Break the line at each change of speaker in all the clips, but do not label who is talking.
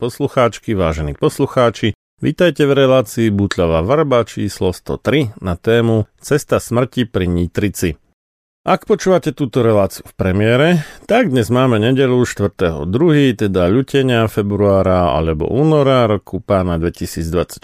poslucháčky, vážení poslucháči, vítajte v relácii Butľová varba číslo 103 na tému Cesta smrti pri Nitrici. Ak počúvate túto reláciu v premiére, tak dnes máme nedelu 4.2., teda ľutenia februára alebo února roku pána 2024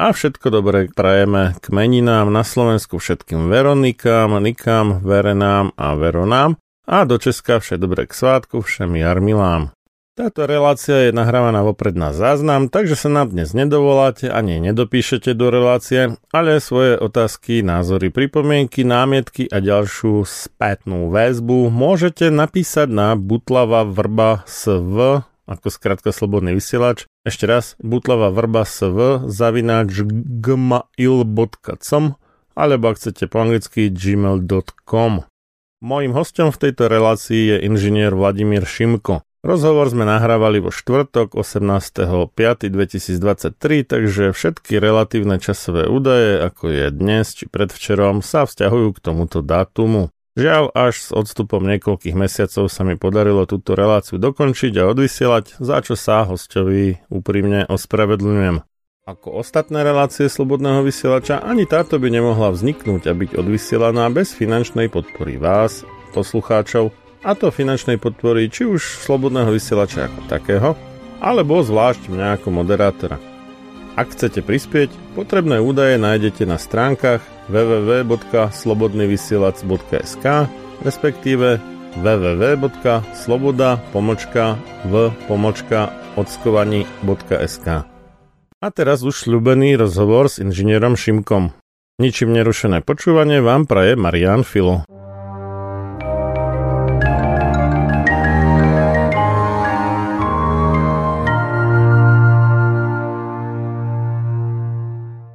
a všetko dobré prajeme k meninám na Slovensku všetkým Veronikám, Nikám, Verenám a Veronám a do Česka všetko dobré k svátku všem Jarmilám. Táto relácia je nahrávaná vopred na záznam, takže sa nám dnes nedovoláte ani nedopíšete do relácie, ale svoje otázky, názory, pripomienky, námietky a ďalšiu spätnú väzbu môžete napísať na butlava vrba sv ako skratka slobodný vysielač. Ešte raz, butlava vrba sv zavináč gmail.com alebo ak chcete po anglicky gmail.com. Mojím hostom v tejto relácii je inžinier Vladimír Šimko. Rozhovor sme nahrávali vo štvrtok 18.5.2023, takže všetky relatívne časové údaje, ako je dnes či predvčerom, sa vzťahujú k tomuto dátumu. Žiaľ, až s odstupom niekoľkých mesiacov sa mi podarilo túto reláciu dokončiť a odvysielať, za čo sa hostovi úprimne ospravedlňujem. Ako ostatné relácie Slobodného vysielača, ani táto by nemohla vzniknúť a byť odvysielaná bez finančnej podpory vás, poslucháčov, a to finančnej podpory či už slobodného vysielača ako takého, alebo zvlášť mňa ako moderátora. Ak chcete prispieť, potrebné údaje nájdete na stránkach www.slobodnyvysielac.sk respektíve www.sloboda v ockovaní.sk A teraz už šľubený rozhovor s inžinierom Šimkom. Ničím nerušené počúvanie vám praje Marian Filo.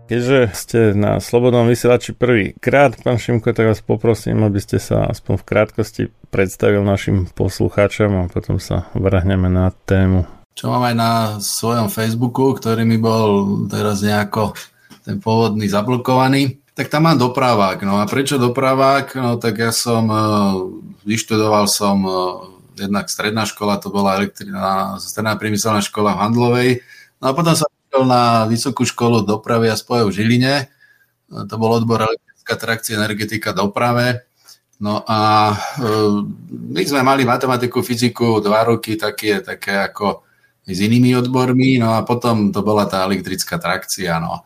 Keďže ste na Slobodnom vysielači krát, pán Šimko, tak vás poprosím, aby ste sa aspoň v krátkosti predstavil našim poslucháčom a potom sa vrhneme na tému.
Čo mám aj na svojom Facebooku, ktorý mi bol teraz nejako ten pôvodný zablokovaný, tak tam mám dopravák. No a prečo dopravák? No tak ja som, e, vyštudoval som e, jednak stredná škola, to bola elektrina, stredná priemyselná škola v Handlovej, no a potom sa na Vysokú školu dopravy a spojov v Žiline. To bol odbor elektrická trakcia, energetika, doprave. No a e, my sme mali matematiku, fyziku dva roky také, také ako s inými odbormi, no a potom to bola tá elektrická trakcia. No.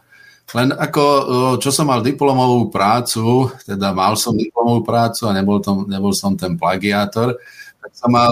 Len ako, e, čo som mal diplomovú prácu, teda mal som diplomovú prácu a nebol, tom, nebol som ten plagiátor, tak som mal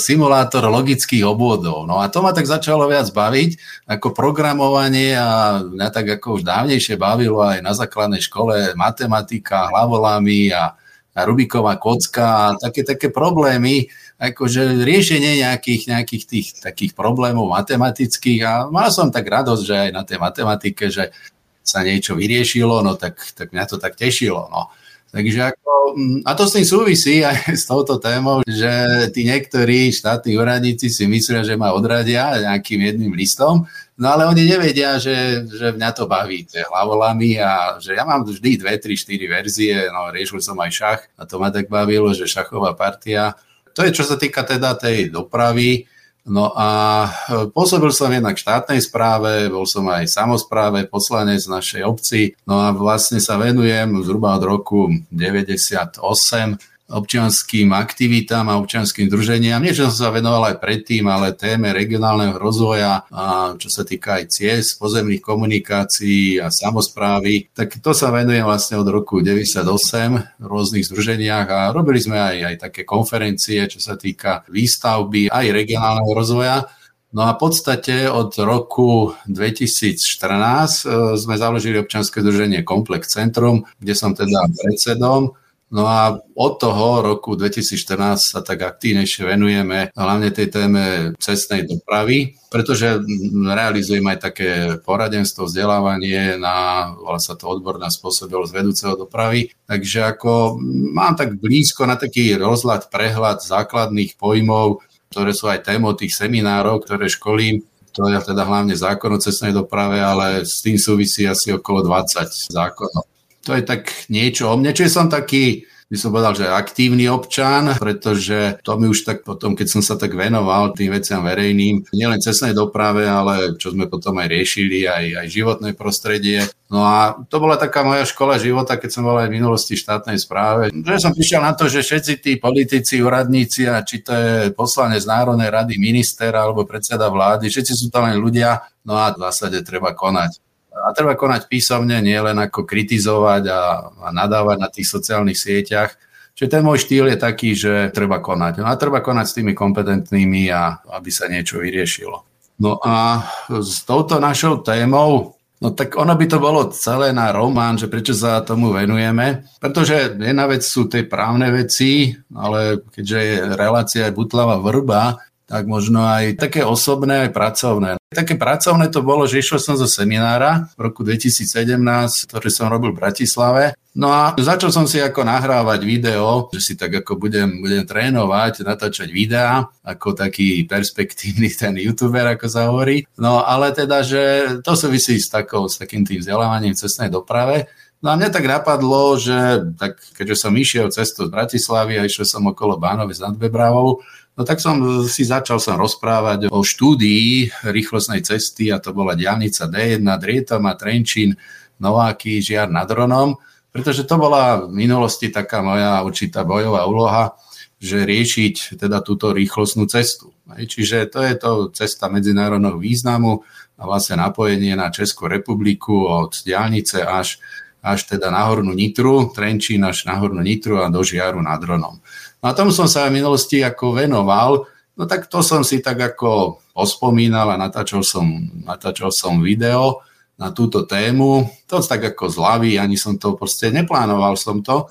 simulátor logických obvodov. No a to ma tak začalo viac baviť ako programovanie a mňa tak ako už dávnejšie bavilo aj na základnej škole matematika, hlavolami a, a Rubiková kocka a také, také problémy, akože riešenie nejakých, nejakých tých takých problémov matematických a mal som tak radosť, že aj na tej matematike, že sa niečo vyriešilo, no tak, tak mňa to tak tešilo. No. Takže ako, mm, a to s tým súvisí aj s touto témou, že tí niektorí štátni úradníci si myslia, že ma odradia nejakým jedným listom, no ale oni nevedia, že, že mňa to baví, tie hlavolami a že ja mám vždy dve, tri, štyri verzie, no riešil som aj šach a to ma tak bavilo, že šachová partia. To je čo sa týka teda tej dopravy, No a e, pôsobil som jednak v štátnej správe, bol som aj v samozpráve, poslanec našej obci, no a vlastne sa venujem zhruba od roku 98 občianským aktivitám a občianským druženiam. Nie, že som sa venoval aj predtým, ale téme regionálneho rozvoja, a čo sa týka aj ciest, pozemných komunikácií a samozprávy, tak to sa venujem vlastne od roku 98 v rôznych združeniach a robili sme aj, aj také konferencie, čo sa týka výstavby aj regionálneho rozvoja. No a v podstate od roku 2014 e, sme založili občianske združenie Komplex Centrum, kde som teda predsedom No a od toho roku 2014 sa tak aktívnejšie venujeme hlavne tej téme cestnej dopravy, pretože realizujem aj také poradenstvo, vzdelávanie na, volá sa to odborná spôsobilosť vedúceho dopravy. Takže ako mám tak blízko na taký rozhľad, prehľad základných pojmov, ktoré sú aj témou tých seminárov, ktoré školím, to je teda hlavne zákon o cestnej doprave, ale s tým súvisí asi okolo 20 zákonov. To je tak niečo o mne, čiže som taký by som povedal, že aktívny občan, pretože to mi už tak potom, keď som sa tak venoval tým veciam verejným, nielen cestnej doprave, ale čo sme potom aj riešili, aj, aj životné prostredie. No a to bola taká moja škola života, keď som bol aj v minulosti štátnej správe. Že som prišiel na to, že všetci tí politici, úradníci, a či to je poslanec Národnej rady, minister alebo predseda vlády, všetci sú tam len ľudia, no a v zásade treba konať. A treba konať písomne, nie len ako kritizovať a, a nadávať na tých sociálnych sieťach. Čiže ten môj štýl je taký, že treba konať. No a treba konať s tými kompetentnými a aby sa niečo vyriešilo. No a s touto našou témou No tak ono by to bolo celé na román, že prečo sa tomu venujeme. Pretože jedna vec sú tie právne veci, ale keďže je relácia aj butlava vrba, tak možno aj také osobné, aj pracovné. Také pracovné to bolo, že išiel som zo seminára v roku 2017, ktorý som robil v Bratislave. No a začal som si ako nahrávať video, že si tak ako budem, budem trénovať, natáčať videá, ako taký perspektívny ten youtuber, ako sa hovorí. No ale teda, že to súvisí s, takou, s takým tým vzdelávaním cestnej doprave. No a mňa tak napadlo, že tak, keďže som išiel cestu z Bratislavy a išiel som okolo Bánove s Nadbebravou, No tak som si začal som rozprávať o štúdii rýchlostnej cesty a to bola diálnica D1, Drietama, Trenčín, Nováky, Žiar nad Ronom, pretože to bola v minulosti taká moja určitá bojová úloha, že riešiť teda túto rýchlostnú cestu. Čiže to je to cesta medzinárodného významu a vlastne napojenie na Českú republiku od diálnice až, až teda na Nitru, Trenčín až na Hornú Nitru a do Žiaru nad Ronom. No a tomu som sa v minulosti ako venoval, no tak to som si tak ako pospomínal a natáčal som, natáčal som video na túto tému. To tak ako zľavy, ani som to proste neplánoval som to.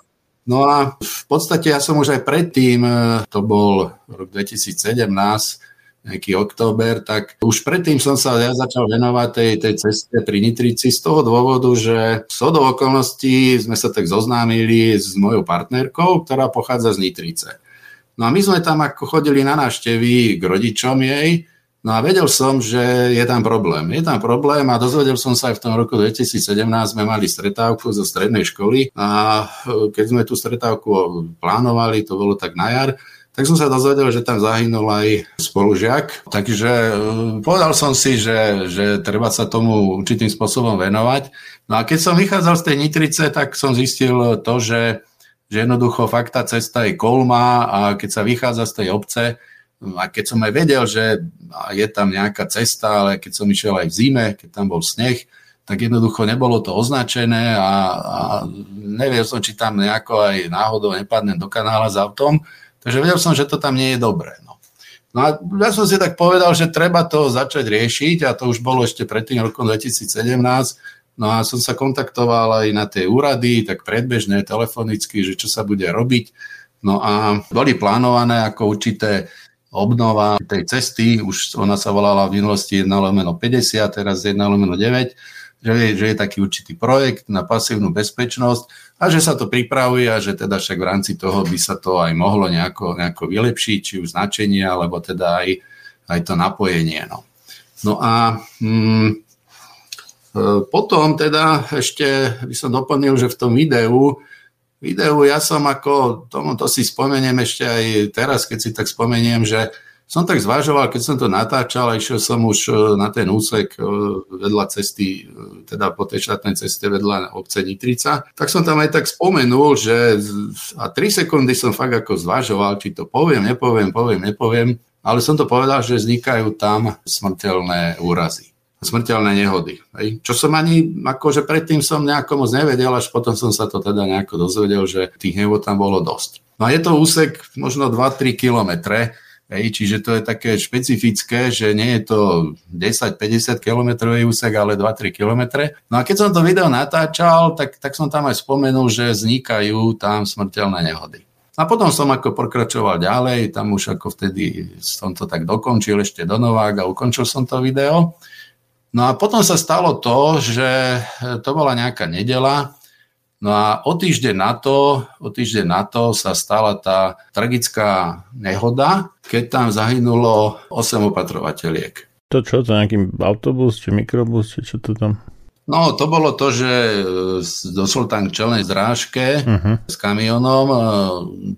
No a v podstate ja som už aj predtým, e, to bol rok 2017, nejaký október, tak už predtým som sa ja začal venovať tej, tej ceste pri Nitrici z toho dôvodu, že z do okolností sme sa tak zoznámili s mojou partnerkou, ktorá pochádza z Nitrice. No a my sme tam ako chodili na návštevy k rodičom jej, No a vedel som, že je tam problém. Je tam problém a dozvedel som sa aj v tom roku 2017, sme mali stretávku zo strednej školy a keď sme tú stretávku plánovali, to bolo tak na jar, tak som sa dozvedel, že tam zahynul aj spolužiak. Takže e, povedal som si, že, že treba sa tomu určitým spôsobom venovať. No a keď som vychádzal z tej Nitrice, tak som zistil to, že, že jednoducho fakt tá cesta je kolma a keď sa vychádza z tej obce, a keď som aj vedel, že je tam nejaká cesta, ale keď som išiel aj v zime, keď tam bol sneh, tak jednoducho nebolo to označené a, a neviem som, či tam nejako aj náhodou nepadnem do kanála s autom, Takže vedel som, že to tam nie je dobré. No. no a ja som si tak povedal, že treba to začať riešiť a to už bolo ešte pred tým rokom 2017. No a som sa kontaktoval aj na tie úrady, tak predbežne, telefonicky, že čo sa bude robiť. No a boli plánované ako určité obnova tej cesty, už ona sa volala v minulosti 1 lomeno 50, teraz 1 lomeno 9, že je, že je taký určitý projekt na pasívnu bezpečnosť a že sa to pripravuje a že teda však v rámci toho by sa to aj mohlo nejako, nejako vylepšiť, či už značenie, alebo teda aj, aj to napojenie. No, no a mm, e, potom teda ešte by som doplnil, že v tom videu videu ja som ako, tomu to si spomeniem ešte aj teraz, keď si tak spomeniem, že som tak zvažoval, keď som to natáčal a išiel som už e, na ten úsek e, vedľa cesty, e, teda po tej štátnej ceste vedľa obce Nitrica, tak som tam aj tak spomenul, že a 3 sekundy som fakt ako zvažoval, či to poviem, nepoviem, poviem, nepoviem, ale som to povedal, že vznikajú tam smrteľné úrazy smrteľné nehody. Hej. Čo som ani, akože predtým som nejako moc nevedel, až potom som sa to teda nejako dozvedel, že tých nehod tam bolo dosť. No a je to úsek možno 2-3 kilometre, Hej, čiže to je také špecifické, že nie je to 10-50 km úsek, ale 2-3 km. No a keď som to video natáčal, tak, tak som tam aj spomenul, že vznikajú tam smrteľné nehody. A potom som ako pokračoval ďalej, tam už ako vtedy som to tak dokončil ešte do Novák a ukončil som to video. No a potom sa stalo to, že to bola nejaká nedela No a o týždeň na to, o týždeň na to sa stala tá tragická nehoda, keď tam zahynulo 8 opatrovateľiek.
To čo, to nejaký autobus, či mikrobus, či čo to tam?
No, to bolo to, že e, došlo tam k čelnej zrážke uh-huh. s kamionom, e,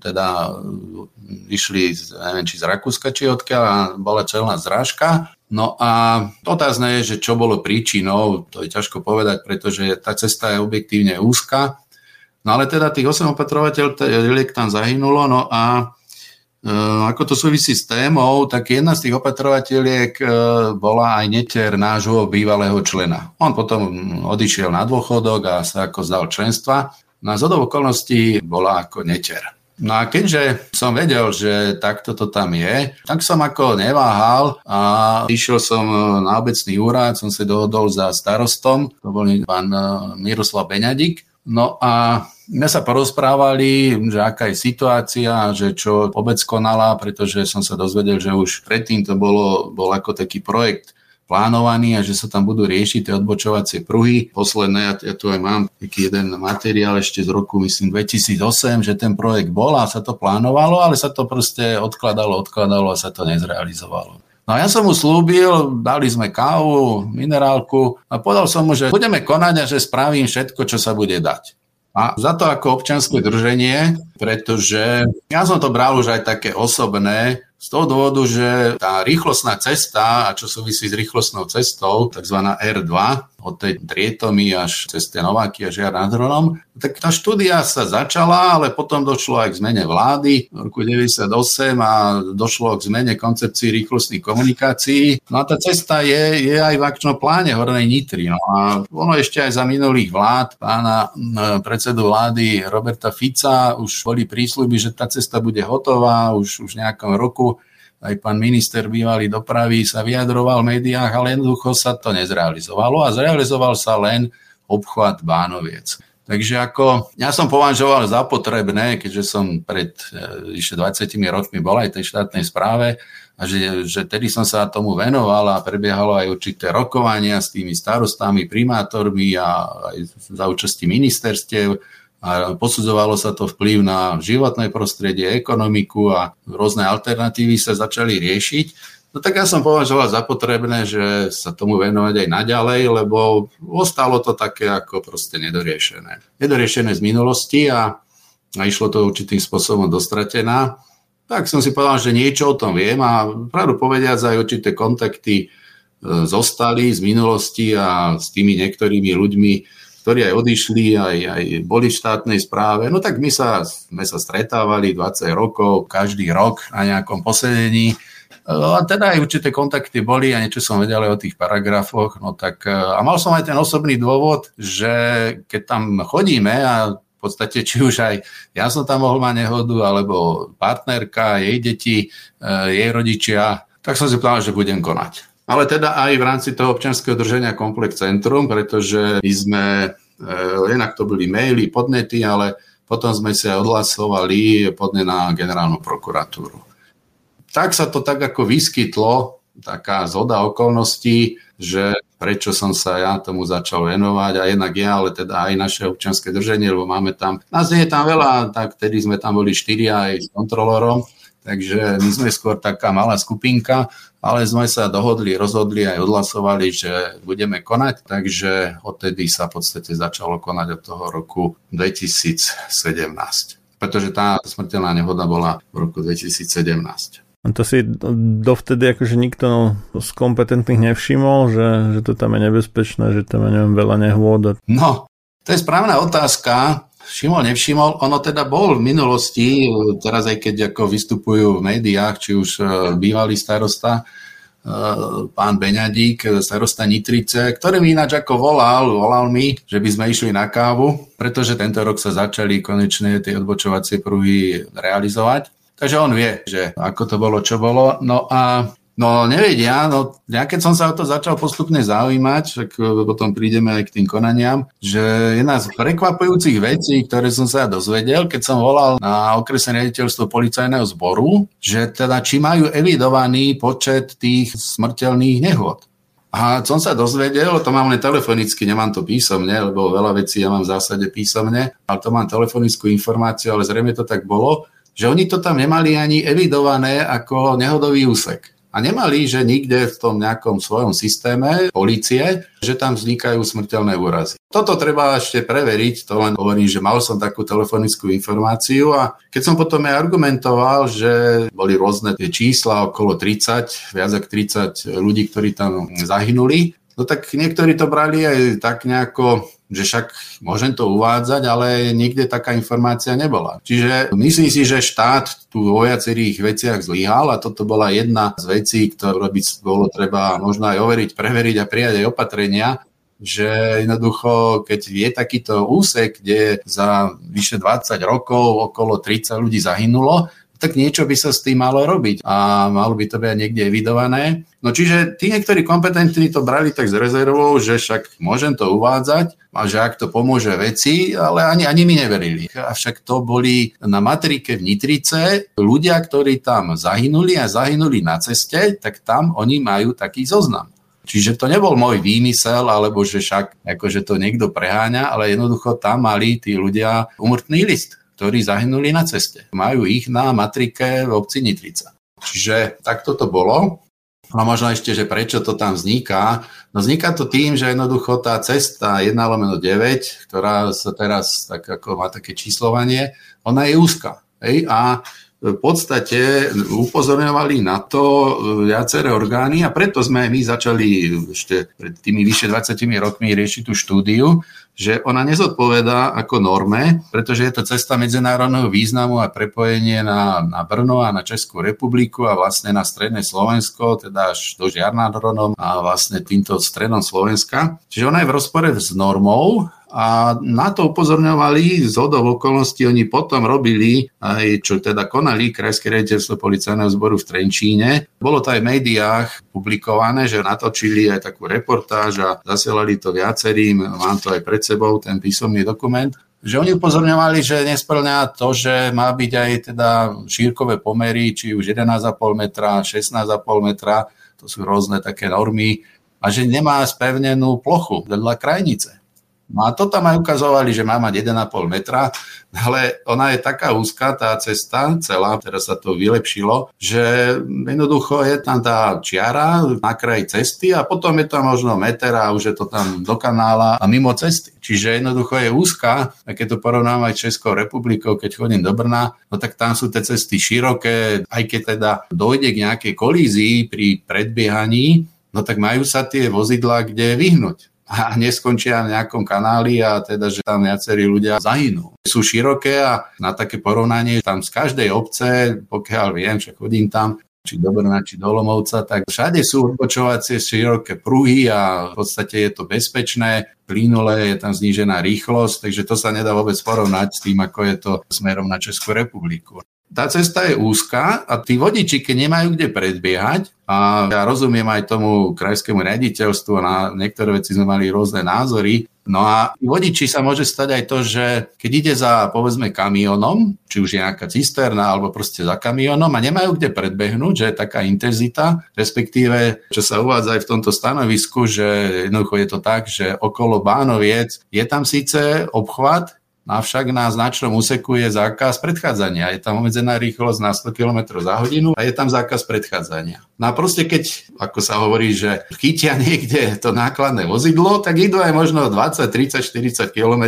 teda išli, neviem, či z Rakúska, či odkiaľ, a bola čelná zrážka. No a otázne je, že čo bolo príčinou, to je ťažko povedať, pretože tá cesta je objektívne úzka. No ale teda tých 8 opatrovateľov tam zahynulo, no a Ehm, ako to súvisí s témou, tak jedna z tých opatrovateľiek ehm, bola aj netier nášho bývalého člena. On potom odišiel na dôchodok a sa ako zdal členstva. Na zhodov okolností bola ako netier. No a keďže som vedel, že takto to tam je, tak som ako neváhal a išiel som na obecný úrad, som si dohodol za starostom, to bol pán ehm, Miroslav Beňadik. No a sme sa porozprávali, že aká je situácia, že čo obec konala, pretože som sa dozvedel, že už predtým to bolo, bol ako taký projekt plánovaný a že sa tam budú riešiť tie odbočovacie pruhy. Posledné, ja, ja tu aj mám taký jeden materiál ešte z roku, myslím, 2008, že ten projekt bol a sa to plánovalo, ale sa to proste odkladalo, odkladalo a sa to nezrealizovalo. No a ja som mu slúbil, dali sme kávu, minerálku a povedal som mu, že budeme konať a že spravím všetko, čo sa bude dať. A za to ako občanské drženie, pretože ja som to bral už aj také osobné, z toho dôvodu, že tá rýchlostná cesta, a čo súvisí s rýchlostnou cestou, tzv. R2, od tej Trietomy až cez tie Nováky a Žiar nad Hronom, tak tá štúdia sa začala, ale potom došlo aj k zmene vlády v roku 98 a došlo k zmene koncepcií rýchlostných komunikácií. No a tá cesta je, je aj v akčnom pláne Hornej Nitry. No a ono ešte aj za minulých vlád pána predsedu vlády Roberta Fica už boli prísľuby, že tá cesta bude hotová už, už v nejakom roku aj pán minister bývalý dopravy sa vyjadroval v médiách, ale jednoducho sa to nezrealizovalo a zrealizoval sa len obchvat Bánoviec. Takže ako, ja som považoval za potrebné, keďže som pred e, vyše 20 rokmi bol aj tej štátnej správe, a že, že tedy som sa tomu venoval a prebiehalo aj určité rokovania s tými starostami, primátormi a aj za účasti ministerstiev, a posudzovalo sa to vplyv na životné prostredie, ekonomiku a rôzne alternatívy sa začali riešiť. No tak ja som považoval za potrebné, že sa tomu venovať aj naďalej, lebo ostalo to také ako proste nedoriešené. Nedoriešené z minulosti a, a išlo to určitým spôsobom dostratená. Tak som si povedal, že niečo o tom viem a pravdu povediať aj určité kontakty e, zostali z minulosti a s tými niektorými ľuďmi ktorí aj odišli, aj, aj boli v štátnej správe. No tak my sa, sme sa stretávali 20 rokov, každý rok na nejakom posedení. A teda aj určité kontakty boli a niečo som vedel aj o tých paragrafoch. No tak, a mal som aj ten osobný dôvod, že keď tam chodíme a v podstate či už aj ja som tam mohol mať nehodu, alebo partnerka, jej deti, e, jej rodičia, tak som si povedal, že budem konať ale teda aj v rámci toho občianského drženia Komplex Centrum, pretože my sme, e, jednak to boli maily, podnety, ale potom sme sa odhlasovali podne na generálnu prokuratúru. Tak sa to tak ako vyskytlo, taká zhoda okolností, že prečo som sa ja tomu začal venovať a jednak ja, ale teda aj naše občianske drženie, lebo máme tam, nás nie je tam veľa, tak tedy sme tam boli štyria aj s kontrolorom, takže my sme skôr taká malá skupinka, ale sme sa dohodli, rozhodli aj odhlasovali, že budeme konať, takže odtedy sa v podstate začalo konať od toho roku 2017. Pretože tá smrteľná nehoda bola v roku 2017.
A to si dovtedy akože nikto z kompetentných nevšimol, že, že to tam je nebezpečné, že tam je neviem, veľa nehôd.
No, to je správna otázka všimol, nevšimol. Ono teda bol v minulosti, teraz aj keď ako vystupujú v médiách, či už e, bývalý starosta, e, pán Beňadík, starosta Nitrice, ktorý mi ináč ako volal, volal mi, že by sme išli na kávu, pretože tento rok sa začali konečne tie odbočovacie pruhy realizovať. Takže on vie, že ako to bolo, čo bolo. No a No nevedia, no ja keď som sa o to začal postupne zaujímať, však e, potom prídeme aj k tým konaniam, že jedna z prekvapujúcich vecí, ktoré som sa dozvedel, keď som volal na okresné riaditeľstvo policajného zboru, že teda či majú evidovaný počet tých smrteľných nehôd. A som sa dozvedel, to mám len telefonicky, nemám to písomne, lebo veľa vecí ja mám v zásade písomne, ale to mám telefonickú informáciu, ale zrejme to tak bolo, že oni to tam nemali ani evidované ako nehodový úsek. A nemali, že nikde v tom nejakom svojom systéme policie, že tam vznikajú smrteľné úrazy. Toto treba ešte preveriť, to len hovorím, že mal som takú telefonickú informáciu a keď som potom aj argumentoval, že boli rôzne tie čísla, okolo 30, viac ako 30 ľudí, ktorí tam zahynuli, no tak niektorí to brali aj tak nejako že však môžem to uvádzať, ale nikde taká informácia nebola. Čiže myslím si, že štát tu vo viacerých veciach zlyhal a toto bola jedna z vecí, ktoré by bolo treba možno aj overiť, preveriť a prijať aj opatrenia, že jednoducho, keď je takýto úsek, kde za vyše 20 rokov okolo 30 ľudí zahynulo, tak niečo by sa s tým malo robiť a malo by to byť niekde evidované. No čiže tí niektorí kompetentní to brali tak s rezervou, že však môžem to uvádzať a že ak to pomôže veci, ale ani, ani mi neverili. Avšak to boli na matrike v Nitrice ľudia, ktorí tam zahynuli a zahynuli na ceste, tak tam oni majú taký zoznam. Čiže to nebol môj výmysel, alebo že však akože to niekto preháňa, ale jednoducho tam mali tí ľudia umrtný list ktorí zahynuli na ceste. Majú ich na matrike v obci Nitrica. Čiže takto to bolo. A možno ešte, že prečo to tam vzniká. No vzniká to tým, že jednoducho tá cesta 1 lomeno 9, ktorá sa teraz tak ako má také číslovanie, ona je úzka. Hej? A v podstate upozorňovali na to viaceré orgány a preto sme my začali ešte pred tými vyše 20 rokmi riešiť tú štúdiu, že ona nezodpovedá ako norme, pretože je to cesta medzinárodného významu a prepojenie na, na Brno a na Českú republiku a vlastne na stredné Slovensko, teda až do Žiarnadronom a vlastne týmto stredom Slovenska. Čiže ona je v rozpore s normou a na to upozorňovali z hodov okolností, oni potom robili aj, čo teda konali Krajské riaditeľstvo policajného zboru v Trenčíne. Bolo to aj v médiách publikované, že natočili aj takú reportáž a zasielali to viacerým, mám to aj pred sebou, ten písomný dokument, že oni upozorňovali, že nesplňa to, že má byť aj teda šírkové pomery, či už 11,5 metra, 16,5 metra, to sú rôzne také normy, a že nemá spevnenú plochu vedľa krajnice. No a to tam aj ukazovali, že má mať 1,5 metra, ale ona je taká úzka, tá cesta celá, teraz sa to vylepšilo, že jednoducho je tam tá čiara na kraji cesty a potom je tam možno meter a už je to tam do kanála a mimo cesty. Čiže jednoducho je úzka, a keď to porovnám aj Českou republikou, keď chodím do Brna, no tak tam sú tie cesty široké, aj keď teda dojde k nejakej kolízii pri predbiehaní, no tak majú sa tie vozidlá kde vyhnúť a neskončia v nejakom kanáli a teda, že tam viacerí ľudia zahynú. Sú široké a na také porovnanie tam z každej obce, pokiaľ viem, že chodím tam, či do Brna, či do Lomovca, tak všade sú odbočovacie široké pruhy a v podstate je to bezpečné, plynulé, je tam znížená rýchlosť, takže to sa nedá vôbec porovnať s tým, ako je to smerom na Českú republiku tá cesta je úzka a tí vodiči, keď nemajú kde predbiehať, a ja rozumiem aj tomu krajskému riaditeľstvu, na niektoré veci sme mali rôzne názory, no a vodiči sa môže stať aj to, že keď ide za, povedzme, kamionom, či už je nejaká cisterna, alebo proste za kamionom a nemajú kde predbehnúť, že je taká intenzita, respektíve, čo sa uvádza aj v tomto stanovisku, že jednoducho je to tak, že okolo Bánoviec je tam síce obchvat, avšak na značnom úseku je zákaz predchádzania. Je tam obmedzená rýchlosť na 100 km za hodinu a je tam zákaz predchádzania. No a proste keď, ako sa hovorí, že chytia niekde to nákladné vozidlo, tak idú aj možno 20, 30, 40 km,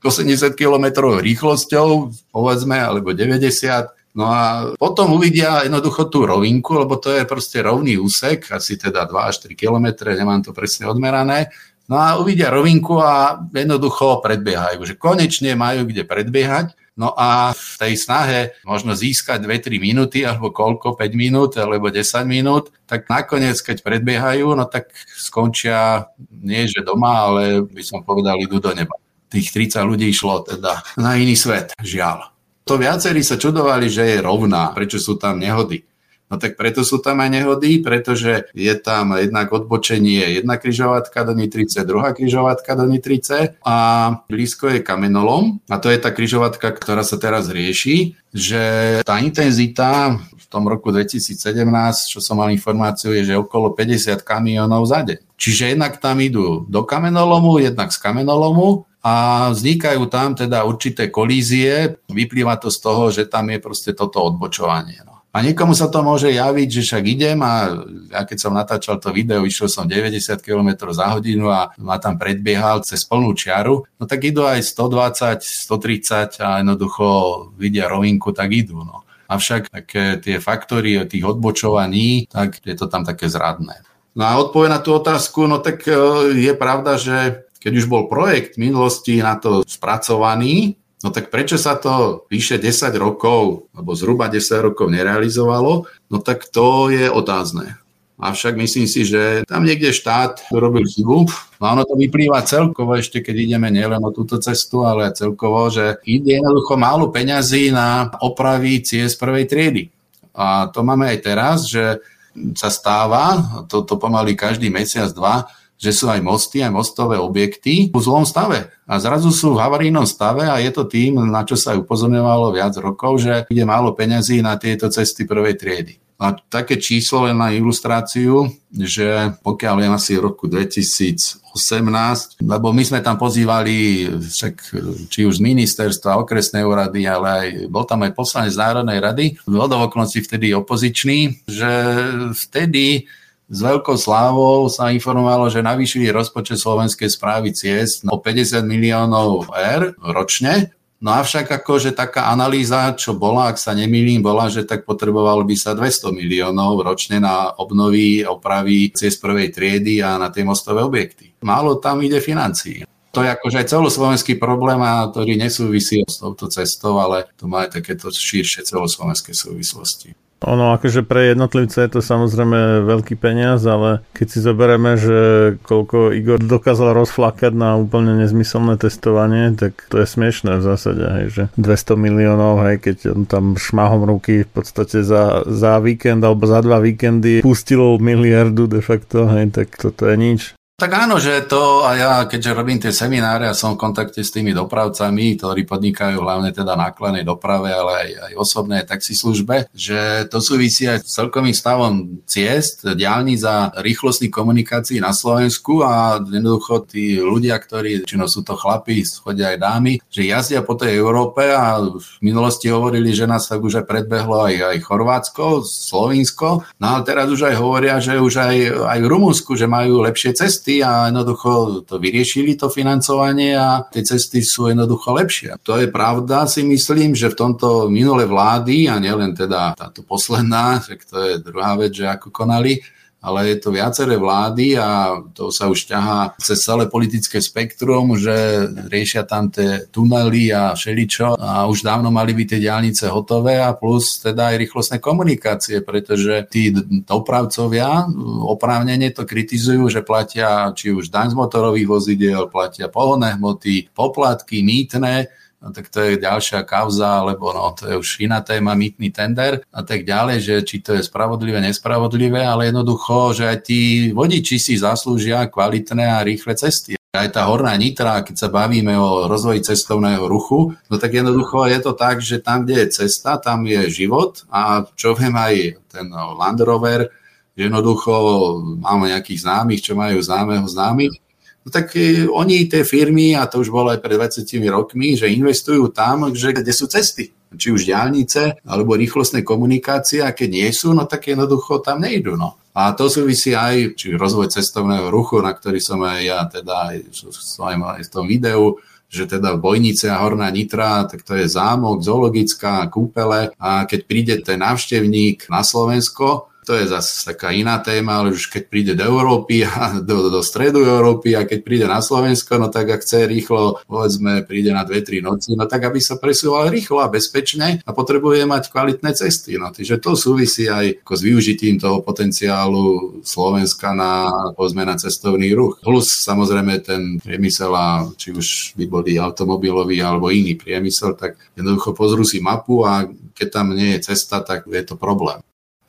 80 km rýchlosťou, povedzme, alebo 90, No a potom uvidia jednoducho tú rovinku, lebo to je proste rovný úsek, asi teda 2 až 3 km, nemám to presne odmerané. No a uvidia rovinku a jednoducho predbiehajú, že konečne majú kde predbiehať. No a v tej snahe možno získať 2-3 minúty, alebo koľko, 5 minút, alebo 10 minút, tak nakoniec, keď predbiehajú, no tak skončia nie že doma, ale by som povedal, idú do neba. Tých 30 ľudí išlo teda na iný svet, žiaľ. To viacerí sa čudovali, že je rovná, prečo sú tam nehody. No tak preto sú tam aj nehody, pretože je tam jednak odbočenie jedna kryžovatka do Nitrice, druhá kryžovatka do Nitrice a blízko je kamenolom a to je tá kryžovatka, ktorá sa teraz rieši, že tá intenzita v tom roku 2017, čo som mal informáciu, je, že okolo 50 kamionov za deň. Čiže jednak tam idú do kamenolomu, jednak z kamenolomu a vznikajú tam teda určité kolízie. Vyplýva to z toho, že tam je proste toto odbočovanie. No. A niekomu sa to môže javiť, že však idem a ja keď som natáčal to video, išiel som 90 km za hodinu a ma tam predbiehal cez plnú čiaru, no tak idú aj 120, 130 a jednoducho vidia rovinku, tak idú. No. Avšak také tie faktory tých odbočovaní, tak je to tam také zradné. No a odpoveď na tú otázku, no tak e, je pravda, že keď už bol projekt v minulosti na to spracovaný, No tak prečo sa to vyše 10 rokov, alebo zhruba 10 rokov nerealizovalo? No tak to je otázne. Avšak myslím si, že tam niekde štát robil chybu. No ono to vyplýva celkovo, ešte keď ideme nielen o túto cestu, ale celkovo, že ide jednoducho málo peňazí na opravy ciest prvej triedy. A to máme aj teraz, že sa stáva, to, to pomaly každý mesiac, dva, že sú aj mosty, aj mostové objekty v zlom stave. A zrazu sú v havarijnom stave a je to tým, na čo sa upozorňovalo viac rokov, že ide málo peňazí na tieto cesty prvej triedy. A také číslo len na ilustráciu, že pokiaľ je asi v roku 2018, lebo my sme tam pozývali však, či už ministerstva, okresnej úrady, ale aj, bol tam aj poslanec Národnej rady, vodovoknosti vtedy opozičný, že vtedy s veľkou slávou sa informovalo, že navýšili rozpočet slovenskej správy ciest o 50 miliónov eur ročne. No avšak akože taká analýza, čo bola, ak sa nemýlim, bola, že tak potrebovalo by sa 200 miliónov ročne na obnovy, opravy ciest prvej triedy a na tie mostové objekty. Málo tam ide financií. To je akože aj celoslovenský problém, a ktorý nesúvisí s touto cestou, ale to má aj takéto širšie celoslovenské súvislosti.
Ono akože pre jednotlivce je to samozrejme veľký peniaz, ale keď si zoberieme, že koľko Igor dokázal rozflakať na úplne nezmyselné testovanie, tak to je smiešné v zásade, hej, že 200 miliónov, hej, keď on tam šmahom ruky v podstate za, za víkend alebo za dva víkendy pustil miliardu de facto, hej, tak toto je nič.
Tak áno, že to, a ja keďže robím tie semináre a som v kontakte s tými dopravcami, ktorí podnikajú hlavne teda nákladnej doprave, ale aj, aj osobnej taxislužbe, že to súvisí aj s celkovým stavom ciest, diálnic a rýchlostných komunikácií na Slovensku a jednoducho tí ľudia, ktorí, či no sú to chlapí, chodia aj dámy, že jazdia po tej Európe a v minulosti hovorili, že nás tak už aj predbehlo aj, aj Chorvátsko, Slovinsko, no ale teraz už aj hovoria, že už aj, aj v Rumunsku, že majú lepšie cesty cesty a jednoducho to vyriešili to financovanie a tie cesty sú jednoducho lepšie. To je pravda, si myslím, že v tomto minulé vlády a nielen teda táto posledná, že to je druhá vec, že ako konali, ale je to viaceré vlády a to sa už ťahá cez celé politické spektrum, že riešia tam tie tunely a všeličo. A už dávno mali byť tie diálnice hotové a plus teda aj rýchlostné komunikácie, pretože tí dopravcovia oprávnene to kritizujú, že platia či už daň z motorových vozidiel, platia pohonné hmoty, poplatky, mýtne, no tak to je ďalšia kauza, lebo no, to je už iná téma, mýtny tender a tak ďalej, že či to je spravodlivé, nespravodlivé, ale jednoducho, že aj tí vodiči si zaslúžia kvalitné a rýchle cesty. Aj tá horná nitra, keď sa bavíme o rozvoji cestovného ruchu, no tak jednoducho je to tak, že tam, kde je cesta, tam je život a čo viem aj ten Land Rover, jednoducho máme nejakých známych, čo majú známeho známych, tak e, oni, tie firmy, a to už bolo aj pred 20 rokmi, že investujú tam, že kde sú cesty. Či už diálnice, alebo rýchlostné komunikácie, a keď nie sú, no tak jednoducho tam nejdu. No. A to súvisí aj, či rozvoj cestovného ruchu, na ktorý som aj ja teda aj, v tom videu, že teda Bojnice a Horná Nitra, tak to je zámok, zoologická, kúpele a keď príde ten návštevník na Slovensko, to je zase taká iná téma, ale už keď príde do Európy a do, do stredu Európy a keď príde na Slovensko, no tak ak chce rýchlo, povedzme, príde na 2-3 noci, no tak aby sa presúval rýchlo a bezpečne a potrebuje mať kvalitné cesty. No, takže to súvisí aj ako s využitím toho potenciálu Slovenska na, povedzme, na cestovný ruch. Plus samozrejme ten priemysel a či už by boli automobilový alebo iný priemysel, tak jednoducho pozrú si mapu a keď tam nie je cesta, tak je to problém.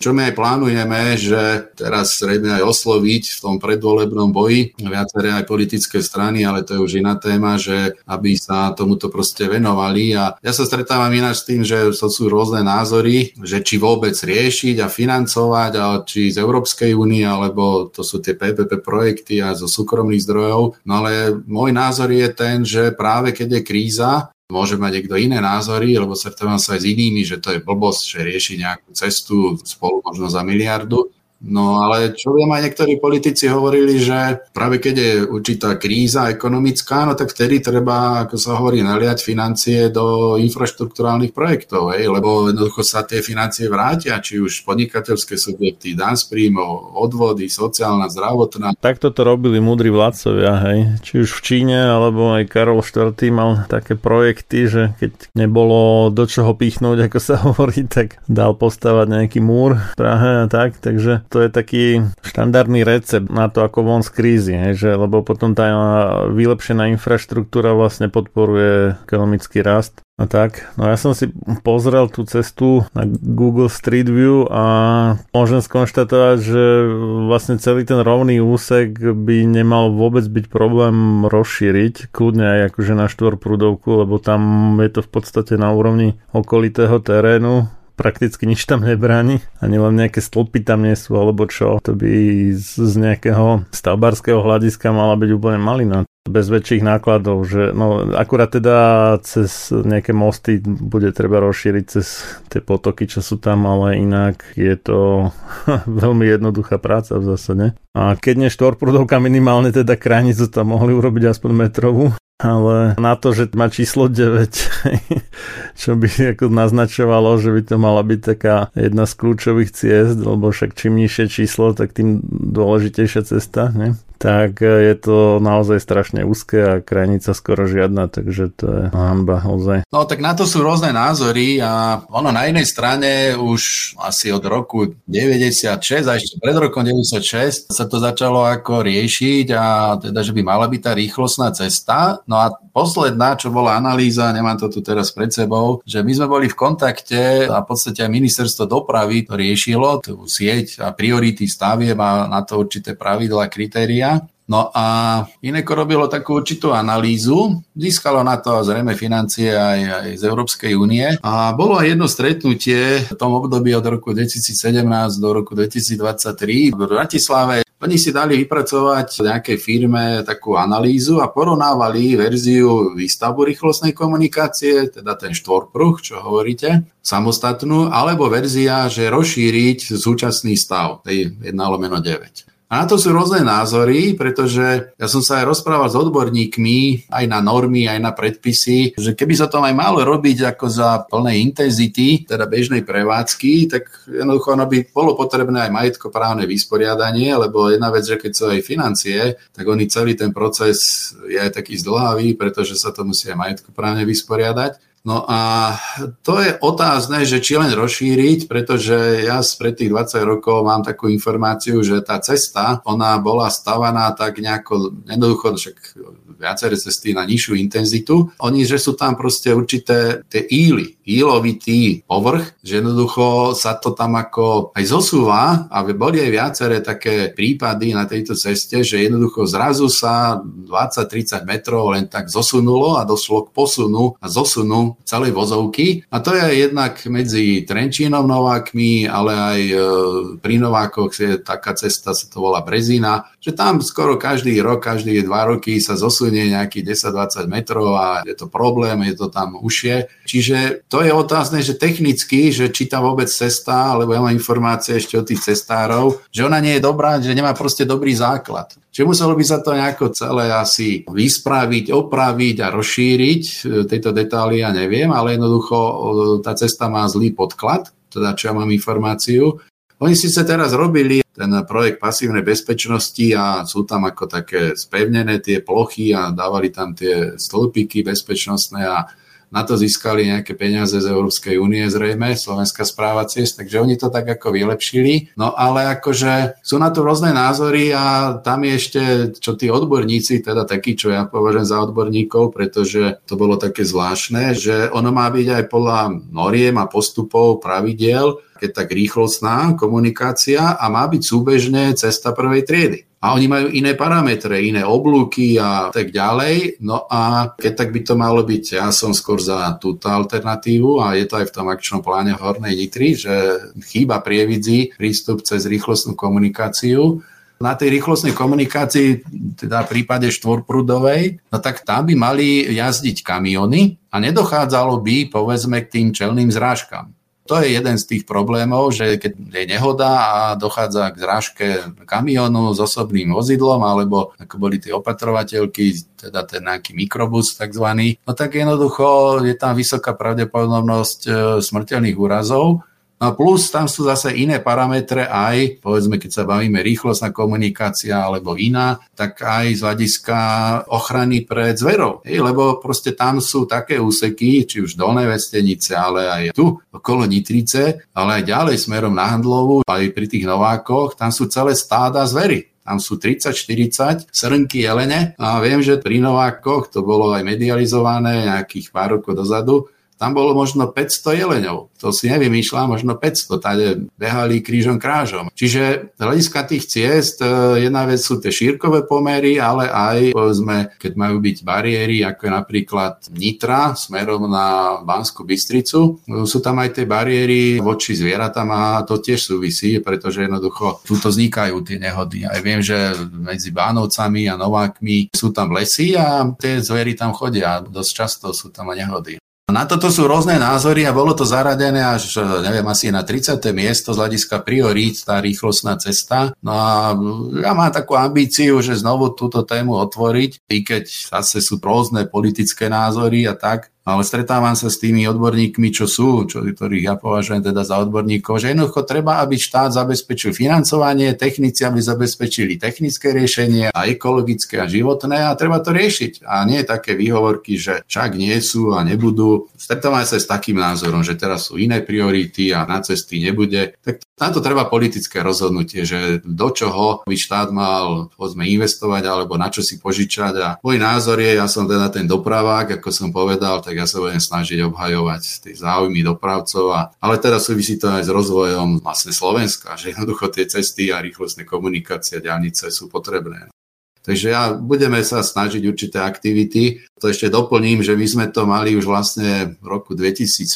Čo my aj plánujeme, že teraz zrejme aj osloviť v tom predvolebnom boji viaceré aj politické strany, ale to je už iná téma, že aby sa tomuto proste venovali. A ja sa stretávam ináč s tým, že to sú rôzne názory, že či vôbec riešiť a financovať, ale či z Európskej únie, alebo to sú tie PPP projekty a zo súkromných zdrojov. No ale môj názor je ten, že práve keď je kríza, môže mať niekto iné názory, lebo stretávam sa aj s inými, že to je blbosť, že rieši nejakú cestu spolu možno za miliardu. No ale čo viem, aj niektorí politici hovorili, že práve keď je určitá kríza ekonomická, no tak vtedy treba, ako sa hovorí, naliať financie do infraštruktúrálnych projektov, hej, lebo jednoducho sa tie financie vrátia, či už podnikateľské subjekty, dan z príjmov, odvody, sociálna, zdravotná.
Takto to robili múdri vládcovia, hej. Či už v Číne, alebo aj Karol IV. mal také projekty, že keď nebolo do čoho pichnúť, ako sa hovorí, tak dal postavať nejaký múr v Prahe a tak, takže to je taký štandardný recept na to, ako von z krízy, hej, že, lebo potom tá vylepšená infraštruktúra vlastne podporuje ekonomický rast a tak. No ja som si pozrel tú cestu na Google Street View a môžem skonštatovať, že vlastne celý ten rovný úsek by nemal vôbec byť problém rozšíriť, kľudne aj akože na štvorprúdovku, lebo tam je to v podstate na úrovni okolitého terénu prakticky nič tam nebráni, ani len nejaké stĺpy tam nie sú, alebo čo. To by z nejakého stavbarského hľadiska mala byť úplne malina bez väčších nákladov, že no akurát teda cez nejaké mosty bude treba rozšíriť cez tie potoky, čo sú tam, ale inak je to veľmi jednoduchá práca v zásade. A keď nie štvorprúdovka minimálne teda krajnicu tam mohli urobiť aspoň metrovú, ale na to, že má číslo 9, čo by ako naznačovalo, že by to mala byť taká jedna z kľúčových ciest, lebo však čím nižšie číslo, tak tým dôležitejšia cesta, ne? Tak je to naozaj strašne úzke a krajnica skoro žiadna, takže to je hanba ozaj.
No tak na to sú rôzne názory a ono na jednej strane už asi od roku 96 a ešte pred rokom 96 sa to začalo ako riešiť a teda, že by mala byť tá rýchlostná cesta. No a posledná, čo bola analýza, nemám to tu teraz pred sebou, že my sme boli v kontakte a v podstate aj ministerstvo dopravy to riešilo, tú sieť a priority stavie má na to určité pravidla, kritéria No a Ineko robilo takú určitú analýzu, získalo na to zrejme financie aj, aj z Európskej únie a bolo aj jedno stretnutie v tom období od roku 2017 do roku 2023 v Bratislave. Oni si dali vypracovať v nejakej firme takú analýzu a porovnávali verziu výstavbu rýchlostnej komunikácie, teda ten štvorpruh, čo hovoríte, samostatnú, alebo verzia, že rozšíriť súčasný stav, tej 1 lomeno 9. A na to sú rôzne názory, pretože ja som sa aj rozprával s odborníkmi aj na normy, aj na predpisy, že keby sa to aj malo robiť ako za plnej intenzity, teda bežnej prevádzky, tak jednoducho ono by bolo potrebné aj majetkoprávne vysporiadanie, lebo jedna vec, že keď sú aj financie, tak oni celý ten proces je aj taký zdlhavý, pretože sa to musí aj majetkoprávne vysporiadať. No a to je otázne, že či len rozšíriť, pretože ja spred tých 20 rokov mám takú informáciu, že tá cesta, ona bola stavaná tak nejako jednoducho, však viaceré cesty na nižšiu intenzitu. Oni, že sú tam proste určité tie íly, ílovitý povrch, že jednoducho sa to tam ako aj zosúva a boli aj viaceré také prípady na tejto ceste, že jednoducho zrazu sa 20-30 metrov len tak zosunulo a došlo k posunu a zosunu celej vozovky. A to je jednak medzi Trenčínom Novákmi, ale aj e, pri Novákoch je taká cesta, sa to volá Brezina, že tam skoro každý rok, každý dva roky sa zosunie nejakých 10-20 metrov a je to problém, je to tam užšie. Čiže to je otázne, že technicky, že či tam vôbec cesta, alebo ja mám informácie ešte od tých cestárov, že ona nie je dobrá, že nemá proste dobrý základ. Čiže muselo by sa to nejako celé asi vyspraviť, opraviť a rozšíriť. Tejto detaily ja neviem, ale jednoducho e, tá cesta má zlý podklad, teda čo ja mám informáciu. Oni síce teraz robili ten projekt pasívnej bezpečnosti a sú tam ako také spevnené tie plochy a dávali tam tie stĺpiky bezpečnostné a na to získali nejaké peniaze z Európskej únie zrejme, Slovenská správa ciest, takže oni to tak ako vylepšili. No ale akože sú na to rôzne názory a tam je ešte, čo tí odborníci, teda takí, čo ja považujem za odborníkov, pretože to bolo také zvláštne, že ono má byť aj podľa noriem a postupov, pravidiel, keď tak rýchlostná komunikácia a má byť súbežne cesta prvej triedy. A oni majú iné parametre, iné oblúky a tak ďalej. No a keď tak by to malo byť, ja som skôr za túto alternatívu a je to aj v tom akčnom pláne Hornej Nitry, že chýba prievidzi prístup cez rýchlostnú komunikáciu na tej rýchlostnej komunikácii, teda v prípade štvorprudovej, no tak tam by mali jazdiť kamiony a nedochádzalo by, povedzme, k tým čelným zrážkam. To je jeden z tých problémov, že keď je nehoda a dochádza k zrážke kamionu s osobným vozidlom, alebo ako boli tie opatrovateľky, teda ten nejaký mikrobus takzvaný, no tak jednoducho je tam vysoká pravdepodobnosť e, smrteľných úrazov No plus tam sú zase iné parametre aj, povedzme, keď sa bavíme rýchlostná komunikácia alebo iná, tak aj z hľadiska ochrany pred zverou. Hej, lebo proste tam sú také úseky, či už dolné vestenice, ale aj tu okolo Nitrice, ale aj ďalej smerom na Handlovu, aj pri tých Novákoch, tam sú celé stáda zvery. Tam sú 30-40 srnky jelene a viem, že pri Novákoch to bolo aj medializované nejakých pár rokov dozadu, tam bolo možno 500 jeleňov. To si nevymýšľam, možno 500. Tade behali krížom krážom. Čiže z hľadiska tých ciest, e, jedna vec sú tie šírkové pomery, ale aj, povedzme, keď majú byť bariéry, ako je napríklad Nitra smerom na Banskú Bystricu, sú tam aj tie bariéry voči zvieratám a to tiež súvisí, pretože jednoducho túto vznikajú tie nehody. Aj viem, že medzi Bánovcami a Novákmi sú tam lesy a tie zvery tam chodia. Dosť často sú tam aj nehody. Na toto sú rôzne názory a bolo to zaradené až, neviem, asi na 30. miesto z hľadiska priorít, tá rýchlostná cesta. No a ja mám takú ambíciu, že znovu túto tému otvoriť, i keď zase sú rôzne politické názory a tak, ale stretávam sa s tými odborníkmi, čo sú, čo, ktorých ja považujem teda za odborníkov, že jednoducho treba, aby štát zabezpečil financovanie, technici, aby zabezpečili technické riešenie a ekologické a životné a treba to riešiť. A nie také výhovorky, že však nie sú a nebudú. Stretávam sa s takým názorom, že teraz sú iné priority a na cesty nebude. Tak na to treba politické rozhodnutie, že do čoho by štát mal povedzme, investovať alebo na čo si požičať. A môj názor je, ja som teda ten dopravák, ako som povedal, tak ja sa budem snažiť obhajovať tie záujmy dopravcov. A, ale teraz súvisí to aj s rozvojom vlastne Slovenska, že jednoducho tie cesty a rýchlostné komunikácie a ďalnice sú potrebné. Takže ja budeme sa snažiť určité aktivity. To ešte doplním, že my sme to mali už vlastne v roku 2015,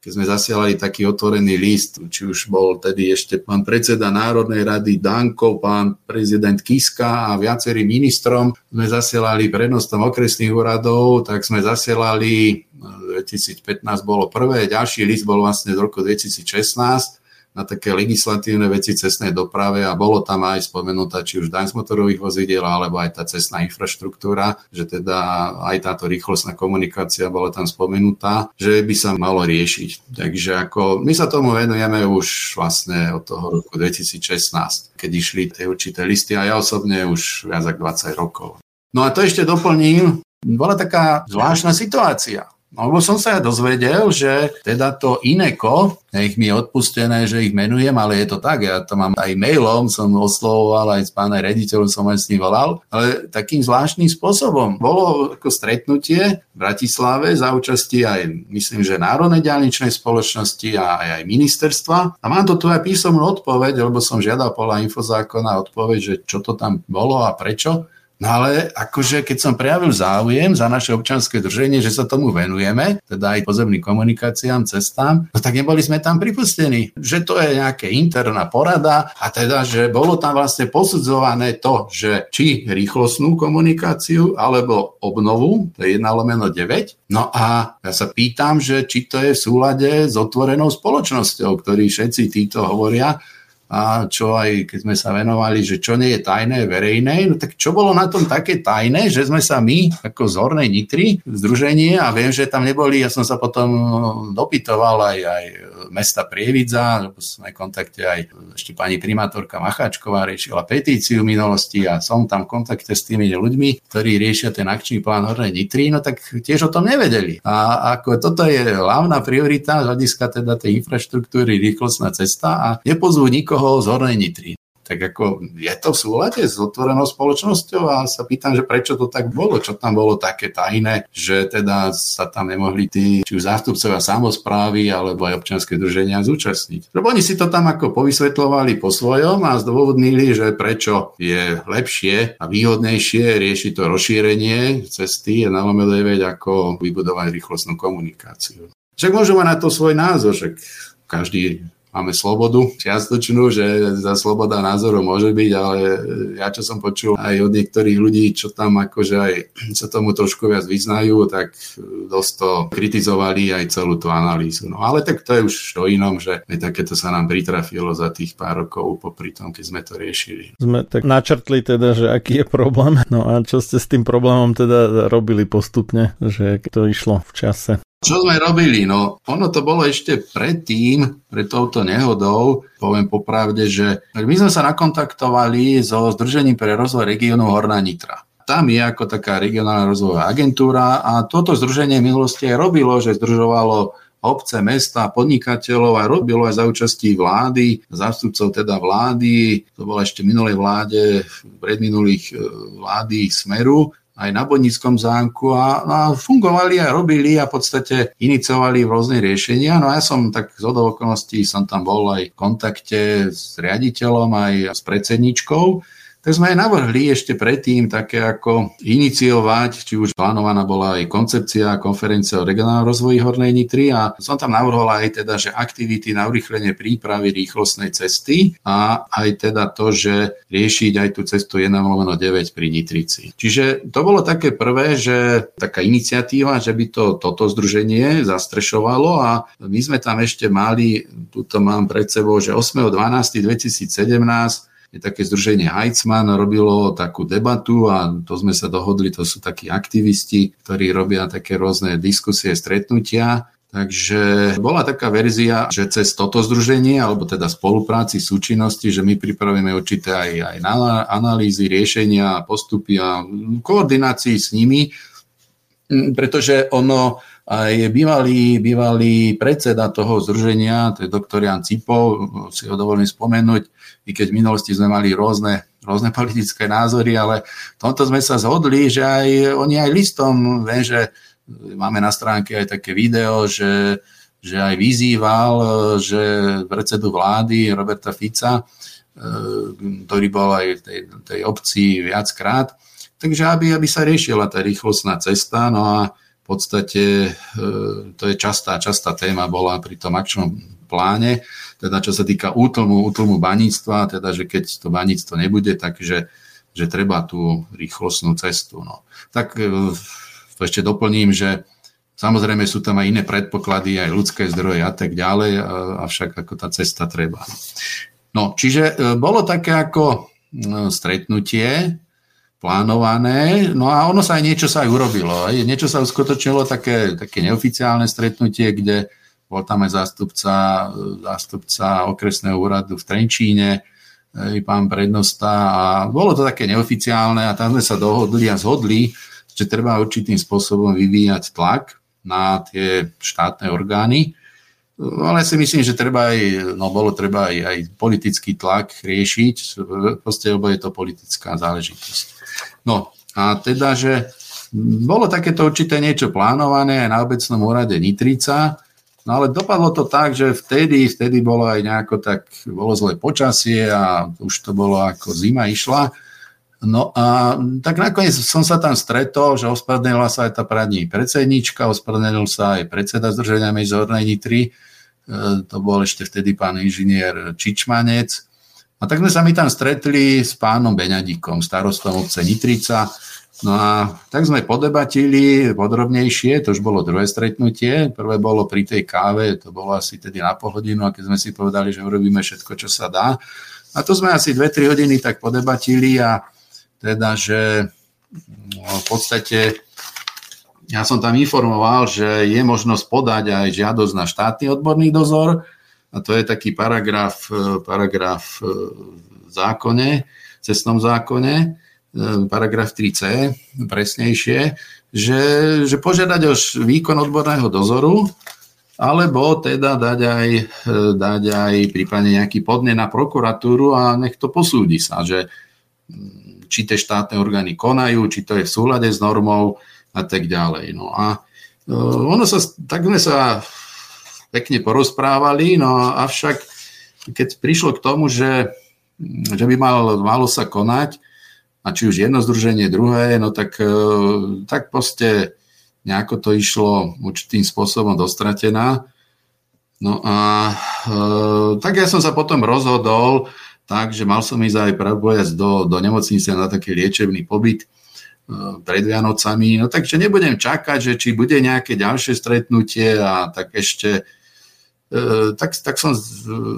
keď sme zasielali taký otvorený list, či už bol tedy ešte pán predseda Národnej rady Danko, pán prezident Kiska a viacerým ministrom, sme zasielali prednostom okresných úradov, tak sme zasielali 2015 bolo prvé, ďalší list bol vlastne z roku 2016 na také legislatívne veci cestnej doprave a bolo tam aj spomenutá či už daň z motorových vozidiel alebo aj tá cestná infraštruktúra, že teda aj táto rýchlostná komunikácia bola tam spomenutá, že by sa malo riešiť. Takže ako my sa tomu venujeme už vlastne od toho roku 2016, keď išli tie určité listy a ja osobne už viac ako 20 rokov. No a to ešte doplním, bola taká zvláštna situácia. No, lebo som sa dozvedel, že teda to Ineko, nech mi je odpustené, že ich menujem, ale je to tak, ja to mám aj mailom, som oslovoval aj s pánom rediteľom, som aj s ním volal, ale takým zvláštnym spôsobom. Bolo ako stretnutie v Bratislave za účasti aj, myslím, že Národnej ďalničnej spoločnosti a aj, aj ministerstva. A mám to tu aj písomnú odpoveď, lebo som žiadal podľa infozákona odpoveď, že čo to tam bolo a prečo. No ale akože keď som prejavil záujem za naše občanské drženie, že sa tomu venujeme, teda aj pozemným komunikáciám, cestám, no tak neboli sme tam pripustení. Že to je nejaká interná porada a teda, že bolo tam vlastne posudzované to, že či rýchlostnú komunikáciu alebo obnovu, to je 1 lomeno 9. No a ja sa pýtam, že či to je v súlade s otvorenou spoločnosťou, ktorí všetci títo hovoria, a čo aj keď sme sa venovali, že čo nie je tajné, verejné, no tak čo bolo na tom také tajné, že sme sa my ako z Hornej Nitry, združenie a viem, že tam neboli, ja som sa potom dopytoval aj, aj mesta Prievidza, lebo aj v kontakte aj ešte pani primátorka Macháčková riešila petíciu v minulosti a som tam v kontakte s tými ľuďmi, ktorí riešia ten akčný plán Hornej Nitry, no tak tiež o tom nevedeli. A ako toto je hlavná priorita z hľadiska teda tej infraštruktúry, rýchlostná cesta a nepozvú nikoho toho z Hornej Nitry. Tak ako je to v súlade s otvorenou spoločnosťou a sa pýtam, že prečo to tak bolo, čo tam bolo také tajné, že teda sa tam nemohli tí, či už zástupcovia samozprávy alebo aj občianske druženia zúčastniť. Lebo oni si to tam ako povysvetľovali po svojom a zdôvodnili, že prečo je lepšie a výhodnejšie riešiť to rozšírenie cesty na Lomedeveď ako vybudovať rýchlostnú komunikáciu. Však môžu mať na to svoj názor, že každý máme slobodu čiastočnú, že za sloboda názoru môže byť, ale ja čo som počul aj od niektorých ľudí, čo tam akože aj sa tomu trošku viac vyznajú, tak dosť to kritizovali aj celú tú analýzu. No ale tak to je už to inom, že aj takéto sa nám pritrafilo za tých pár rokov popri tom, keď sme to riešili.
Sme tak načrtli teda, že aký je problém, no a čo ste s tým problémom teda robili postupne, že to išlo v čase?
Čo sme robili? No, ono to bolo ešte predtým, pred touto nehodou, poviem popravde, že my sme sa nakontaktovali so Združením pre rozvoj regiónu Horná Nitra. Tam je ako taká regionálna rozvojová agentúra a toto združenie v minulosti aj robilo, že združovalo obce, mesta, podnikateľov a robilo aj za účastí vlády, zástupcov teda vlády, to bolo ešte minulej vláde, predminulých e, vlády Smeru aj na Bodnickom zámku a, a fungovali a robili a v podstate iniciovali rôzne riešenia. No a ja som tak z okolností som tam bol aj v kontakte s riaditeľom aj s predsedničkou tak sme aj navrhli ešte predtým také ako iniciovať, či už plánovaná bola aj koncepcia konferencia o regionálnom rozvoji Hornej Nitry a som tam navrhol aj teda, že aktivity na urychlenie prípravy rýchlostnej cesty a aj teda to, že riešiť aj tú cestu 1 9 pri Nitrici. Čiže to bolo také prvé, že taká iniciatíva, že by to toto združenie zastrešovalo a my sme tam ešte mali, tuto mám pred sebou, že 8.12.2017 je také združenie Heitzman, robilo takú debatu a to sme sa dohodli, to sú takí aktivisti, ktorí robia také rôzne diskusie, stretnutia. Takže bola taká verzia, že cez toto združenie, alebo teda spolupráci, súčinnosti, že my pripravíme určité aj, aj analýzy, riešenia, postupy a koordinácii s nimi, pretože ono aj bývalý, bývalý predseda toho združenia, to je doktor Jan Cipov, si ho dovolím spomenúť, i keď v minulosti sme mali rôzne, rôzne politické názory, ale v tomto sme sa zhodli, že aj oni aj listom, viem, že máme na stránke aj také video, že, že aj vyzýval, že predsedu vlády Roberta Fica, e, ktorý bol aj v tej, tej obci viackrát, takže aby, aby sa riešila tá rýchlostná cesta, no a podstate e, to je častá, častá téma bola pri tom akčnom pláne, teda čo sa týka útlmu, útlmu baníctva, teda že keď to baníctvo nebude, takže že treba tú rýchlostnú cestu. No. Tak e, to ešte doplním, že samozrejme sú tam aj iné predpoklady, aj ľudské zdroje a tak ďalej, avšak ako tá cesta treba. No, čiže e, bolo také ako stretnutie plánované, no a ono sa aj niečo sa aj urobilo. Niečo sa uskutočnilo, také, také neoficiálne stretnutie, kde bol tam aj zástupca, zástupca okresného úradu v Trenčíne, pán prednosta a bolo to také neoficiálne a tam sme sa dohodli a zhodli, že treba určitým spôsobom vyvíjať tlak na tie štátne orgány. Ale si myslím, že treba aj, no bolo treba aj, aj politický tlak riešiť, proste, lebo je to politická záležitosť. No a teda, že bolo takéto určité niečo plánované aj na obecnom úrade Nitrica, No ale dopadlo to tak, že vtedy, vtedy bolo aj nejako tak, bolo zlé počasie a už to bolo ako zima išla. No a tak nakoniec som sa tam stretol, že ospravedlnila sa aj tá právní predsednička, ospravedlnil sa aj predseda Združenia Medzihornej Nitry, e, to bol ešte vtedy pán inžinier Čičmanec. A tak sme sa mi tam stretli s pánom Beňadíkom, starostom obce Nitrica, No a tak sme podebatili podrobnejšie, to už bolo druhé stretnutie. Prvé bolo pri tej káve, to bolo asi tedy na pohodinu a keď sme si povedali, že urobíme všetko, čo sa dá. A to sme asi 2-3 hodiny tak podebatili a teda, že no, v podstate ja som tam informoval, že je možnosť podať aj žiadosť na štátny odborný dozor a to je taký paragraf, paragraf v zákone, cestnom zákone, Ehm, paragraf 3c presnejšie, že, že požiadať o výkon odborného dozoru alebo teda dať aj, e, dať aj prípadne nejaký podne na prokuratúru a nech to posúdi sa, že mm, či tie štátne orgány konajú, či to je v súlade s normou a tak ďalej. No a e, ono sa, tak sme sa pekne porozprávali, no avšak keď prišlo k tomu, že, že by mal, malo sa konať, a či už jedno združenie, druhé, no tak, e, tak proste nejako to išlo určitým spôsobom dostratená. No a e, tak ja som sa potom rozhodol, tak, že mal som ísť aj pravdepodobne do, do nemocnice na taký liečebný pobyt e, pred Vianocami. No takže nebudem čakať, že či bude nejaké ďalšie stretnutie a tak ešte tak, tak, som,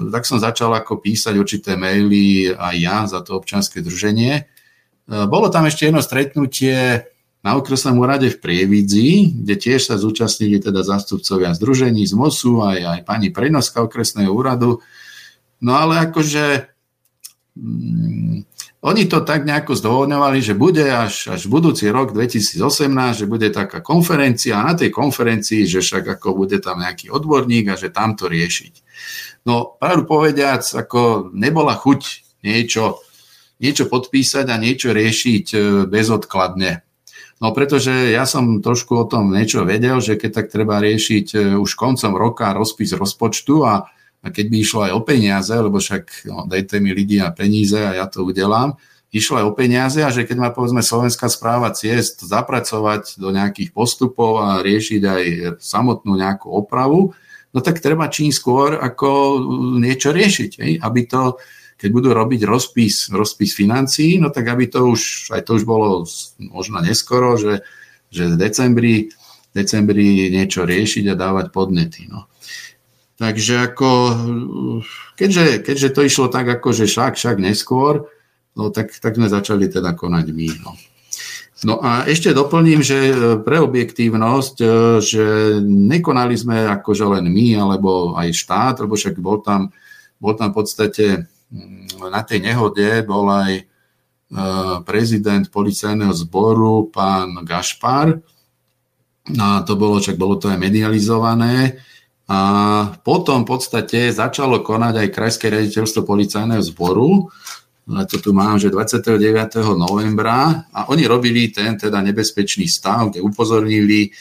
tak som začal ako písať určité maily aj ja za to občanské druženie. Bolo tam ešte jedno stretnutie na okresnom úrade v Prievidzi, kde tiež sa zúčastnili teda zástupcovia združení z MOSu, aj, aj pani prenoska okresného úradu. No ale akože mm, oni to tak nejako zdôvodňovali, že bude až, až budúci rok 2018, že bude taká konferencia a na tej konferencii, že však ako bude tam nejaký odborník a že tam to riešiť. No pravdu povediac, ako nebola chuť niečo, niečo podpísať a niečo riešiť e, bezodkladne. No pretože ja som trošku o tom niečo vedel, že keď tak treba riešiť e, už koncom roka rozpis rozpočtu a, a keď by išlo aj o peniaze, lebo však no, dajte mi lidi a peníze a ja to udelám, išlo aj o peniaze a že keď má povedzme Slovenská správa ciest zapracovať do nejakých postupov a riešiť aj samotnú nejakú opravu, no tak treba čím skôr ako niečo riešiť, aby to keď budú robiť rozpis, rozpis financií, no tak aby to už, aj to už bolo možno neskoro, že, že v decembri, decembri niečo riešiť a dávať podnety. No. Takže ako, keďže, keďže to išlo tak ako, že však, však neskôr, no tak, tak sme začali teda konať my. No. No a ešte doplním, že pre objektívnosť, že nekonali sme akože len my, alebo aj štát, lebo však bol tam, bol tam v podstate Mm, na tej nehode bol aj e, prezident policajného zboru, pán Gašpar. A to bolo, čak bolo to aj medializované. A potom v podstate začalo konať aj Krajské rediteľstvo policajného zboru. To tu mám, že 29. novembra. A oni robili ten teda nebezpečný stav, kde upozornili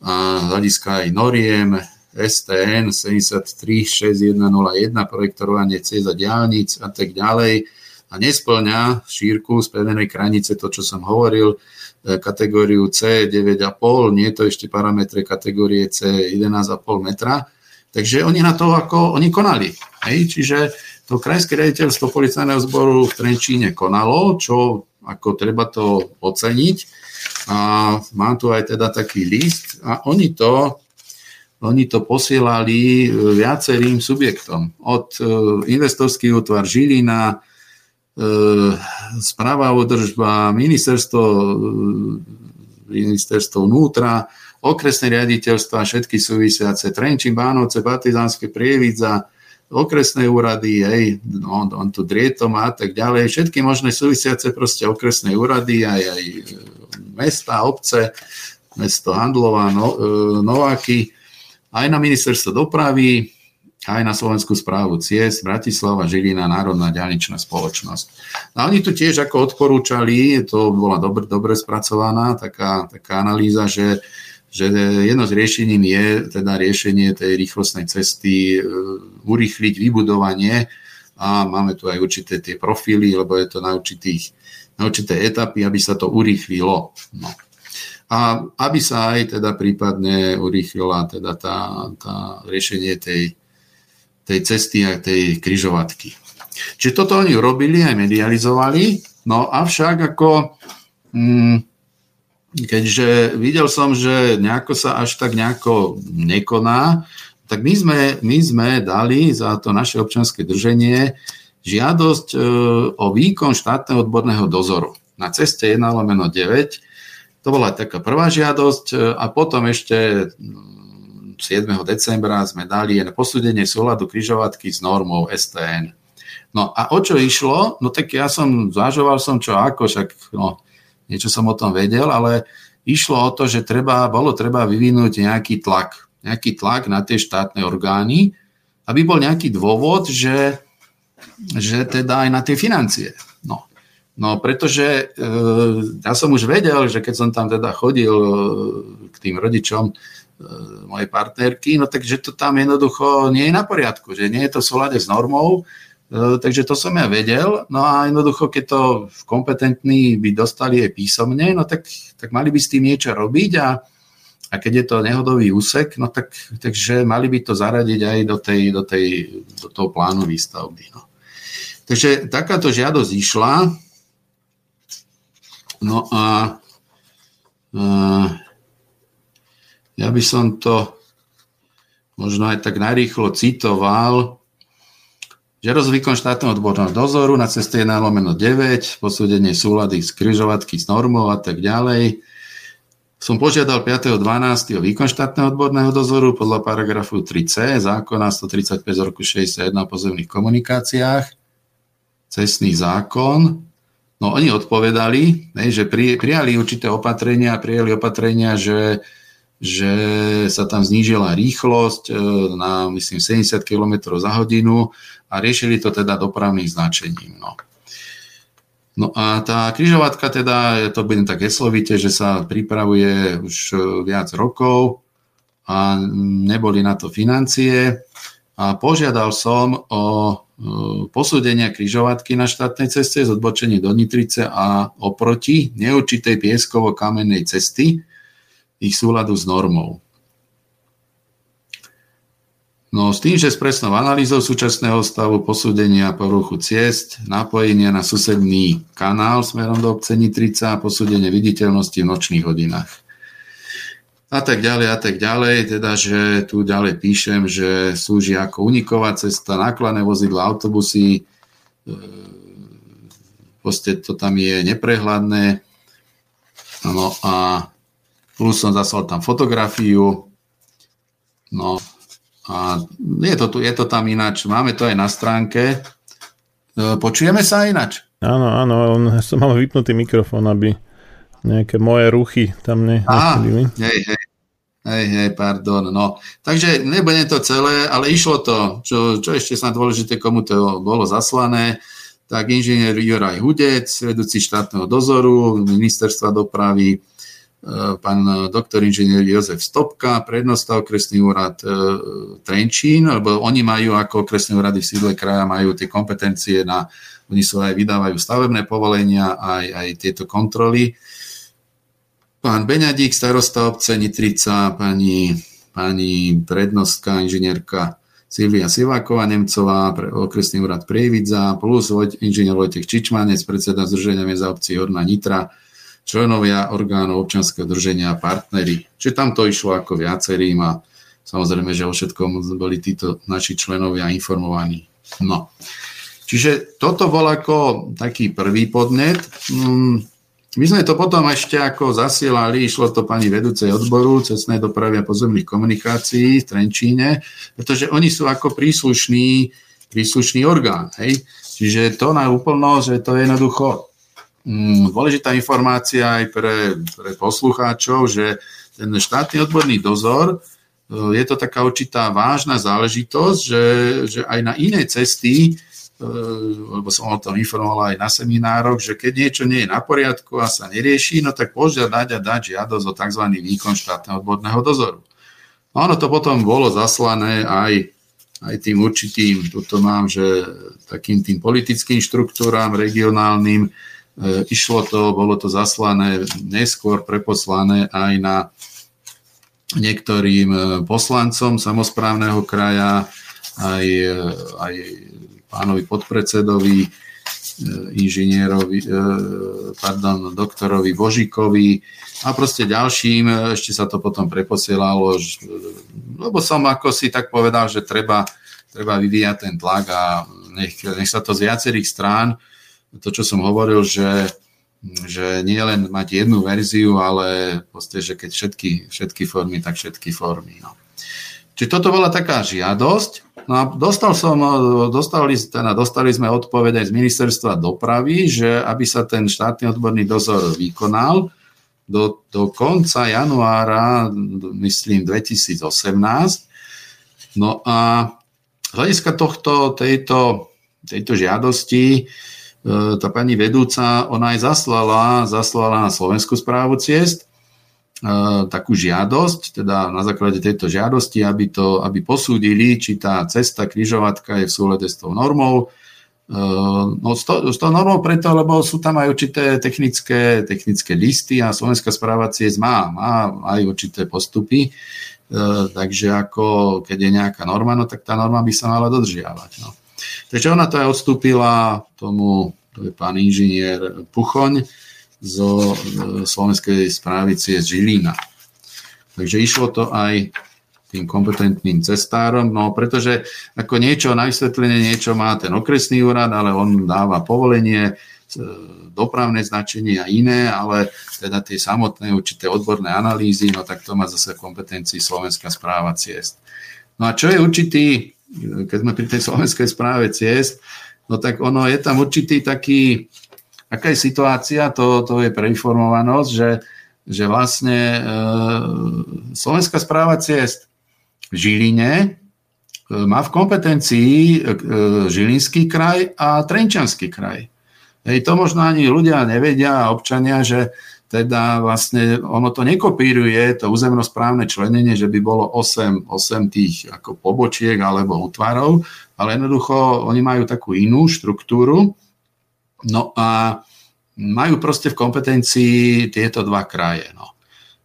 z hľadiska aj noriem, STN 736101, projektorovanie ciest a diálnic a tak ďalej a nesplňa šírku spevenej kranice, to, čo som hovoril, kategóriu C 9,5, nie je to ešte parametre kategórie C 11,5 metra. Takže oni na to ako, oni konali. Hej? Čiže to krajské riaditeľstvo policajného zboru v Trenčíne konalo, čo ako treba to oceniť. A mám tu aj teda taký list a oni to oni to posielali e, viacerým subjektom. Od e, investorský útvar Žilina, e, správa údržba, ministerstvo, ministerstvo vnútra, okresné riaditeľstva, všetky súvisiace, Trenčín, Bánovce, Batizánske, Prievidza, okresné úrady, hej, no, on tu Drietom a tak ďalej, všetky možné súvisiace proste okresné úrady, aj, aj mesta, obce, mesto Handlova, no, Nováky, aj na ministerstvo dopravy, aj na Slovenskú správu ciest, Bratislava, Žilina, Národná ďalničná spoločnosť. A oni tu tiež ako odporúčali, to bola dobre, dobre spracovaná taká, taká analýza, že, že jedno z riešením je teda riešenie tej rýchlostnej cesty, e, urýchliť vybudovanie a máme tu aj určité tie profily, lebo je to na, určitých, na určité etapy, aby sa to urýchlilo. No a aby sa aj teda prípadne urýchlila teda tá, tá riešenie tej, tej cesty a tej kryžovatky. Čiže toto oni urobili, aj medializovali, no avšak ako mm, keďže videl som, že nejako sa až tak nejako nekoná, tak my sme, my sme dali za to naše občanské drženie žiadosť e, o výkon štátneho odborného dozoru na ceste 1 lomeno 9 to bola taká prvá žiadosť e, a potom ešte 7. Mm, decembra sme dali na posúdenie súladu kryžovatky s normou STN. No a o čo išlo? No tak ja som, zvažoval som čo ako, však no, niečo som o tom vedel, ale išlo o to, že treba, bolo treba vyvinúť nejaký tlak. Nejaký tlak na tie štátne orgány, aby bol nejaký dôvod, že, že teda aj na tie financie. No. No pretože e, ja som už vedel, že keď som tam teda chodil e, k tým rodičom mojej partnerky, no takže to tam jednoducho nie je na poriadku, že nie je to v súlade s normou, takže to som ja vedel, no a jednoducho, keď to kompetentní by dostali aj písomne, no tak, tak mali by s tým niečo robiť a, a keď je to nehodový úsek, no tak, takže mali by to zaradiť aj do, tej, do, tej, do toho plánu výstavby. No. Takže takáto žiadosť išla. No a uh, ja by som to možno aj tak narýchlo citoval, že rozvýkon štátneho odborného dozoru na ceste 1 lomeno 9, posúdenie súlady z kryžovatky s normou a tak ďalej. Som požiadal 5.12. o výkon štátneho odborného dozoru podľa paragrafu 3c zákona 135 z roku 61 o pozemných komunikáciách, cestný zákon. No oni odpovedali, že prijali určité opatrenia, prijali opatrenia, že že sa tam znížila rýchlosť e, na, myslím, 70 km za hodinu a riešili to teda dopravným značením. No. No a tá križovatka teda, to budem tak heslovite, že sa pripravuje už e, viac rokov a neboli na to financie a požiadal som o e, posúdenia križovatky na štátnej ceste z odbočení do Nitrice a oproti neurčitej pieskovo-kamennej cesty, ich súladu s normou. No s tým, že s presnou analýzou súčasného stavu posúdenia poruchu ciest, napojenia na susedný kanál smerom do obce Nitrica a posúdenie viditeľnosti v nočných hodinách. A tak ďalej, a tak ďalej, teda, že tu ďalej píšem, že slúži ako uniková cesta, nákladné vozidla, autobusy, e, proste to tam je neprehľadné. No a plus som zaslal tam fotografiu, no a je to, tu, je to tam ináč, máme to aj na stránke. E, počujeme sa ináč?
Áno, áno, ja som mal vypnutý mikrofón, aby nejaké moje ruchy tam ne, Á,
hej, hej. Hej, hej, pardon. No, takže nebudem to celé, ale išlo to, čo, čo ešte snad dôležité, komu to bolo zaslané, tak inžinier Juraj Hudec, vedúci štátneho dozoru ministerstva dopravy, pán doktor inžinier Jozef Stopka, prednosta okresný úrad e, Trenčín, lebo oni majú ako okresné úrady v sídle kraja, majú tie kompetencie na, oni sú aj vydávajú stavebné povolenia, aj, aj tieto kontroly. Pán Beňadík, starosta obce Nitrica, pani, pani prednostka, inžinierka Silvia Siváková Nemcová, okresný úrad Prievidza, plus inžinier Vojtech Čičmanec, predseda Združenia za obcí Horná Nitra, členovia orgánov občanského drženia a partnery. Čiže tam to išlo ako viacerým a samozrejme, že o všetkom boli títo naši členovia informovaní. No. Čiže toto bol ako taký prvý podnet. Mm, my sme to potom ešte ako zasielali, išlo to pani vedúcej odboru cestnej dopravy a pozemných komunikácií v Trenčíne, pretože oni sú ako príslušný, príslušný orgán. Hej? Čiže to na úplno, že to je jednoducho dôležitá informácia aj pre, pre poslucháčov, že ten štátny odborný dozor e, je to taká určitá vážna záležitosť, že, že aj na iné cesty, e, lebo som o tom informoval aj na seminároch, že keď niečo nie je na poriadku a sa nerieši, no tak požiadať a dať žiadosť o tzv. výkon štátneho odborného dozoru. No ono to potom bolo zaslané aj, aj tým určitým, tuto mám, že takým tým politickým štruktúram, regionálnym, išlo to, bolo to zaslané, neskôr preposlané aj na niektorým e, poslancom samozprávneho kraja, aj, e, aj pánovi podpredsedovi, inžinierovi, pardon, doktorovi Božikovi a proste ďalším, ešte sa to potom preposielalo, lebo som ako si tak povedal, že treba, treba vyvíjať ten tlak a nech, nech sa to z viacerých strán to, čo som hovoril, že, že nie len mať jednu verziu, ale proste, že keď všetky, všetky formy, tak všetky formy. No. Čiže toto bola taká žiadosť. No a dostal som, dostali, teda dostali sme odpoveď aj z ministerstva dopravy, že aby sa ten štátny odborný dozor vykonal do, do konca januára, myslím, 2018. No a z hľadiska tohto, tejto, tejto žiadosti tá pani vedúca, ona aj zaslala, zaslala na Slovenskú správu ciest e, takú žiadosť, teda na základe tejto žiadosti, aby, to, aby posúdili, či tá cesta križovatka je v súlede s tou normou. No s, to, s to normou preto, lebo sú tam aj určité technické, technické listy a Slovenská správa ciest má, má aj určité postupy, takže ako keď je nejaká norma, no tak tá norma by sa mala dodržiavať. No. Takže ona to aj odstúpila tomu, to je pán inžinier Puchoň zo Slovenskej správy ciest Žilína. Takže išlo to aj tým kompetentným cestárom, no pretože ako niečo na vysvetlenie niečo má ten okresný úrad, ale on dáva povolenie, e, dopravné značenie a iné, ale teda tie samotné určité odborné analýzy, no tak to má zase kompetencii Slovenská správa ciest. No a čo je určitý, keď sme pri tej slovenskej správe ciest, no tak ono je tam určitý taký, aká je situácia, to, to je preinformovanosť, že, že vlastne e, Slovenská správa ciest v Žiline e, má v kompetencii e, Žilinský kraj a Trenčanský kraj. Hej, to možno ani ľudia nevedia, občania, že teda vlastne ono to nekopíruje, to územnosprávne členenie, že by bolo 8, 8 tých ako pobočiek alebo útvarov, ale jednoducho oni majú takú inú štruktúru. No a majú proste v kompetencii tieto dva kraje. No.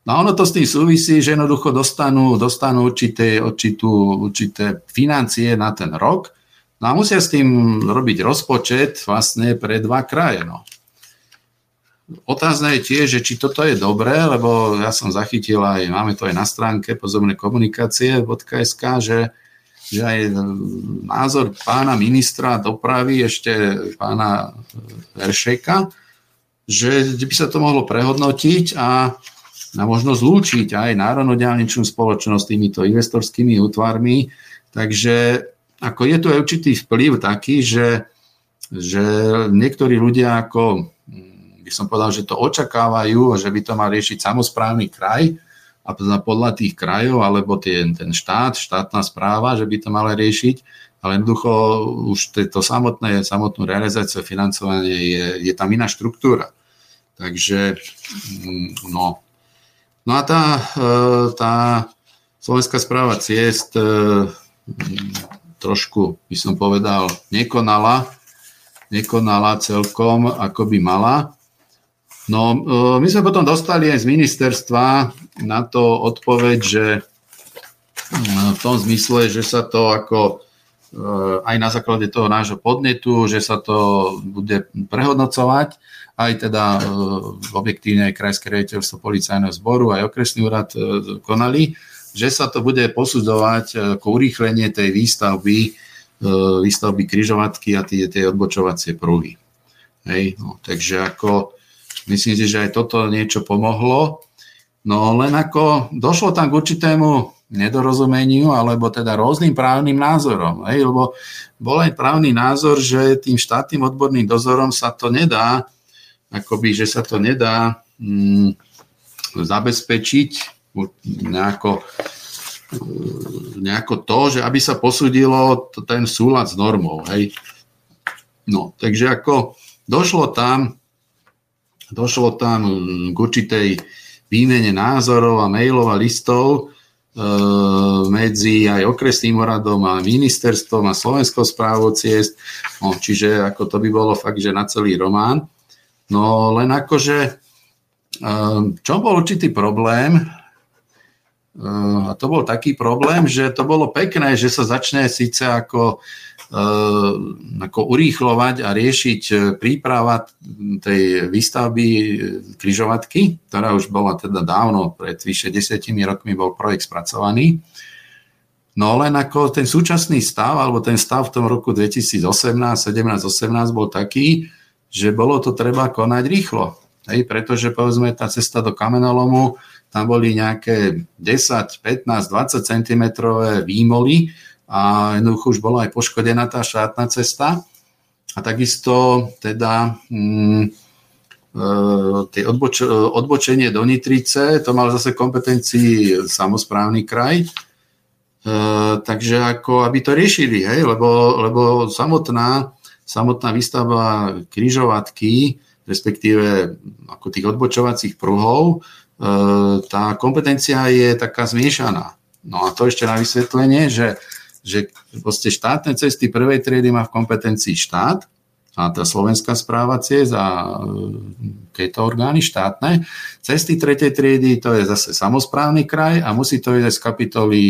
No a ono to s tým súvisí, že jednoducho dostanú, dostanú určité, určitú, určité financie na ten rok no a musia s tým robiť rozpočet vlastne pre dva kraje. No. Otázne je tiež, že či toto je dobré, lebo ja som zachytil aj, máme to aj na stránke pozorné komunikácie.sk, že, že aj názor pána ministra dopravy, ešte pána Veršeka, že by sa to mohlo prehodnotiť a a možno zlúčiť aj národnú spoločnosť s týmito investorskými útvarmi. Takže ako je tu aj určitý vplyv taký, že, že niektorí ľudia ako by som povedal, že to očakávajú, že by to mal riešiť samozprávny kraj a podľa tých krajov, alebo tie, ten štát, štátna správa, že by to mala riešiť, ale jednoducho už to samotné, samotnú realizáciu financovanie je, je tam iná štruktúra. Takže mm, no, No a tá, e, tá Slovenská správa ciest e, trošku, by som povedal, nekonala, nekonala celkom, ako by mala. No, e, my sme potom dostali aj z ministerstva na to odpoveď, že v tom zmysle, že sa to ako aj na základe toho nášho podnetu, že sa to bude prehodnocovať aj teda e, objektívne aj Krajské riaditeľstvo policajného zboru, aj okresný úrad e, konali, že sa to bude posudzovať e, ako urýchlenie tej výstavby, výstavby kryžovatky a tie, tie odbočovacie pruhy. Hej, no, takže ako myslím si, že aj toto niečo pomohlo. No len ako došlo tam k určitému nedorozumeniu alebo teda rôznym právnym názorom. Hej, lebo bol aj právny názor, že tým štátnym odborným dozorom sa to nedá akoby, že sa to nedá mm, zabezpečiť nejako, nejako to, že aby sa posudilo ten súlad s normou. Hej. No, takže ako došlo tam, došlo tam k určitej výmene názorov a mailov a listov e, medzi aj okresným úradom a ministerstvom a Slovenskou správou ciest. No, čiže ako to by bolo fakt, že na celý román. No len akože, ehm, čo bol určitý problém, ehm, a to bol taký problém, že to bolo pekné, že sa začne síce ako, ako urýchlovať a riešiť e, príprava tej výstavby e, križovatky, ktorá už bola teda dávno, pred vyše desiatimi rokmi bol projekt spracovaný. No len ako ten súčasný stav, alebo ten stav v tom roku 2018, 17, 18 bol taký, že bolo to treba konať rýchlo. Hej, pretože povedzme tá cesta do kamenolomu, tam boli nejaké 10, 15, 20 cm výmoly a jednoducho už bola aj poškodená tá štátna cesta. A takisto teda mm, e, odboč, odbočenie do Nitrice, to mal zase kompetencii samozprávny kraj. E, takže ako, aby to riešili, hej, lebo, lebo samotná samotná výstavba kryžovatky, respektíve ako tých odbočovacích pruhov, e, tá kompetencia je taká zmiešaná. No a to ešte na vysvetlenie, že, že proste štátne cesty prvej triedy má v kompetencii štát a tá slovenská správa ciest a tieto orgány štátne. Cesty tretej triedy to je zase samozprávny kraj a musí to ísť z kapitoly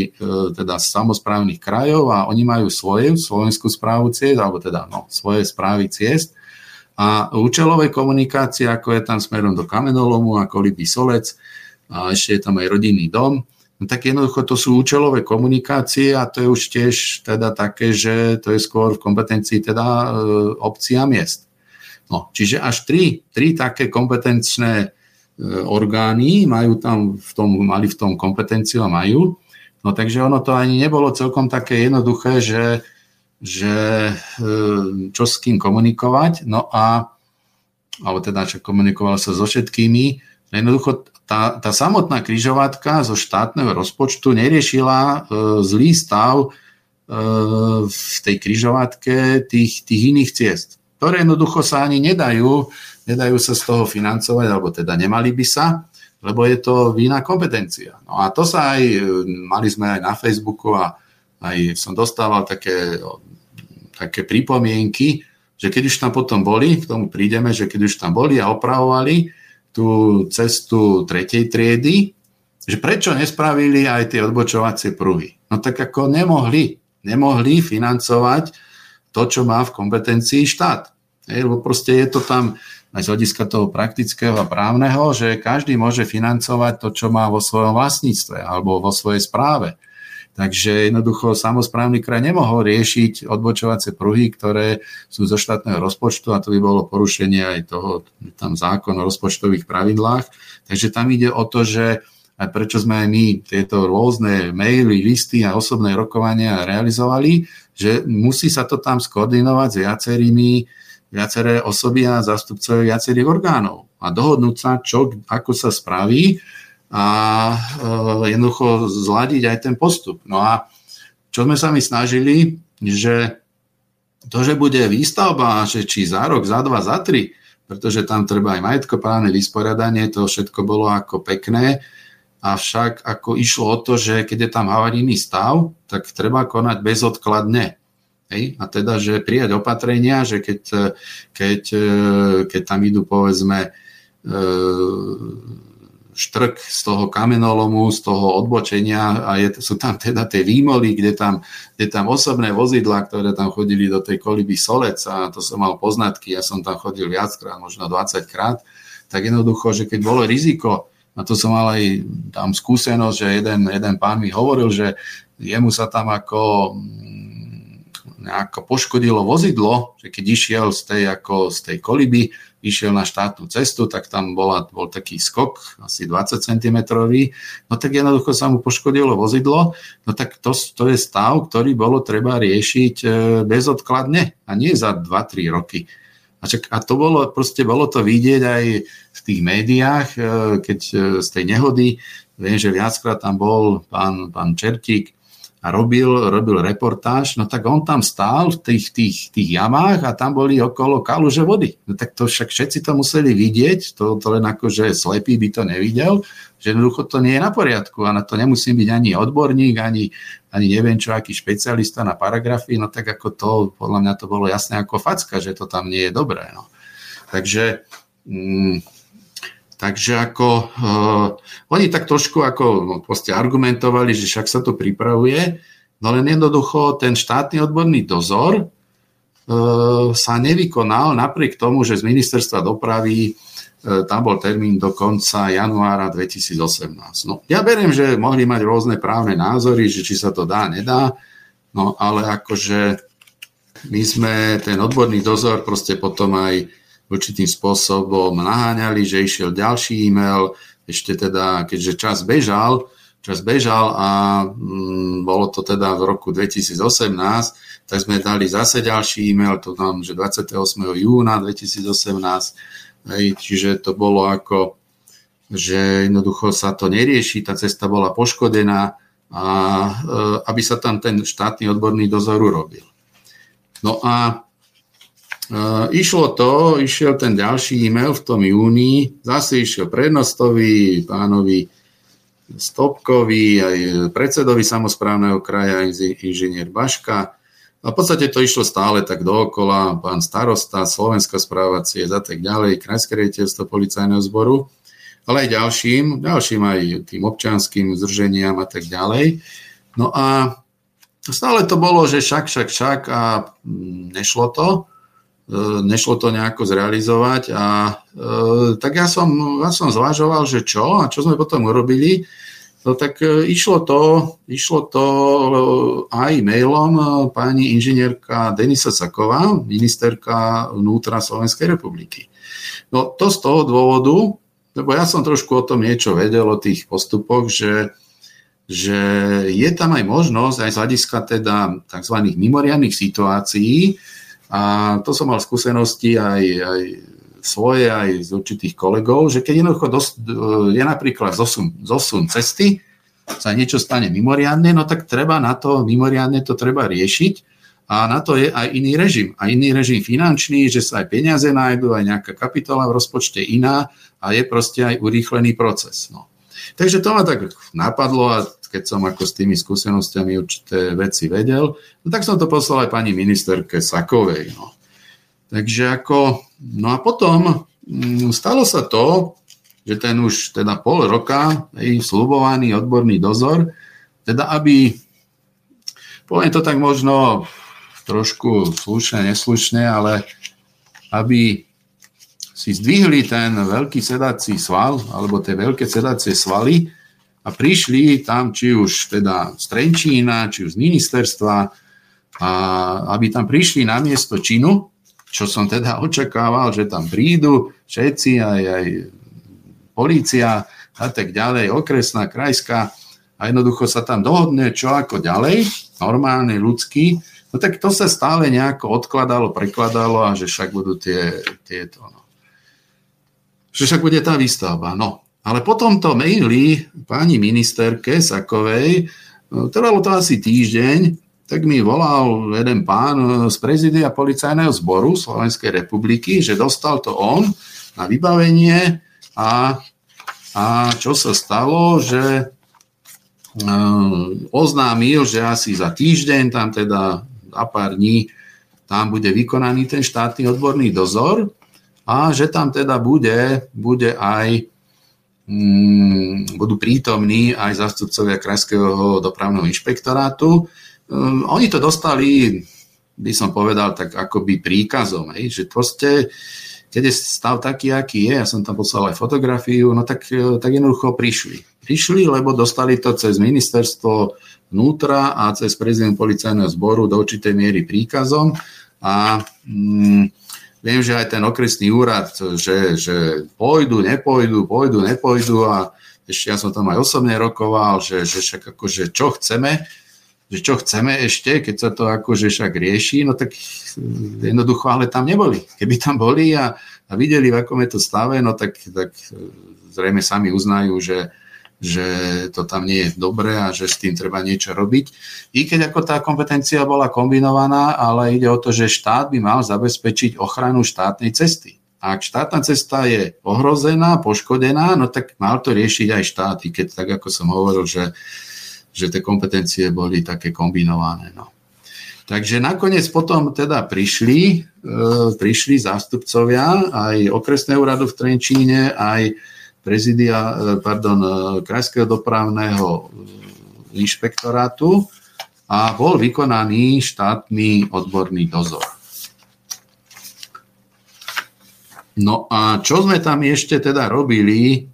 teda z samozprávnych krajov a oni majú svoje slovenskú správu ciest, alebo teda no, svoje správy ciest a účelové komunikácie, ako je tam smerom do kamenolomu, ako Libý Solec, a ešte je tam aj rodinný dom, no tak jednoducho to sú účelové komunikácie a to je už tiež teda také, že to je skôr v kompetencii teda e, obcí a miest. No, čiže až tri, tri také kompetenčné e, orgány majú tam v tom, mali v tom kompetenciu a majú. No takže ono to ani nebolo celkom také jednoduché, že že e, čo s kým komunikovať, no a alebo teda, čo komunikoval sa so všetkými, jednoducho tá, tá samotná križovatka zo štátneho rozpočtu neriešila e, zlý stav e, v tej križovatke tých, tých iných ciest, ktoré jednoducho sa ani nedajú, nedajú sa z toho financovať, alebo teda nemali by sa, lebo je to vína kompetencia. No a to sa aj, e, mali sme aj na Facebooku a aj som dostával také také pripomienky, že keď už tam potom boli, k tomu prídeme, že keď už tam boli a opravovali tú cestu tretej triedy, že prečo nespravili aj tie odbočovacie pruhy. No tak ako nemohli, nemohli financovať to, čo má v kompetencii štát. Hej, lebo proste je to tam aj z hľadiska toho praktického a právneho, že každý môže financovať to, čo má vo svojom vlastníctve alebo vo svojej správe. Takže jednoducho samozprávny kraj nemohol riešiť odbočovacie pruhy, ktoré sú zo štátneho rozpočtu a to by bolo porušenie aj toho, tam zákon o rozpočtových pravidlách. Takže tam ide o to, že aj prečo sme aj my tieto rôzne maily, listy a osobné rokovania realizovali, že musí sa to tam skoordinovať s viacerými, viaceré osoby a zástupcovia viacerých orgánov a dohodnúť sa, čo, ako sa spraví, a e, jednoducho zladiť aj ten postup. No a čo sme sa my snažili, že to, že bude výstavba, že či za rok, za dva, za tri, pretože tam treba aj majetkoprávne vysporiadanie, to všetko bolo ako pekné, avšak ako išlo o to, že keď je tam havarijný stav, tak treba konať bezodkladne. Hej? A teda, že prijať opatrenia, že keď, keď, keď tam idú povedzme e, štrk z toho kamenolomu, z toho odbočenia a je, sú tam teda tie výmoly, kde tam, kde tam osobné vozidla, ktoré tam chodili do tej koliby Solec a to som mal poznatky, ja som tam chodil viackrát, možno 20 krát, tak jednoducho, že keď bolo riziko, a to som mal aj tam skúsenosť, že jeden, jeden pán mi hovoril, že jemu sa tam ako nejako poškodilo vozidlo, že keď išiel z tej, ako z tej koliby, išiel na štátnu cestu, tak tam bola, bol taký skok, asi 20 cm, no tak jednoducho sa mu poškodilo vozidlo, no tak to, to je stav, ktorý bolo treba riešiť e, bezodkladne a nie za 2-3 roky. A, čak, a to bolo, proste bolo to vidieť aj v tých médiách, e, keď e, z tej nehody, viem, že viackrát tam bol pán, pán Čertík, a robil, robil reportáž, no tak on tam stál v tých, tých, tých jamách a tam boli okolo kaluže vody. No tak to však všetci to museli vidieť, to, to len ako, že slepý by to nevidel, že jednoducho to nie je na poriadku a na to nemusím byť ani odborník, ani, ani neviem čo, aký špecialista na paragrafy, no tak ako to, podľa mňa to bolo jasné ako facka, že to tam nie je dobré. No. Takže mm, Takže ako uh, oni tak trošku ako no, proste argumentovali, že však sa to pripravuje, no len jednoducho ten štátny odborný dozor uh, sa nevykonal napriek tomu, že z ministerstva dopravy uh, tam bol termín do konca januára 2018. No, ja beriem, že mohli mať rôzne právne názory, že či sa to dá, nedá, no ale akože my sme ten odborný dozor proste potom aj určitým spôsobom naháňali, že išiel ďalší e-mail, ešte teda, keďže čas bežal, čas bežal a mm, bolo to teda v roku 2018, tak sme dali zase ďalší e-mail, to tam, že 28. júna 2018, hej, čiže to bolo ako, že jednoducho sa to nerieši, tá cesta bola poškodená a e, aby sa tam ten štátny odborný dozor urobil. No a išlo to, išiel ten ďalší e-mail v tom júni, zase išiel prednostovi, pánovi Stopkovi, aj predsedovi samozprávneho kraja, inžinier Baška. A v podstate to išlo stále tak dookola, pán starosta, Slovenská správa ciest a tak ďalej, Krajské riaditeľstvo policajného zboru, ale aj ďalším, ďalším aj tým občanským združeniam a tak ďalej. No a stále to bolo, že však, však, však a mm, nešlo to. E, nešlo to nejako zrealizovať a e, tak ja som, ja som zvažoval, že čo a čo sme potom urobili. No tak e, išlo to, išlo to aj mailom pani inžinierka Denisa Saková, ministerka vnútra Slovenskej republiky. No to z toho dôvodu, lebo ja som trošku o tom niečo vedel, o tých postupoch, že, že je tam aj možnosť, aj z hľadiska teda tzv. mimoriadných situácií, a to som mal skúsenosti aj, aj svoje aj z určitých kolegov, že keď jednoducho dos, je napríklad zosun, zosun cesty, sa niečo stane mimoriadne, no tak treba na to, mimoriadne to treba riešiť a na to je aj iný režim. A iný režim finančný, že sa aj peniaze nájdú, aj nejaká kapitola v rozpočte iná a je proste aj urýchlený proces. No. Takže to ma tak napadlo a keď som ako s tými skúsenostiami určité veci vedel, no tak som to poslal aj pani ministerke Sakovej. No. Takže ako, no a potom mm, stalo sa to, že ten už teda pol roka hej, slubovaný odborný dozor, teda aby, poviem to tak možno trošku slušne, neslušne, ale aby si zdvihli ten veľký sedací sval, alebo tie veľké sedacie svaly a prišli tam, či už teda z Trenčína, či už z ministerstva, a aby tam prišli na miesto činu, čo som teda očakával, že tam prídu všetci, aj, aj polícia a tak ďalej, okresná, krajská a jednoducho sa tam dohodne, čo ako ďalej, normálne, ľudský, no tak to sa stále nejako odkladalo, prekladalo a že však budú tie, tieto, no. Že však bude tá výstavba, no. Ale potom to maili pani ministerke Sakovej, no, trvalo to asi týždeň, tak mi volal jeden pán e, z prezidia policajného zboru Slovenskej republiky, že dostal to on na vybavenie a, a čo sa stalo, že uh, oznámil, že asi za týždeň, tam teda za pár dní, tam bude vykonaný ten štátny odborný dozor a že tam teda bude, bude aj budú prítomní aj zástupcovia Krajského dopravného inšpektorátu, um, oni to dostali, by som povedal, tak akoby príkazom, že proste, keď je stav taký, aký je, ja som tam poslal aj fotografiu, no tak, e, tak jednoducho prišli. Prišli, lebo dostali to cez ministerstvo vnútra a cez prezident policajného zboru do určitej miery príkazom a mm, viem, že aj ten okresný úrad, že, že pôjdu, nepôjdu, pôjdu, nepôjdu a ešte ja som tam aj osobne rokoval, že, že však akože čo chceme, že čo chceme ešte, keď sa to akože však rieši, no tak jednoducho, ale tam neboli. Keby tam boli a, a videli, v akom je to stave, no tak, tak zrejme sami uznajú, že, že to tam nie je dobré a že s tým treba niečo robiť. I keď ako tá kompetencia bola kombinovaná, ale ide o to, že štát by mal zabezpečiť ochranu štátnej cesty. Ak štátna cesta je ohrozená, poškodená, no tak mal to riešiť aj štát, i keď tak ako som hovoril, že že tie kompetencie boli také kombinované. No. Takže nakoniec potom teda prišli, e, prišli zástupcovia aj okresného úradu v Trenčíne, aj prezidia, e, pardon, e, Krajského dopravného inšpektorátu a bol vykonaný štátny odborný dozor. No a čo sme tam ešte teda robili?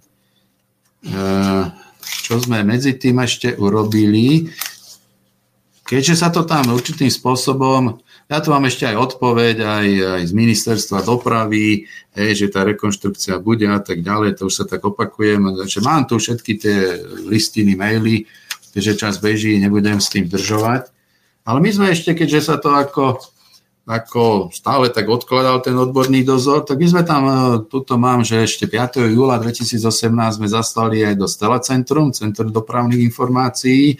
čo sme medzi tým ešte urobili, keďže sa to tam určitým spôsobom, ja tu mám ešte aj odpoveď aj, aj z ministerstva dopravy, hej, že tá rekonštrukcia bude a tak ďalej, to už sa tak opakujem, že mám tu všetky tie listiny, maily, že čas beží, nebudem s tým držovať. Ale my sme ešte, keďže sa to ako ako stále tak odkladal ten odborný dozor, tak my sme tam, e, tuto mám, že ešte 5. júla 2018 sme zastali aj do Stela Centrum, Centrum dopravných informácií,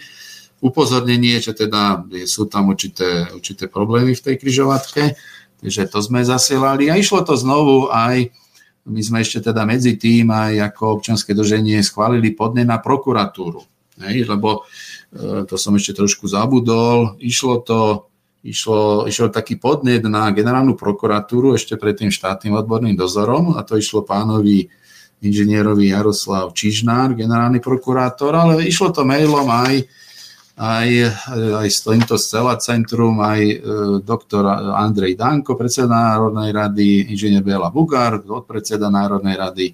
upozornenie, že teda sú tam určité, určité problémy v tej križovatke, takže to sme zasielali a išlo to znovu aj, my sme ešte teda medzi tým aj ako občanské drženie schválili podne na prokuratúru, hej, lebo e, to som ešte trošku zabudol, išlo to išlo, išlo taký podnet na generálnu prokuratúru ešte pred tým štátnym odborným dozorom a to išlo pánovi inžinierovi Jaroslav Čižnár, generálny prokurátor, ale išlo to mailom aj, aj, aj týmto Scela Centrum, aj e, doktor Andrej Danko, predseda Národnej rady, inžinier Bela Bugár, podpredseda Národnej rady,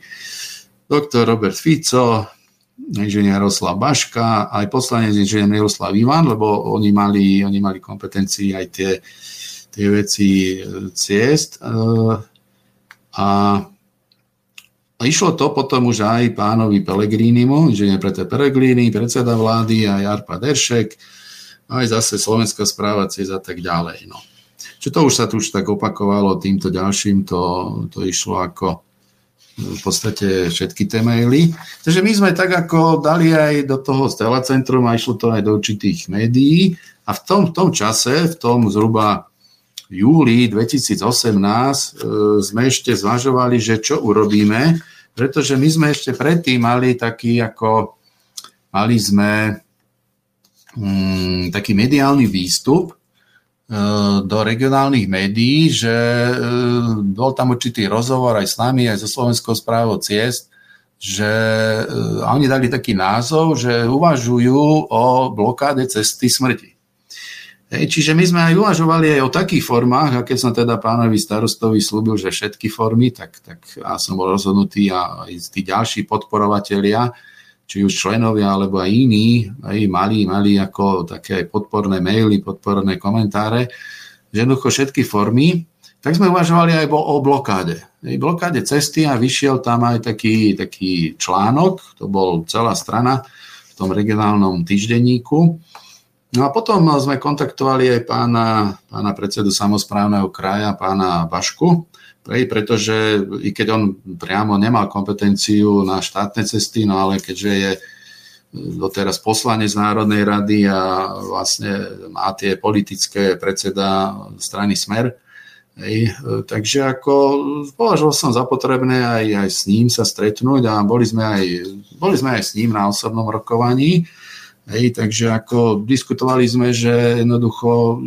doktor Robert Fico, inžinier Jaroslav Baška, aj poslanec inžinier Miroslav Ivan, lebo oni mali, oni mali kompetencii aj tie, tie veci e, ciest. E, a a išlo to potom už aj pánovi Pelegrínimu, inžinier Peter Pelegrini, predseda vlády, aj Arpa Deršek, aj zase Slovenská správa ciest a tak ďalej. No. Čo to už sa tu už tak opakovalo týmto ďalším, to, to išlo ako v podstate všetky tie maily. Takže my sme tak ako dali aj do toho Stella Centrum a išlo to aj do určitých médií a v tom, v tom čase, v tom zhruba júli 2018 e, sme ešte zvažovali, že čo urobíme, pretože my sme ešte predtým mali taký ako, mali sme um, taký mediálny výstup, do regionálnych médií, že e, bol tam určitý rozhovor aj s nami, aj so Slovenskou správou ciest, že e, oni dali taký názov, že uvažujú o blokáde cesty smrti. Hej, čiže my sme aj uvažovali aj o takých formách, a keď som teda pánovi starostovi slúbil, že všetky formy, tak, tak a som bol rozhodnutý a aj tí ďalší podporovatelia, či už členovia alebo aj iní, aj mali, mali ako také podporné maily, podporné komentáre, že jednoducho všetky formy, tak sme uvažovali aj o blokáde. Aj blokáde cesty a vyšiel tam aj taký, taký článok, to bol celá strana v tom regionálnom týždenníku. No a potom sme kontaktovali aj pána, pána predsedu samozprávneho kraja, pána Bašku, pretože i keď on priamo nemal kompetenciu na štátne cesty, no ale keďže je e, doteraz poslanec Národnej rady a vlastne má tie politické predseda strany Smer, Hej, e, takže ako považoval som za potrebné aj, aj s ním sa stretnúť a boli sme, aj, boli sme aj s ním na osobnom rokovaní. Hej, takže ako diskutovali sme, že jednoducho,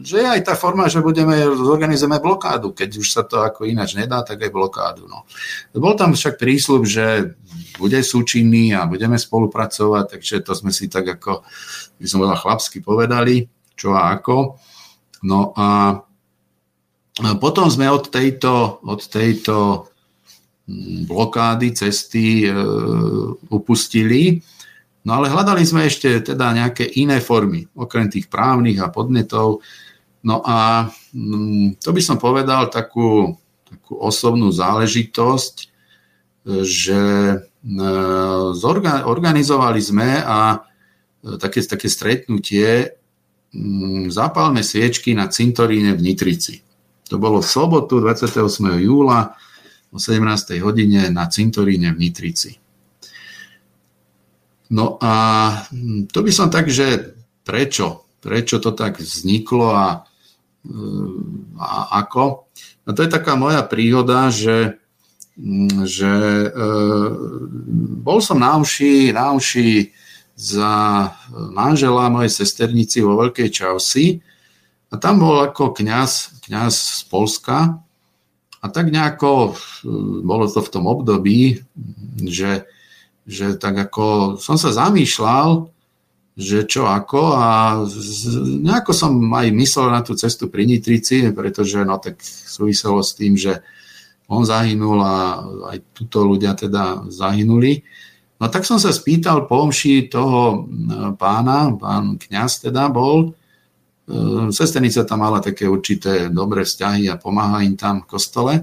že aj tá forma, že budeme, zorganizujeme blokádu. Keď už sa to ako ináč nedá, tak aj blokádu. No. Bol tam však prísľub, že bude súčinný a budeme spolupracovať, takže to sme si tak ako, by som povedal, chlapsky povedali, čo a ako. No a potom sme od tejto, od tejto hm, blokády cesty e, upustili No ale hľadali sme ešte teda nejaké iné formy, okrem tých právnych a podnetov. No a mm, to by som povedal takú, takú osobnú záležitosť, že e, organizovali sme a e, také, také stretnutie mm, Zapálme sviečky na cintoríne v Nitrici. To bolo v sobotu 28. júla o 17. hodine na cintoríne v Nitrici. No a to by som tak, že prečo? Prečo to tak vzniklo a, hm, a ako? No to je taká moja príhoda, že, hm, že e, bol som na uši, na uši za manžela mojej sesternici vo Veľkej Čausi a tam bol ako kňaz, kňaz z Polska a tak nejako bolo to v tom období, že že tak ako som sa zamýšľal, že čo ako a nejako som aj myslel na tú cestu pri Nitrici, pretože no tak súviselo s tým, že on zahynul a aj tuto ľudia teda zahynuli. No tak som sa spýtal po omši toho pána, pán kňaz teda bol, e, sesternica tam mala také určité dobré vzťahy a pomáha im tam v kostole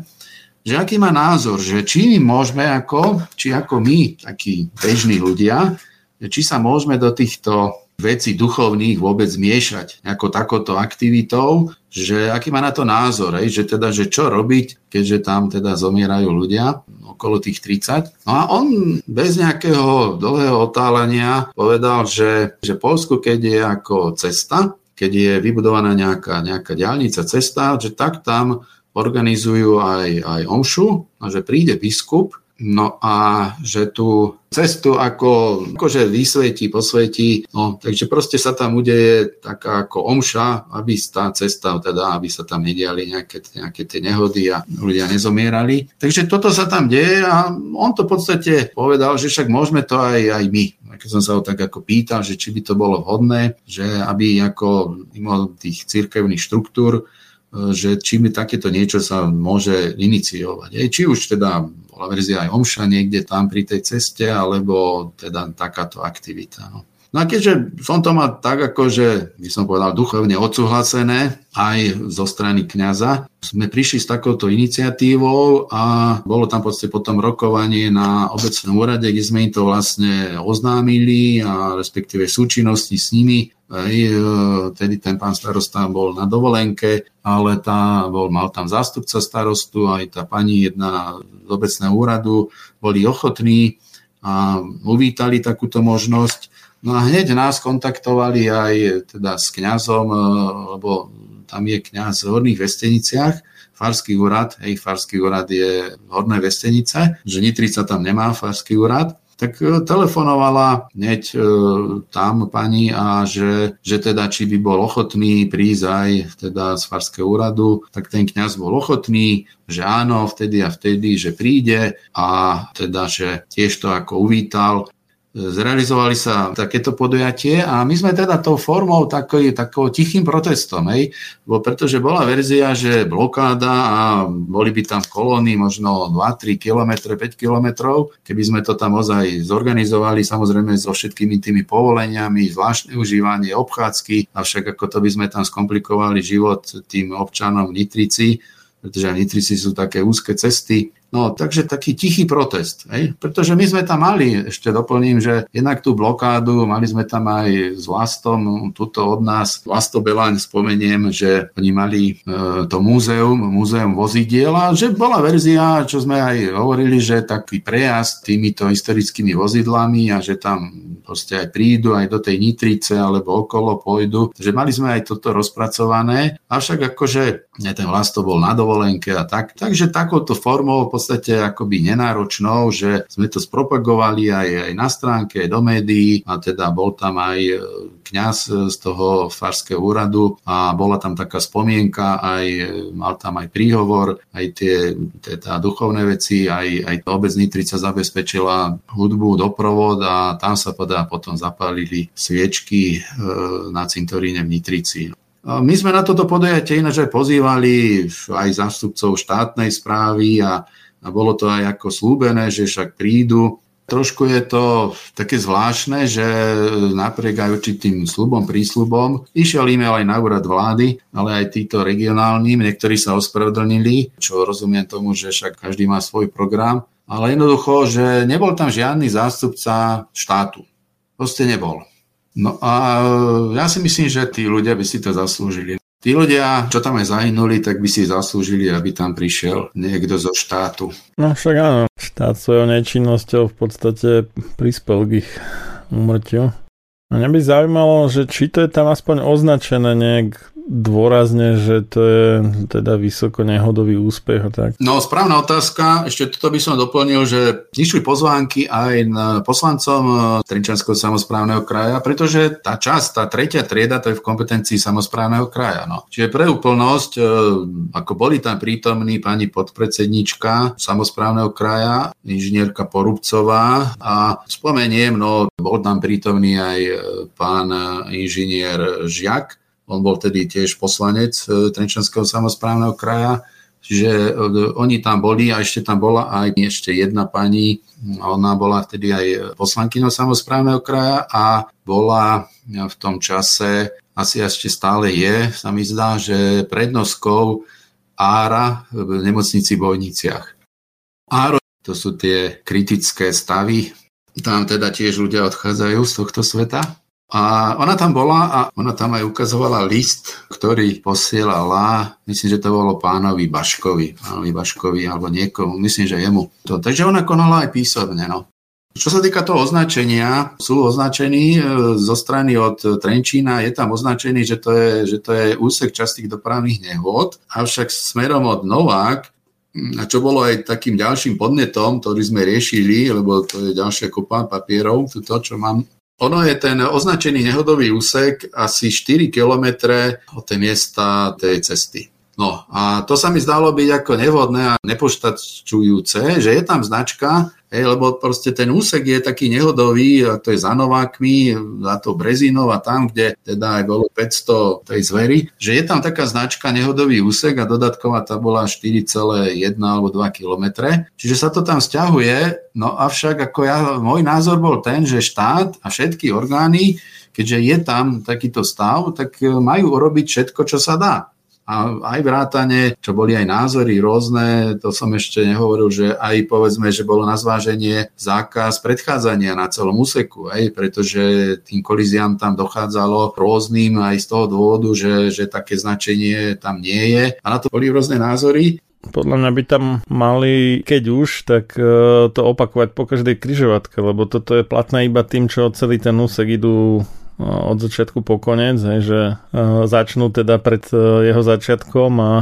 že aký má názor, že či môžeme ako, či ako my, takí bežní ľudia, či sa môžeme do týchto vecí duchovných vôbec miešať ako takoto aktivitou, že aký má na to názor, že teda, že čo robiť, keďže tam teda zomierajú ľudia okolo tých 30. No a on bez nejakého dlhého otálenia povedal, že, že Polsku, keď je ako cesta, keď je vybudovaná nejaká, nejaká diálnica, cesta, že tak tam organizujú aj, aj omšu a že príde biskup No a že tú cestu ako, akože vysvetí, posvetí, no takže proste sa tam udeje taká ako omša, aby tá cesta, teda aby sa tam nediali nejaké, nejaké tie nehody a ľudia nezomierali. Takže toto sa tam deje a on to v podstate povedal, že však môžeme to aj, aj my. Keď som sa ho tak ako pýtal, že či by to bolo vhodné, že aby ako mimo tých cirkevných štruktúr, že či mi takéto niečo sa môže iniciovať. Či už teda bola verzia aj omša niekde tam pri tej ceste, alebo teda takáto aktivita. No. No a keďže som to mal tak, akože by som povedal, duchovne odsúhlasené aj zo strany kňaza, sme prišli s takouto iniciatívou a bolo tam podstate potom rokovanie na obecnom úrade, kde sme im to vlastne oznámili a respektíve súčinnosti s nimi. Aj, e, tedy ten pán starosta bol na dovolenke, ale tá, bol, mal tam zástupca starostu, aj tá pani jedna z obecného úradu, boli ochotní a uvítali takúto možnosť. No a hneď nás kontaktovali aj teda s kňazom, e, lebo tam je kňaz v Horných Vesteniciach, Farský úrad, hej, Farský úrad je v Hornej Vestenice, že Nitrica tam nemá Farský úrad, tak e, telefonovala hneď e, tam pani a že, že teda či by bol ochotný prísť aj teda z Farského úradu, tak ten kňaz bol ochotný, že áno, vtedy a vtedy, že príde a teda, že tiež to ako uvítal zrealizovali sa takéto podujatie a my sme teda tou formou taký, takou tichým protestom, hej, bo pretože bola verzia, že blokáda a boli by tam kolóny možno 2-3 km, 5 km, keby sme to tam ozaj zorganizovali, samozrejme so všetkými tými povoleniami, zvláštne užívanie, obchádzky, avšak ako to by sme tam skomplikovali život tým občanom v Nitrici, pretože aj Nitrici sú také úzke cesty, No, takže taký tichý protest. Hej? Pretože my sme tam mali, ešte doplním, že jednak tú blokádu, mali sme tam aj s Vlastom, tuto od nás, Vlasto Belaň spomeniem, že oni mali e, to múzeum, múzeum vozidiel a že bola verzia, čo sme aj hovorili, že taký prejazd týmito historickými vozidlami a že tam proste aj prídu aj do tej Nitrice alebo okolo pôjdu. Takže mali sme aj toto rozpracované, avšak akože ten Vlasto bol na dovolenke a tak. Takže takouto formou podstate akoby nenáročnou, že sme to spropagovali aj, aj na stránke, aj do médií a teda bol tam aj e, kňaz z toho farského úradu a bola tam taká spomienka, aj, e, mal tam aj príhovor, aj tie teda duchovné veci, aj, aj obec Nitrica zabezpečila hudbu, doprovod a tam sa podá potom zapálili sviečky e, na cintoríne v Nitrici. My sme na toto podujatie ináč aj pozývali aj zástupcov štátnej správy a a bolo to aj ako slúbené, že však prídu. Trošku je to také zvláštne, že napriek aj určitým slubom, prísľubom, išiel e-mail aj na úrad vlády, ale aj títo regionálnym, niektorí sa ospravedlnili, čo rozumiem tomu, že však každý má svoj program, ale jednoducho, že nebol tam žiadny zástupca štátu. Proste nebol. No a ja si myslím, že tí ľudia by si to zaslúžili. Tí ľudia, čo tam aj zahynuli, tak by si zaslúžili, aby tam prišiel niekto zo štátu.
No však áno, štát svojou nečinnosťou v podstate prispel k ich umrtiu. Mňa by zaujímalo, že či to je tam aspoň označené nejak dôrazne, že to je teda vysoko nehodový úspech a tak?
No, správna otázka. Ešte toto by som doplnil, že išli pozvánky aj poslancom eh, Trinčanského samozprávneho kraja, pretože tá časť, tá tretia trieda, to je v kompetencii samozprávneho kraja. No. Čiže pre úplnosť, eh, ako boli tam prítomní pani podpredsednička samozprávneho kraja, inžinierka Porubcová a spomeniem, no, bol tam prítomný aj eh, pán inžinier Žiak, on bol tedy tiež poslanec e, Trenčanského samozprávneho kraja, čiže e, oni tam boli a ešte tam bola aj ešte jedna pani, ona bola vtedy aj poslankyňou samozprávneho kraja a bola v tom čase, asi ešte stále je, sa mi zdá, že prednoskou Ára v nemocnici v Bojniciach. Áro, to sú tie kritické stavy, tam teda tiež ľudia odchádzajú z tohto sveta. A ona tam bola a ona tam aj ukazovala list, ktorý posielala, myslím, že to bolo pánovi Baškovi, pánovi Baškovi alebo niekomu, myslím, že jemu. To, takže ona konala aj písomne. No. Čo sa týka toho označenia, sú označení e, zo strany od Trenčína, je tam označený, že to je, že to je úsek častých dopravných nehôd, avšak smerom od Novák a čo bolo aj takým ďalším podnetom, ktorý sme riešili, lebo to je ďalšia kopa papierov, to, čo mám. Ono je ten označený nehodový úsek asi 4 km od miesta tej cesty. No a to sa mi zdalo byť ako nevhodné a nepoštačujúce, že je tam značka, hej, lebo proste ten úsek je taký nehodový, a to je za Novákmi, za to Brezinov a tam, kde teda aj bolo 500 tej zvery, že je tam taká značka nehodový úsek a dodatková bola 4,1 alebo 2 km. Čiže sa to tam stiahuje, no avšak ako ja, môj názor bol ten, že štát a všetky orgány keďže je tam takýto stav, tak majú urobiť všetko, čo sa dá a aj vrátane, čo boli aj názory rôzne, to som ešte nehovoril, že aj povedzme, že bolo na zváženie zákaz predchádzania na celom úseku, aj, pretože tým koliziám tam dochádzalo rôznym aj z toho dôvodu, že, že také značenie tam nie je. A na to boli rôzne názory.
Podľa mňa by tam mali, keď už, tak e, to opakovať po každej kryžovatke, lebo toto je platné iba tým, čo celý ten úsek idú od začiatku po konec, hej, že začnú teda pred e, jeho začiatkom a,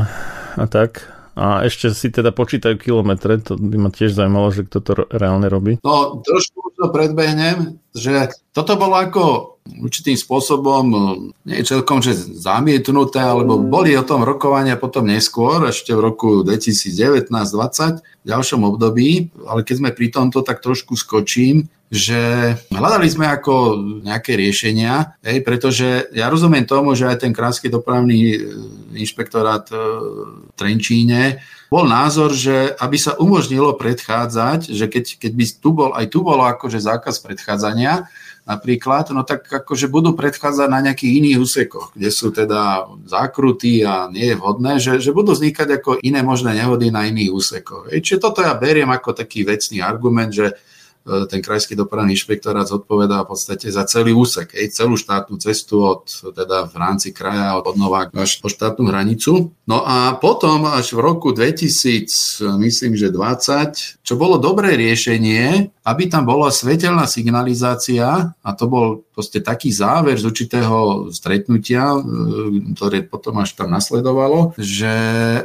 a tak. A ešte si teda počítajú kilometre, to by ma tiež zaujímalo, že kto to reálne robí.
No, trošku to predbehnem, že toto bolo ako určitým spôsobom, e, nie celkom, že zamietnuté, alebo boli o tom rokovania potom neskôr, ešte v roku 2019-2020, v ďalšom období, ale keď sme pri tomto, tak trošku skočím, že hľadali sme ako nejaké riešenia, hej, pretože ja rozumiem tomu, že aj ten krásky dopravný e, inšpektorát e, v Trenčíne bol názor, že aby sa umožnilo predchádzať, že keď, keď by tu bol, aj tu bolo akože zákaz predchádzania, napríklad, no tak akože budú predchádzať na nejakých iných úsekoch, kde sú teda zákruty a nie je vhodné, že, že budú vznikať ako iné možné nehody na iných úsekoch. Čiže toto ja beriem ako taký vecný argument, že ten krajský dopravný inšpektorát zodpovedá v podstate za celý úsek, aj celú štátnu cestu od, teda v rámci kraja od Novák až po štátnu hranicu. No a potom až v roku 2000, myslím, že 20, čo bolo dobré riešenie, aby tam bola svetelná signalizácia a to bol proste taký záver z určitého stretnutia, e, ktoré potom až tam nasledovalo, že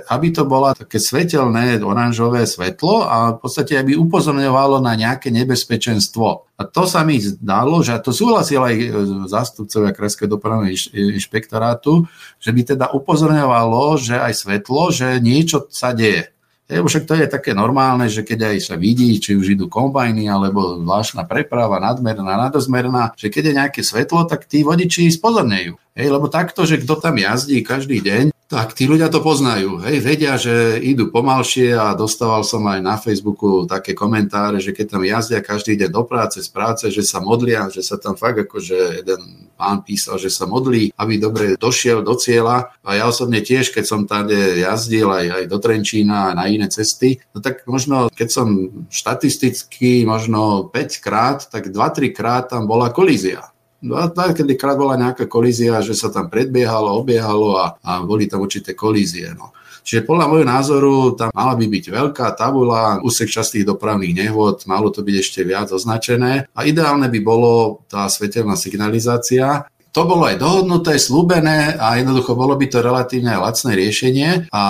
aby to bola také svetelné oranžové svetlo a v podstate aby upozorňovalo na nejaké nebezpečenstvo. A to sa mi zdalo, že to súhlasil aj e, zástupcovia Krajského dopravného inšpektorátu, že by teda upozorňovalo, že aj svetlo, že niečo sa deje. Lebo však to je také normálne, že keď aj sa vidí, či už idú kombajny, alebo zvláštna preprava, nadmerná, nadozmerná, že keď je nejaké svetlo, tak tí vodiči spozornejú. Hej, lebo takto, že kto tam jazdí každý deň, tak tí ľudia to poznajú. Hej, vedia, že idú pomalšie a dostával som aj na Facebooku také komentáre, že keď tam jazdia každý deň do práce, z práce, že sa modlia, že sa tam fakt akože jeden pán písal, že sa modlí, aby dobre došiel do cieľa. A ja osobne tiež, keď som tam jazdil aj, aj do Trenčína a na iné cesty, no tak možno, keď som štatisticky možno 5 krát, tak 2-3 krát tam bola kolízia. No a kedy krát bola nejaká kolízia, že sa tam predbiehalo, obiehalo a, a boli tam určité kolízie. No. Čiže podľa môjho názoru tam mala by byť veľká tabula, úsek častých dopravných nehôd, malo to byť ešte viac označené a ideálne by bolo tá svetelná signalizácia, to bolo aj dohodnuté, slúbené a jednoducho bolo by to relatívne lacné riešenie a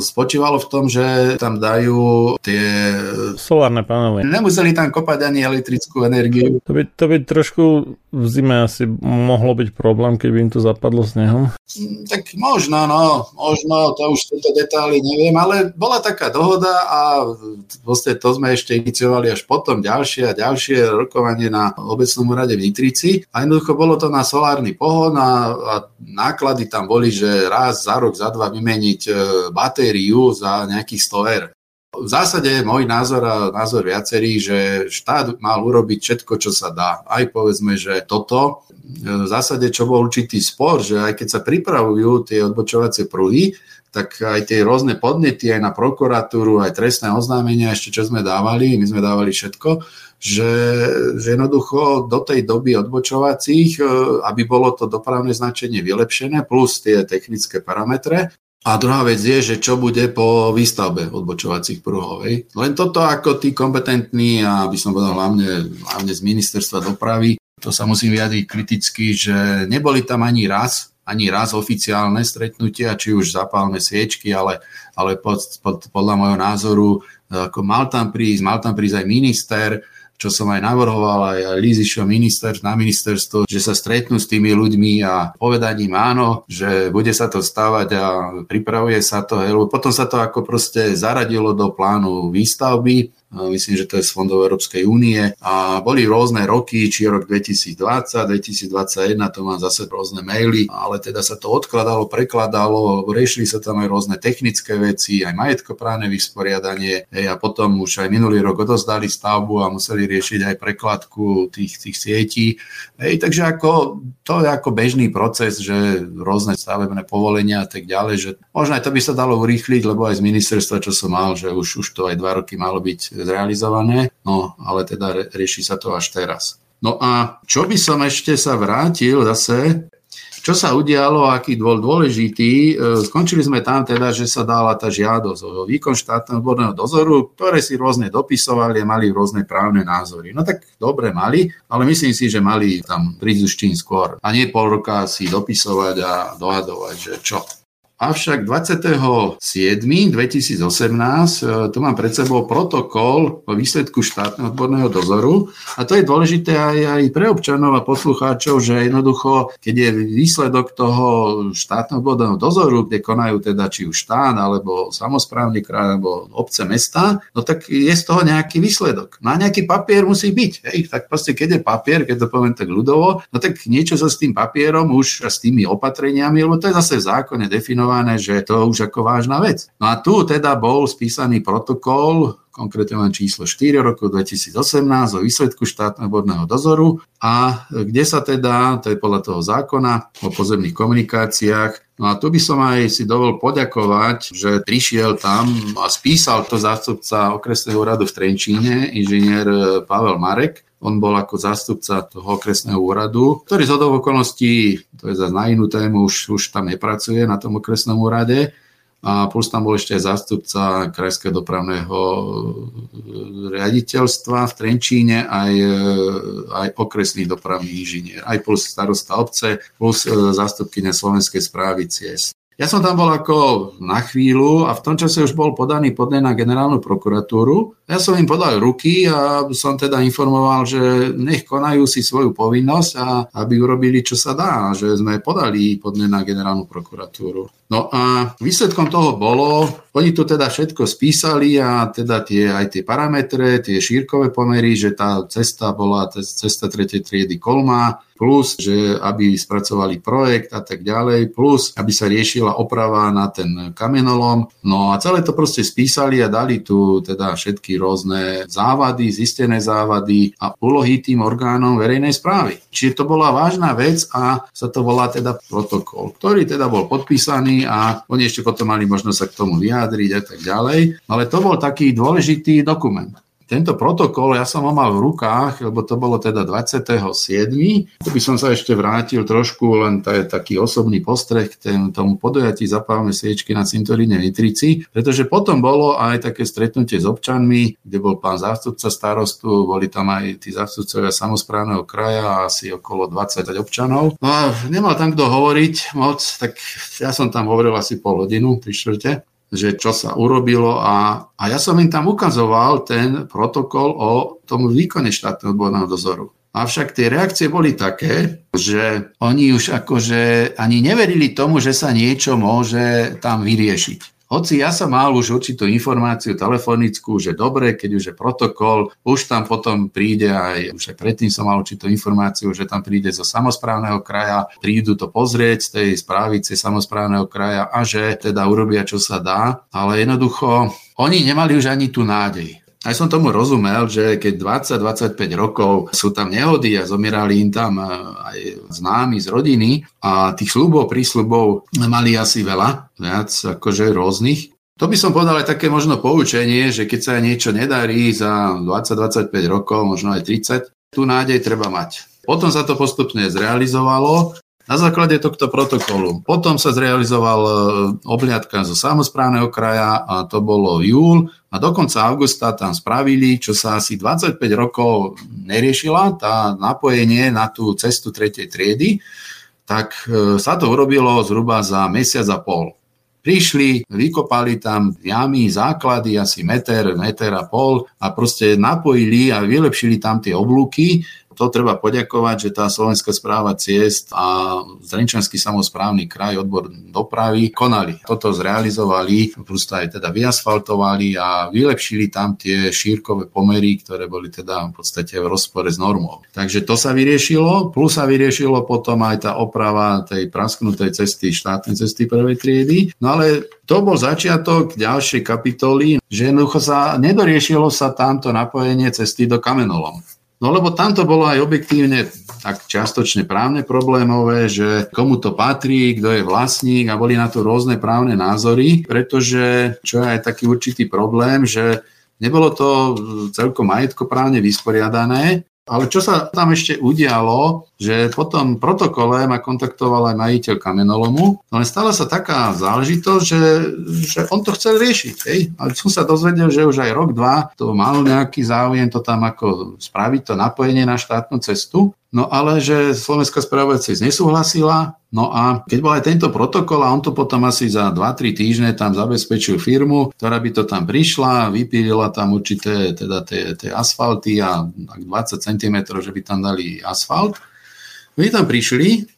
spočívalo v tom, že tam dajú tie...
Solárne panely.
Nemuseli tam kopať ani elektrickú energiu.
To by, to by trošku v zime asi mohlo byť problém, keby im to zapadlo snehom.
Mm, tak možno, no, možno, to už tieto detaily neviem, ale bola taká dohoda a vlastne to sme ešte iniciovali až potom ďalšie a ďalšie rokovanie na obecnom úrade v Nitrici a jednoducho bolo to na solár solárny pohon a, a náklady tam boli, že raz za rok, za dva vymeniť e, batériu za nejakých 100 eur. V zásade je môj názor a názor viacerý, že štát mal urobiť všetko, čo sa dá. Aj povedzme, že toto, v zásade čo bol určitý spor, že aj keď sa pripravujú tie odbočovacie pruhy, tak aj tie rôzne podnety aj na prokuratúru, aj trestné oznámenia, ešte čo sme dávali, my sme dávali všetko, že, že jednoducho do tej doby odbočovacích, e, aby bolo to dopravné značenie vylepšené, plus tie technické parametre, a druhá vec je, že čo bude po výstavbe odbočovacích pruhov. Len toto ako tí kompetentní, a by som povedal hlavne, hlavne z ministerstva dopravy, to sa musím vyjadriť kriticky, že neboli tam ani raz ani raz oficiálne stretnutia, či už zapálne sviečky, ale, ale pod, pod, podľa môjho názoru ako mal tam prísť, mal tam prísť aj minister, čo som aj navrhoval, aj, Lízišo minister, na ministerstvo, že sa stretnú s tými ľuďmi a povedať im áno, že bude sa to stavať a pripravuje sa to, lebo potom sa to ako proste zaradilo do plánu výstavby myslím, že to je z fondov Európskej únie a boli rôzne roky, či rok 2020, 2021, to mám zase rôzne maily, ale teda sa to odkladalo, prekladalo, riešili sa tam aj rôzne technické veci, aj majetkoprávne vysporiadanie hej, a potom už aj minulý rok odozdali stavbu a museli riešiť aj prekladku tých, tých sietí. Hej, takže ako, to je ako bežný proces, že rôzne stavebné povolenia a tak ďalej, že možno aj to by sa dalo urýchliť, lebo aj z ministerstva, čo som mal, že už, už to aj dva roky malo byť zrealizované, no ale teda rieši sa to až teraz. No a čo by som ešte sa vrátil zase, čo sa udialo, aký bol dôležitý, e, skončili sme tam teda, že sa dala tá žiadosť o výkon štátneho odborného dozoru, ktoré si rôzne dopisovali a mali rôzne právne názory. No tak dobre mali, ale myslím si, že mali tam prísť skôr. A nie pol roka si dopisovať a dohadovať, že čo. Avšak 27.2018, e, tu mám pred sebou protokol o výsledku štátneho odborného dozoru a to je dôležité aj, aj pre občanov a poslucháčov, že jednoducho, keď je výsledok toho štátneho odborného dozoru, kde konajú teda či už štát, alebo samozprávny kraj, alebo obce, mesta, no tak je z toho nejaký výsledok. No a nejaký papier musí byť. Hej? Tak proste, keď je papier, keď to poviem tak ľudovo, no tak niečo sa s tým papierom už s tými opatreniami, lebo to je zase v zákone definované definované, že to už ako vážna vec. No a tu teda bol spísaný protokol, konkrétne len číslo 4 roku 2018 o výsledku štátneho bodného dozoru. A kde sa teda, to je podľa toho zákona o pozemných komunikáciách, no a tu by som aj si dovol poďakovať, že prišiel tam a spísal to zástupca okresného úradu v Trenčíne, inžinier Pavel Marek, on bol ako zástupca toho okresného úradu, ktorý z okolností, to je za na inú tému, už, už tam nepracuje na tom okresnom úrade. A plus tam bol ešte aj zástupca Krajského dopravného riaditeľstva v Trenčíne, aj, aj okresný dopravný inžinier, aj plus starosta obce, plus e, zástupkynia Slovenskej správy ciest. Ja som tam bol ako na chvíľu a v tom čase už bol podaný podnet na generálnu prokuratúru. Ja som im podal ruky a som teda informoval, že nech konajú si svoju povinnosť a aby urobili, čo sa dá, že sme podali podnet na generálnu prokuratúru. No a výsledkom toho bolo, oni tu teda všetko spísali a teda tie, aj tie parametre, tie šírkové pomery, že tá cesta bola cesta tretej triedy Kolma, plus, že aby spracovali projekt a tak ďalej, plus, aby sa riešila oprava na ten kamenolom. No a celé to proste spísali a dali tu teda všetky rôzne závady, zistené závady a úlohy tým orgánom verejnej správy. Čiže to bola vážna vec a sa to volá teda protokol, ktorý teda bol podpísaný a oni ešte potom mali možnosť sa k tomu vyjadriť a tak ďalej. Ale to bol taký dôležitý dokument. Tento protokol ja som ho mal v rukách, lebo to bolo teda 27. Tu by som sa ešte vrátil trošku, len to je taký osobný postreh k tomu podujatí zapálame sviečky na cintoríne Nitrici, pretože potom bolo aj také stretnutie s občanmi, kde bol pán zástupca starostu, boli tam aj tí zástupcovia samozprávneho kraja, asi okolo 20 občanov. No a nemal tam kto hovoriť moc, tak ja som tam hovoril asi pol hodinu, tri štvrte že čo sa urobilo a, a ja som im tam ukazoval ten protokol o tom výkone štátneho odborného dozoru. Avšak tie reakcie boli také, že oni už akože ani neverili tomu, že sa niečo môže tam vyriešiť. Hoci ja som mal už určitú informáciu telefonickú, že dobre, keď už je protokol, už tam potom príde aj, už aj predtým som mal určitú informáciu, že tam príde zo samozprávneho kraja, prídu to pozrieť z tej správice samozprávneho kraja a že teda urobia, čo sa dá, ale jednoducho oni nemali už ani tú nádej. Aj som tomu rozumel, že keď 20-25 rokov sú tam nehody a zomierali im tam e, aj známi z rodiny a tých slubov, prísľubov mali asi veľa, viac akože rôznych, to by som povedal aj také možno poučenie, že keď sa niečo nedarí za 20-25 rokov, možno aj 30, tú nádej treba mať. Potom sa to postupne zrealizovalo na základe tohto protokolu. Potom sa zrealizoval e, obliadka zo samozprávneho kraja a to bolo júl a do konca augusta tam spravili, čo sa asi 25 rokov neriešila, tá napojenie na tú cestu tretej triedy. tak e, sa to urobilo zhruba za mesiac a pol. Prišli, vykopali tam jamy, základy, asi meter, meter a pol a proste napojili a vylepšili tam tie oblúky to treba poďakovať, že tá Slovenská správa ciest a Zrenčanský samozprávny kraj, odbor dopravy konali. Toto zrealizovali, plus aj teda vyasfaltovali a vylepšili tam tie šírkové pomery, ktoré boli teda v podstate v rozpore s normou. Takže to sa vyriešilo, plus sa vyriešilo potom aj tá oprava tej prasknutej cesty, štátnej cesty prvej triedy. No ale to bol začiatok ďalšej kapitoly, že jednoducho sa nedoriešilo sa tamto napojenie cesty do kamenolom. No lebo tam to bolo aj objektívne tak čiastočne právne problémové, že komu to patrí, kto je vlastník a boli na to rôzne právne názory, pretože čo je aj taký určitý problém, že nebolo to celkom majetkoprávne vysporiadané ale čo sa tam ešte udialo, že po tom protokole ma kontaktoval aj majiteľ kamenolomu, no ale stala sa taká záležitosť, že, že on to chcel riešiť. Hej? Ale som sa dozvedel, že už aj rok, dva to mal nejaký záujem to tam ako spraviť, to napojenie na štátnu cestu. No ale že Slovenská správa nesúhlasila, no a keď bol aj tento protokol a on to potom asi za 2-3 týždne tam zabezpečil firmu, ktorá by to tam prišla, vypílila tam určité teda tie, tie asfalty a 20 cm, že by tam dali asfalt. My tam prišli,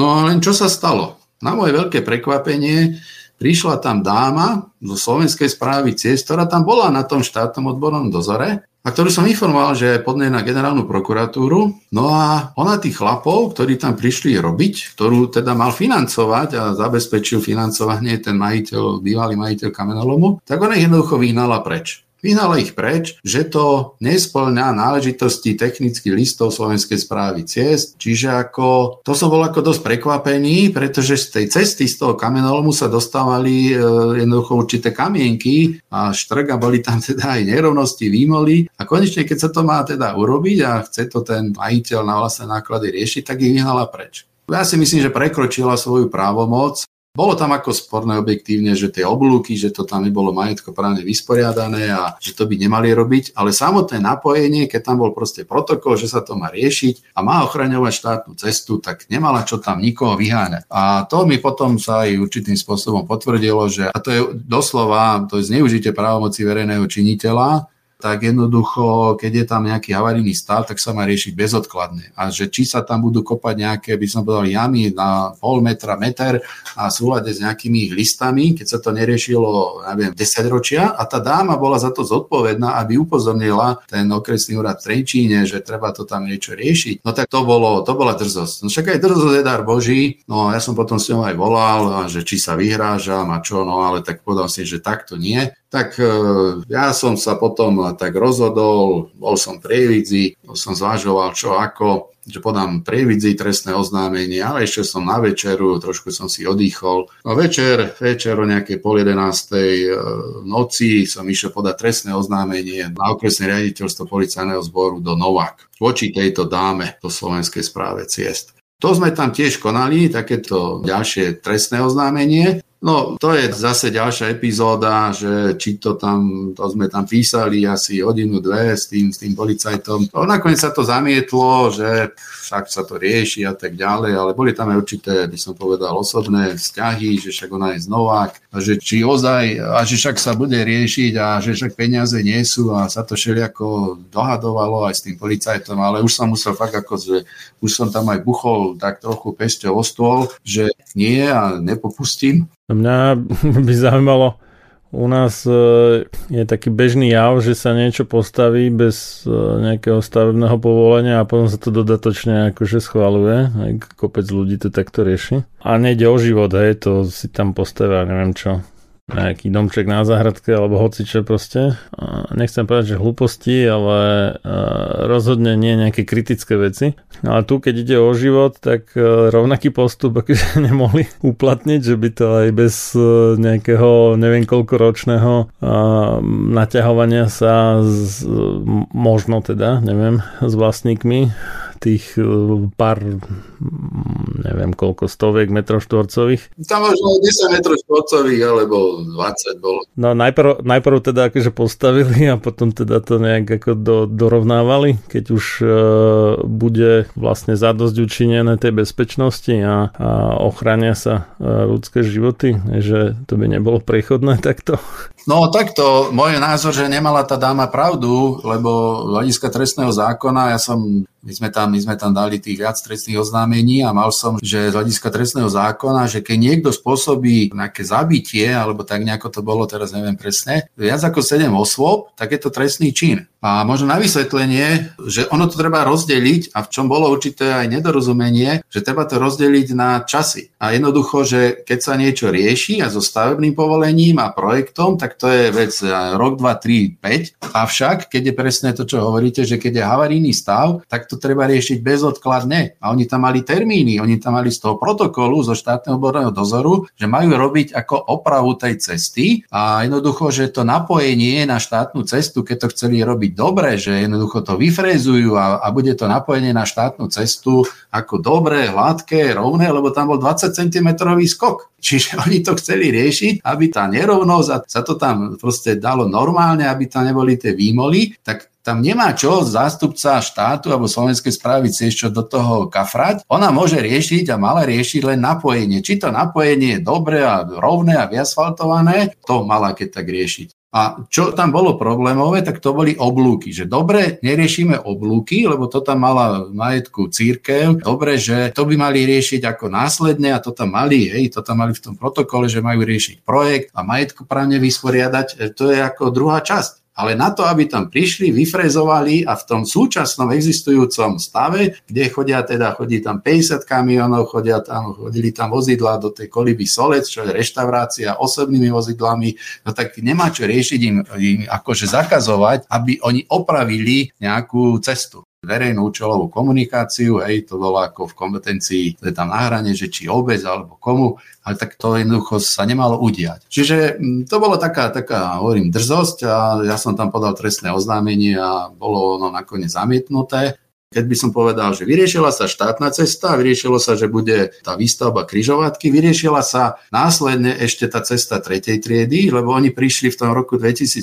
no a len čo sa stalo? Na moje veľké prekvapenie prišla tam dáma zo Slovenskej správy ciest, ktorá tam bola na tom štátnom odbornom dozore a ktorú som informoval, že je podnej na generálnu prokuratúru. No a ona tých chlapov, ktorí tam prišli robiť, ktorú teda mal financovať a zabezpečil financovanie ten majiteľ, bývalý majiteľ kamenolomu, tak ona ich jednoducho vyhnala preč. Vyhnala ich preč, že to nesplňa náležitosti technických listov Slovenskej správy ciest, čiže ako, to som bol ako dosť prekvapený, pretože z tej cesty, z toho kamenolomu sa dostávali e, jednoducho určité kamienky a štrk a boli tam teda aj nerovnosti, výmoly. A konečne, keď sa to má teda urobiť a chce to ten majiteľ na vlastné náklady riešiť, tak ich vyhnala preč. Ja si myslím, že prekročila svoju právomoc bolo tam ako sporné objektívne, že tie oblúky, že to tam nebolo majetkoprávne vysporiadané a že to by nemali robiť, ale samotné napojenie, keď tam bol proste protokol, že sa to má riešiť a má ochraňovať štátnu cestu, tak nemala čo tam nikoho vyháňať. A to mi potom sa aj určitým spôsobom potvrdilo, že a to je doslova, to je zneužitie právomoci verejného činiteľa, tak jednoducho, keď je tam nejaký havarijný stav, tak sa má riešiť bezodkladne. A že či sa tam budú kopať nejaké, by som povedal, jamy na pol metra, meter a súlade s nejakými listami, keď sa to neriešilo, neviem, 10 ročia a tá dáma bola za to zodpovedná, aby upozornila ten okresný úrad v Trenčíne, že treba to tam niečo riešiť. No tak to, bolo, to bola drzosť. No však aj drzosť je dar Boží, no ja som potom s ňou aj volal, že či sa vyhrážam a čo, no ale tak povedal si, že takto nie tak e, ja som sa potom tak rozhodol, bol som prievidzi, som zvažoval čo ako, že podám prievidzi trestné oznámenie, ale ešte som na večeru, trošku som si odýchol. No večer, večer o nejakej pol jedenástej e, noci som išiel podať trestné oznámenie na okresné riaditeľstvo policajného zboru do Novák voči tejto dáme do Slovenskej správe ciest. To sme tam tiež konali, takéto ďalšie trestné oznámenie. No, to je zase ďalšia epizóda, že či to tam, to sme tam písali asi hodinu, dve s tým, s tým policajtom. No, nakoniec sa to zamietlo, že však sa to rieši a tak ďalej, ale boli tam aj určité, by som povedal, osobné vzťahy, že však ona je znovák, a že či ozaj, a že však sa bude riešiť a že však peniaze nie sú a sa to všelijako dohadovalo aj s tým policajtom, ale už som musel fakt ako, že už som tam aj buchol tak trochu pesťou o stôl, že nie a nepopustím.
Mňa by zaujímalo, u nás e, je taký bežný jav, že sa niečo postaví bez e, nejakého stavebného povolenia a potom sa to dodatočne akože schvaluje. Aj kopec ľudí to takto rieši. A nejde o život, hej, to si tam postavia, neviem čo, nejaký domček na záhradke alebo hocičo proste. Nechcem povedať, že hlúposti, ale rozhodne nie nejaké kritické veci. Ale tu, keď ide o život, tak e, rovnaký postup akože nemohli uplatniť, že by to aj bez e, nejakého neviem koľko ročného naťahovania sa z, možno teda, neviem, s vlastníkmi tých e, pár, neviem koľko, stoviek metrov štvorcových.
Tam možno 10 metrov štvorcových, alebo 20 bolo.
No najprv, najprv teda akože postavili a potom teda to nejak ako do, dorovnávali, keď už uh, bude vlastne zadosť učinené tej bezpečnosti a, a ochrania sa uh, ľudské životy, že to by nebolo prechodné takto.
No takto, môj názor, že nemala tá dáma pravdu, lebo hľadiska trestného zákona, ja som my sme, tam, my sme tam dali tých viac trestných oznámení a mal som, že z hľadiska trestného zákona, že keď niekto spôsobí nejaké zabitie, alebo tak nejako to bolo, teraz neviem presne, viac ako 7 osôb, tak je to trestný čin. A možno na vysvetlenie, že ono to treba rozdeliť a v čom bolo určité aj nedorozumenie, že treba to rozdeliť na časy. A jednoducho, že keď sa niečo rieši a so stavebným povolením a projektom, tak to je vec rok, 2, 3, 5. Avšak, keď je presne to, čo hovoríte, že keď je havarijný stav, tak to treba riešiť bezodkladne. A oni tam mali termíny, oni tam mali z toho protokolu zo štátneho odborného dozoru, že majú robiť ako opravu tej cesty a jednoducho, že to napojenie na štátnu cestu, keď to chceli robiť dobre, že jednoducho to vyfrézujú a, a bude to napojenie na štátnu cestu ako dobré, hladké, rovné, lebo tam bol 20 cm skok. Čiže oni to chceli riešiť, aby tá nerovnosť a sa to tam proste dalo normálne, aby tam neboli tie výmoly, tak tam nemá čo zástupca štátu alebo slovenskej správy čo do toho kafrať. Ona môže riešiť a mala riešiť len napojenie. Či to napojenie je dobré a rovné a vyasfaltované, to mala keď tak riešiť. A čo tam bolo problémové, tak to boli oblúky. Že dobre, neriešime oblúky, lebo to tam mala majetku církev. Dobre, že to by mali riešiť ako následne a to tam mali, hej, to tam mali v tom protokole, že majú riešiť projekt a majetku právne vysporiadať. E, to je ako druhá časť ale na to, aby tam prišli, vyfrezovali a v tom súčasnom existujúcom stave, kde chodia teda, chodí tam 50 kamionov, chodia tam, chodili tam vozidla do tej koliby Solec, čo je reštaurácia osobnými vozidlami, no tak nemá čo riešiť im, im akože zakazovať, aby oni opravili nejakú cestu verejnú účelovú komunikáciu, hej, to bolo ako v kompetencii, to je tam na hrane, že či obec alebo komu, ale tak to jednoducho sa nemalo udiať. Čiže mm, to bolo taká, taká, hovorím, drzosť a ja som tam podal trestné oznámenie a bolo ono nakoniec zamietnuté. Keď by som povedal, že vyriešila sa štátna cesta, vyriešilo sa, že bude tá výstavba kryžovatky, vyriešila sa následne ešte tá cesta tretej triedy, lebo oni prišli v tom roku 2018,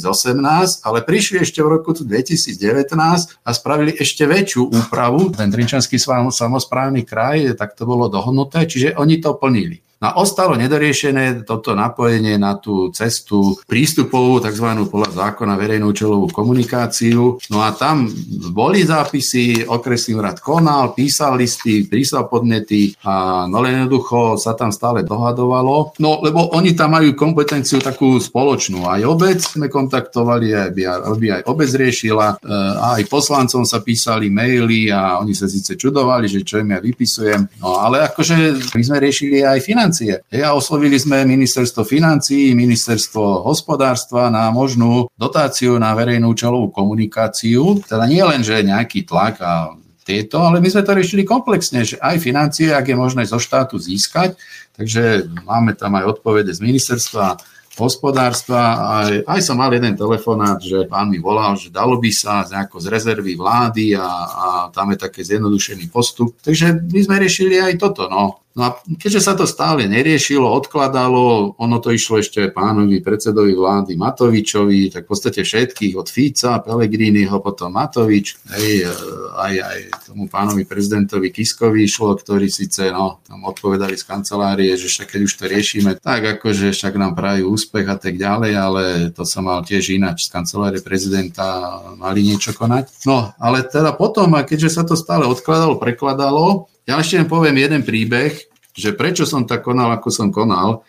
ale prišli ešte v roku 2019 a spravili ešte väčšiu úpravu. Ten Trinčanský samozprávny kraj, tak to bolo dohodnuté, čiže oni to plnili. No a ostalo nedoriešené toto napojenie na tú cestu prístupovú, tzv. podľa zákona verejnú čelovú komunikáciu. No a tam boli zápisy, okresný úrad konal, písal listy, písal podnety a no len jednoducho sa tam stále dohadovalo. No lebo oni tam majú kompetenciu takú spoločnú. Aj obec sme kontaktovali, aby, aj obec riešila, e, a aj poslancom sa písali maily a oni sa síce čudovali, že čo im ja vypisujem. No ale akože my sme riešili aj financie financie. Ja oslovili sme ministerstvo financií, ministerstvo hospodárstva na možnú dotáciu na verejnú čelovú komunikáciu. Teda nie len, že nejaký tlak a tieto, ale my sme to riešili komplexne, že aj financie, ak je možné zo štátu získať, takže máme tam aj odpovede z ministerstva hospodárstva. Aj, aj som mal jeden telefonát, že pán mi volal, že dalo by sa nejako z rezervy vlády a, a tam je taký zjednodušený postup. Takže my sme riešili aj toto. No. No a keďže sa to stále neriešilo, odkladalo, ono to išlo ešte pánovi predsedovi vlády Matovičovi, tak v podstate všetkých, od Fica, Pelegriniho, potom Matovič, hej, aj, aj tomu pánovi prezidentovi Kiskovi išlo, ktorí síce no, tam odpovedali z kancelárie, že však keď už to riešime, tak akože však nám prajú úspech a tak ďalej, ale to sa mal tiež ináč z kancelárie prezidenta mali niečo konať. No, ale teda potom, a keďže sa to stále odkladalo, prekladalo, ja ešte poviem jeden príbeh, že prečo som tak konal, ako som konal,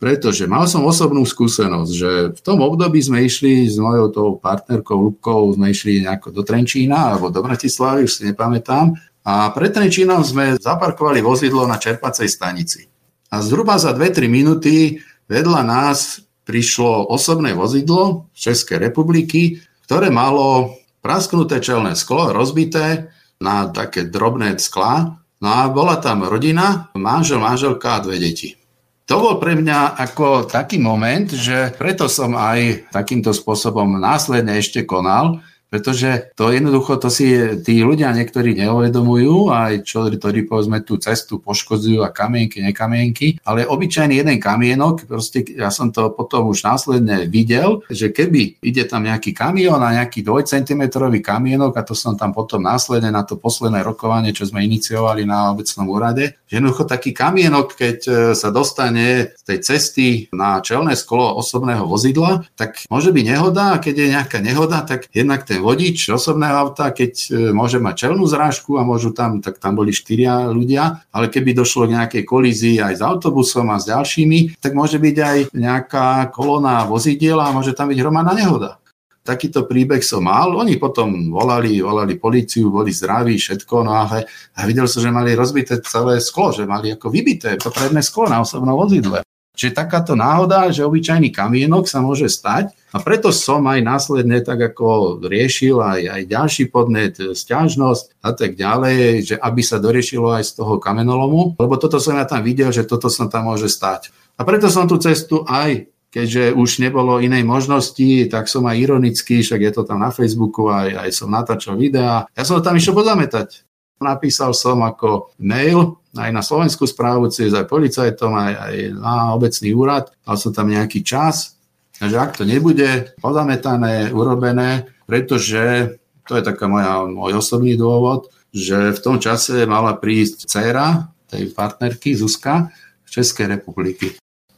pretože mal som osobnú skúsenosť, že v tom období sme išli s mojou tou partnerkou Lubkou, sme išli nejako do Trenčína alebo do Bratislavy, už si nepamätám, a pred Trenčínom sme zaparkovali vozidlo na čerpacej stanici. A zhruba za 2-3 minúty vedľa nás prišlo osobné vozidlo z Českej republiky, ktoré malo prasknuté čelné sklo, rozbité na také drobné skla No a bola tam rodina, manžel, manželka a dve deti. To bol pre mňa ako taký moment, že preto som aj takýmto spôsobom následne ešte konal, Pretože to jednoducho, to si tí ľudia niektorí neuvedomujú, aj čo, ktorí povedzme tú cestu poškodzujú a kamienky, nekamienky, ale obyčajný jeden kamienok, proste ja som to potom už následne videl, že keby ide tam nejaký kamión a nejaký 2 cm kamienok a to som tam potom následne na to posledné rokovanie, čo sme iniciovali na obecnom úrade, že jednoducho taký kamienok, keď e, sa dostane z tej cesty na čelné skolo osobného vozidla, tak môže byť nehoda a keď je nejaká nehoda, tak jednak ten vodič osobného auta, keď e, môže mať čelnú zrážku a môžu tam, tak tam boli štyria ľudia, ale keby došlo k nejakej kolízii aj s autobusom a s ďalšími, tak môže byť aj nejaká kolóna vozidiel a môže tam byť hromadná nehoda takýto príbeh som mal. Oni potom volali, volali policiu, boli zdraví, všetko, no a, a videl som, že mali rozbité celé sklo, že mali ako vybité to predné sklo na osobnom vozidle. Čiže takáto náhoda, že obyčajný kamienok sa môže stať a preto som aj následne tak ako riešil aj, aj ďalší podnet, stiažnosť a tak ďalej, že aby sa doriešilo aj z toho kamenolomu, lebo toto som ja tam videl, že toto sa tam môže stať. A preto som tú cestu aj keďže už nebolo inej možnosti, tak som aj ironický, však je to tam na Facebooku, aj, aj som natáčal videá. Ja som to tam išiel pozametať. Napísal som ako mail aj na Slovenskú správu, cez aj policajtom, aj, aj na obecný úrad. Mal som tam nejaký čas. Takže ak to nebude pozametané, urobené, pretože to je taká moja, môj osobný dôvod, že v tom čase mala prísť dcéra tej partnerky Zuzka z Českej republiky.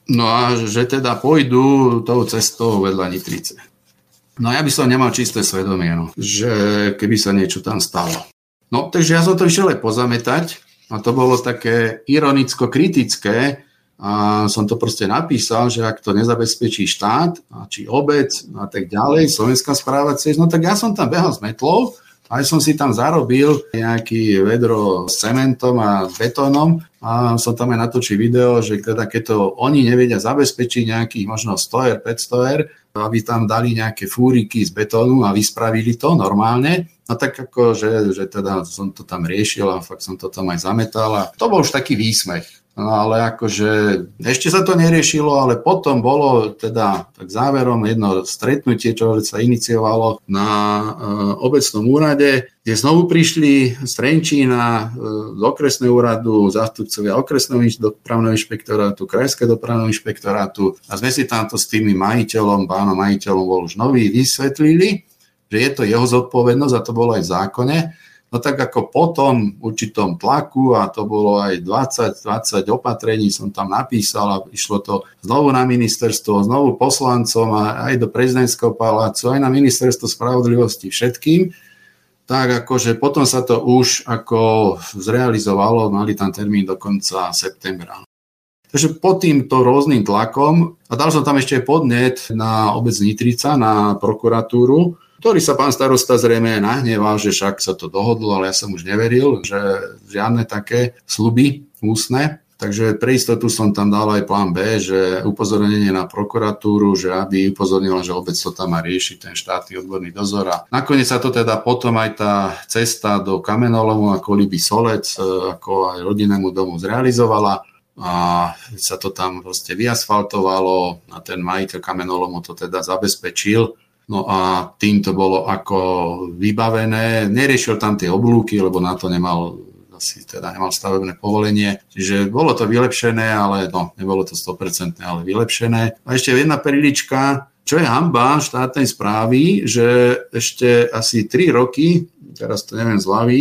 No a že teda pôjdu tou cestou vedľa Nitrice. No ja by som nemal čisté svedomie, no, že keby sa niečo tam stalo. No takže ja som to išiel aj pozametať a to bolo také ironicko-kritické a som to proste napísal, že ak to nezabezpečí štát, či obec a tak ďalej, Slovenská správa cez, no tak ja som tam behal s metlou aj som si tam zarobil nejaký vedro s cementom a betónom a som tam aj natočil video, že teda keď to oni nevedia zabezpečiť nejakých možno 100 500 aby tam dali nejaké fúriky z betónu a vyspravili to normálne, no tak ako, že, že teda som to tam riešil a fakt som to tam aj zametal a to bol už taký výsmech. No ale akože ešte sa to neriešilo, ale potom bolo teda tak záverom jedno stretnutie, čo sa iniciovalo na e, obecnom úrade, kde znovu prišli z Trenčína e, z okresného úradu zástupcovia okresného dopravného inšpektorátu, krajského dopravného inšpektorátu a sme si tamto s tými majiteľom, pánom majiteľom bol už nový, vysvetlili, že je to jeho zodpovednosť a to bolo aj v zákone, No tak ako po tom určitom tlaku, a to bolo aj 20-20 opatrení, som tam napísal a išlo to znovu na ministerstvo, znovu poslancom a aj do prezidentského palácu, aj na ministerstvo spravodlivosti všetkým, tak akože potom sa to už ako zrealizovalo, mali tam termín do konca septembra. Takže pod týmto rôznym tlakom, a dal som tam ešte podnet na obec Nitrica, na prokuratúru, ktorý sa pán starosta zrejme nahneval, že však sa to dohodlo, ale ja som už neveril, že žiadne také sluby úsne. Takže pre istotu som tam dal aj plán B, že upozornenie na prokuratúru, že aby upozornila, že obec to tam má riešiť, ten štátny odborný dozor. A nakoniec sa to teda potom aj tá cesta do Kamenolomu a Koliby Solec, e, ako aj rodinnému domu zrealizovala a sa to tam proste vyasfaltovalo a ten majiteľ Kamenolomu to teda zabezpečil No a tým to bolo ako vybavené. Neriešil tam tie oblúky, lebo na to nemal asi teda nemal stavebné povolenie. Čiže bolo to vylepšené, ale no, nebolo to 100%, ale vylepšené. A ešte jedna perlička, čo je hamba štátnej správy, že ešte asi 3 roky, teraz to neviem z hlavy,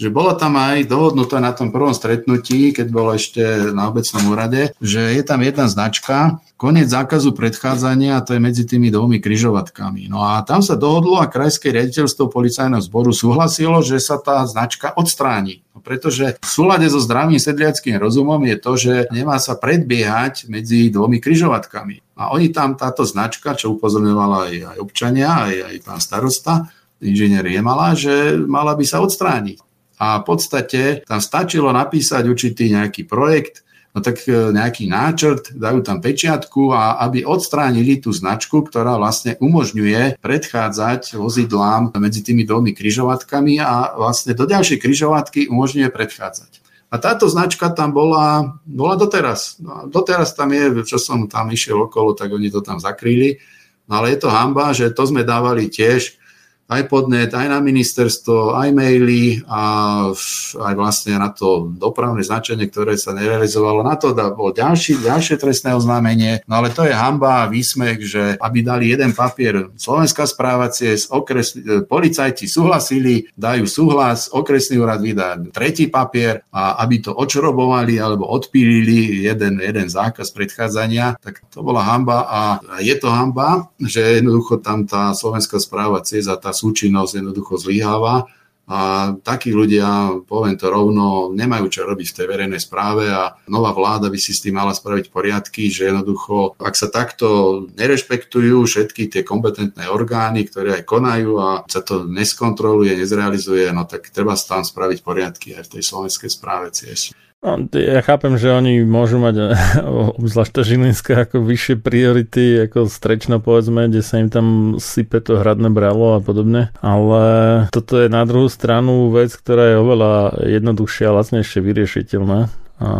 že bolo tam aj dohodnuté na tom prvom stretnutí, keď bolo ešte na obecnom úrade, že je tam jedna značka, koniec zákazu predchádzania, to je medzi tými dvomi kryžovatkami. No a tam sa dohodlo a krajské riaditeľstvo policajného zboru súhlasilo, že sa tá značka odstráni. No pretože v súlade so zdravým sedliackým rozumom je to, že nemá sa predbiehať medzi dvomi kryžovatkami. A oni tam táto značka, čo upozorňovala aj, aj občania, aj, aj pán starosta, inžinier Jemala, že mala by sa odstrániť a v podstate tam stačilo napísať určitý nejaký projekt, no tak e, nejaký náčrt, dajú tam pečiatku a aby odstránili tú značku, ktorá vlastne umožňuje predchádzať vozidlám medzi tými dvomi kryžovatkami a vlastne do ďalšej kryžovatky umožňuje predchádzať. A táto značka tam bola, bola doteraz. No, doteraz tam je, čo som tam išiel okolo, tak oni to tam zakrýli. No ale je to hamba, že to sme dávali tiež aj podnet, aj na ministerstvo, aj maily a aj vlastne na to dopravné značenie, ktoré sa nerealizovalo. Na to bol ďalší, ďalšie trestné oznámenie. No ale to je hamba a výsmech, že aby dali jeden papier Slovenská správa ciest, okres, e, policajti súhlasili, dajú súhlas, okresný úrad vydá tretí papier a aby to očrobovali alebo odpílili jeden, jeden zákaz predchádzania, tak to bola hamba a je to hamba, že jednoducho tam tá Slovenská správa a tá súčinnosť jednoducho zlyháva a takí ľudia, poviem to rovno, nemajú čo robiť v tej verejnej správe a nová vláda by si s tým mala spraviť poriadky, že jednoducho, ak sa takto nerešpektujú všetky tie kompetentné orgány, ktoré aj konajú a sa to neskontroluje, nezrealizuje, no tak treba tam spraviť poriadky aj v tej slovenskej správe tiež.
No, ja chápem, že oni môžu mať, obzvlášť tá Žilinská, ako vyššie priority, ako strečno povedzme, kde sa im tam sype to hradné bralo a podobne, ale toto je na druhú stranu vec, ktorá je oveľa jednoduchšia a lacnejšie vyriešiteľná a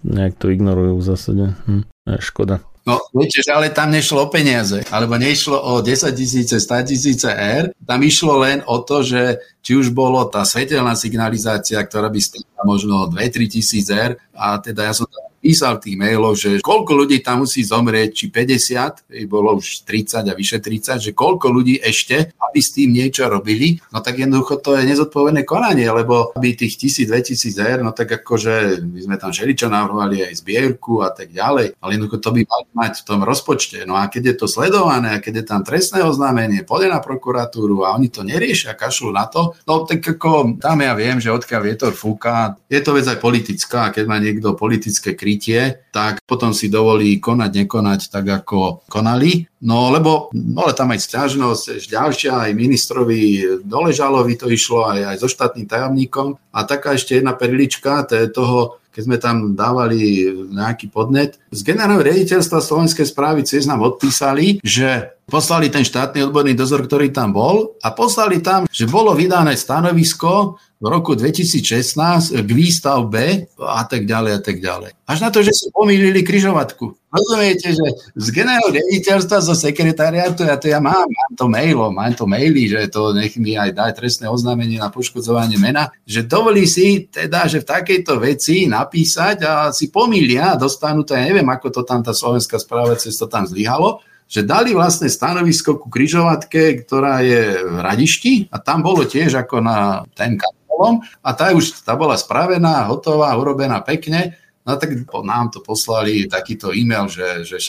nejak to ignorujú v zásade. Hm, je škoda.
No, viete, že ale tam nešlo o peniaze, alebo nešlo o 10 tisíce, 100 tisíce R, tam išlo len o to, že či už bolo tá svetelná signalizácia, ktorá by stála možno 2-3 tisíc R, a teda ja som tam písal tých mailov, že koľko ľudí tam musí zomrieť, či 50, bolo už 30 a vyše 30, že koľko ľudí ešte, aby s tým niečo robili, no tak jednoducho to je nezodpovedné konanie, lebo aby tých 1000-2000 eur, no tak akože my sme tam všeličo navrhovali aj zbierku a tak ďalej, ale jednoducho to by mali mať v tom rozpočte. No a keď je to sledované a keď je tam trestné oznámenie, pôjde na prokuratúru a oni to neriešia, kašľú na to, no tak ako tam ja viem, že odkiaľ vietor fúka, je to vec aj politická a keď má niekto politické krytie, tak potom si dovolí konať, nekonať tak, ako konali. No lebo ale tam aj stiažnosť, ďalšia, aj ministrovi Doležalovi to išlo, aj, aj so štátnym tajomníkom. A taká ešte jedna perlička, to je toho keď sme tam dávali nejaký podnet. Z generálneho riaditeľstva Slovenskej správy cez nám odpísali, že poslali ten štátny odborný dozor, ktorý tam bol a poslali tam, že bolo vydané stanovisko v roku 2016 k výstavbe a tak ďalej a tak ďalej. Až na to, že si pomýlili kryžovatku. Rozumiete, že z generálneho riaditeľstva zo sekretariátu, ja to ja mám, mám to mailom, mám to maily, že to nech mi aj dá trestné oznámenie na poškodzovanie mena, že dovolí si teda, že v takejto veci napísať a si pomýlia dostanú to, ja neviem, ako to tam tá slovenská správa cez to tam zlyhalo, že dali vlastne stanovisko ku kryžovatke, ktorá je v Radišti a tam bolo tiež ako na ten kapolom a tá už tá bola spravená, hotová, urobená pekne. No tak nám to poslali takýto e-mail, že, že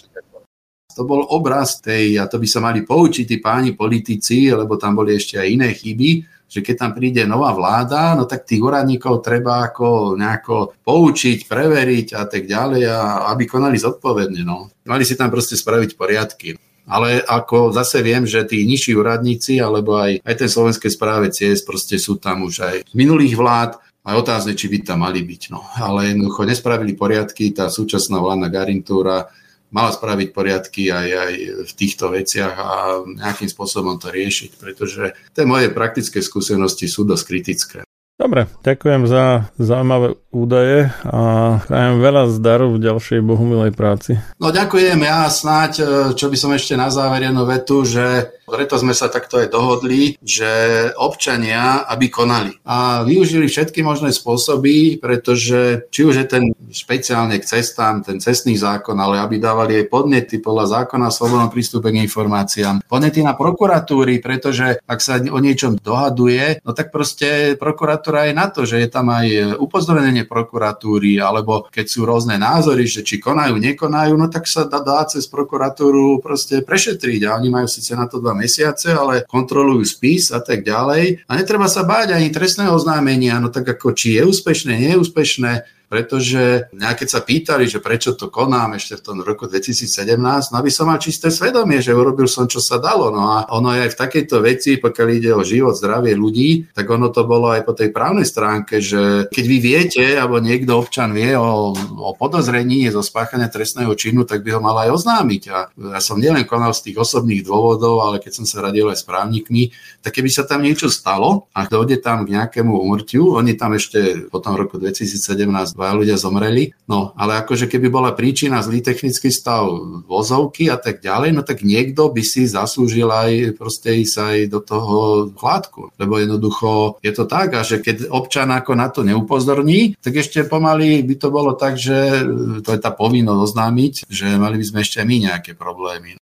to bol obraz tej, a to by sa mali poučiť tí páni politici, lebo tam boli ešte aj iné chyby, že keď tam príde nová vláda, no tak tých úradníkov treba ako nejako poučiť, preveriť a tak ďalej, a aby konali zodpovedne. No. Mali si tam proste spraviť poriadky. Ale ako zase viem, že tí nižší úradníci, alebo aj, aj ten slovenské správe ciest, proste sú tam už aj z minulých vlád, a otázne, či by tam mali byť. No. Ale jednoducho nespravili poriadky, tá súčasná vládna garintúra mala spraviť poriadky aj, aj v týchto veciach a nejakým spôsobom to riešiť, pretože tie moje praktické skúsenosti sú dosť kritické.
Dobre, ďakujem za zaujímavé údaje a prajem veľa zdaru v ďalšej bohumilej práci.
No ďakujem, ja snáď, e, čo by som ešte na záver jednu vetu, že preto sme sa takto aj dohodli, že občania, aby konali. A využili všetky možné spôsoby, pretože či už je ten špeciálne k cestám, ten cestný zákon, ale aby dávali aj podnety podľa zákona o slobodnom prístupe k informáciám, podnety na prokuratúry, pretože ak sa o niečom dohaduje, no tak proste prokuratúra je na to, že je tam aj upozornenie prokuratúry, alebo keď sú rôzne názory, že či konajú, nekonajú, no tak sa dá, dá cez prokuratúru proste prešetriť a oni majú síce na to dva mesiace, ale kontrolujú spis a tak ďalej. A netreba sa báť ani trestného oznámenia, no tak ako či je úspešné, nie je úspešné, pretože keď sa pýtali, že prečo to konám ešte v tom roku 2017, no aby som mal čisté svedomie, že urobil som, čo sa dalo. No a ono je aj v takejto veci, pokiaľ ide o život, zdravie ľudí, tak ono to bolo aj po tej právnej stránke, že keď vy viete, alebo niekto občan vie o, o podozrení zo spáchania trestného činu, tak by ho mal aj oznámiť. A ja som nielen konal z tých osobných dôvodov, ale keď som sa radil aj s právnikmi, tak keby sa tam niečo stalo a dojde tam k nejakému umrtiu, oni tam ešte po tom roku 2017 dva ľudia zomreli. No, ale akože keby bola príčina zlý technický stav vozovky a tak ďalej, no tak niekto by si zaslúžil aj proste ísť aj do toho chládku. Lebo jednoducho je to tak a že keď občan ako na to neupozorní, tak ešte pomaly by to bolo tak, že to je tá povinnosť oznámiť, že mali by sme ešte my nejaké problémy.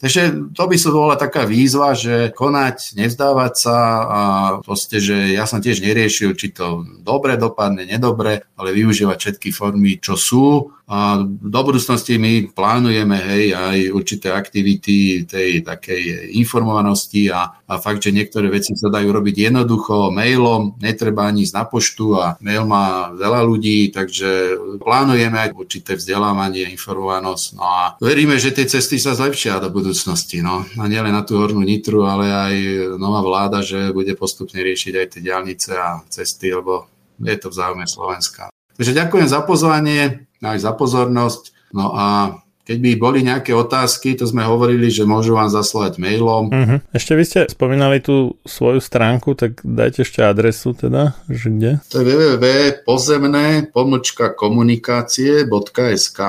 Takže to by sa bola taká výzva, že konať, nevzdávať sa a proste, že ja som tiež neriešil, či to dobre dopadne, nedobre, ale využívať všetky formy, čo sú a do budúcnosti my plánujeme hej, aj určité aktivity tej takej informovanosti a, a fakt, že niektoré veci sa dajú robiť jednoducho mailom, netreba ani ísť na poštu a mail má veľa ľudí, takže plánujeme aj určité vzdelávanie, informovanosť. No a veríme, že tie cesty sa zlepšia do budúcnosti. No. A nielen na tú hornú nitru, ale aj nová vláda, že bude postupne riešiť aj tie diálnice a cesty, lebo je to v Slovenska. Takže ďakujem za pozvanie, aj za pozornosť. No a keď by boli nejaké otázky, to sme hovorili, že môžu vám zaslať mailom.
Uh-huh. Ešte vy ste spomínali tú svoju stránku, tak dajte ešte adresu teda, že kde?
To je www.pozemné komunikácie.sk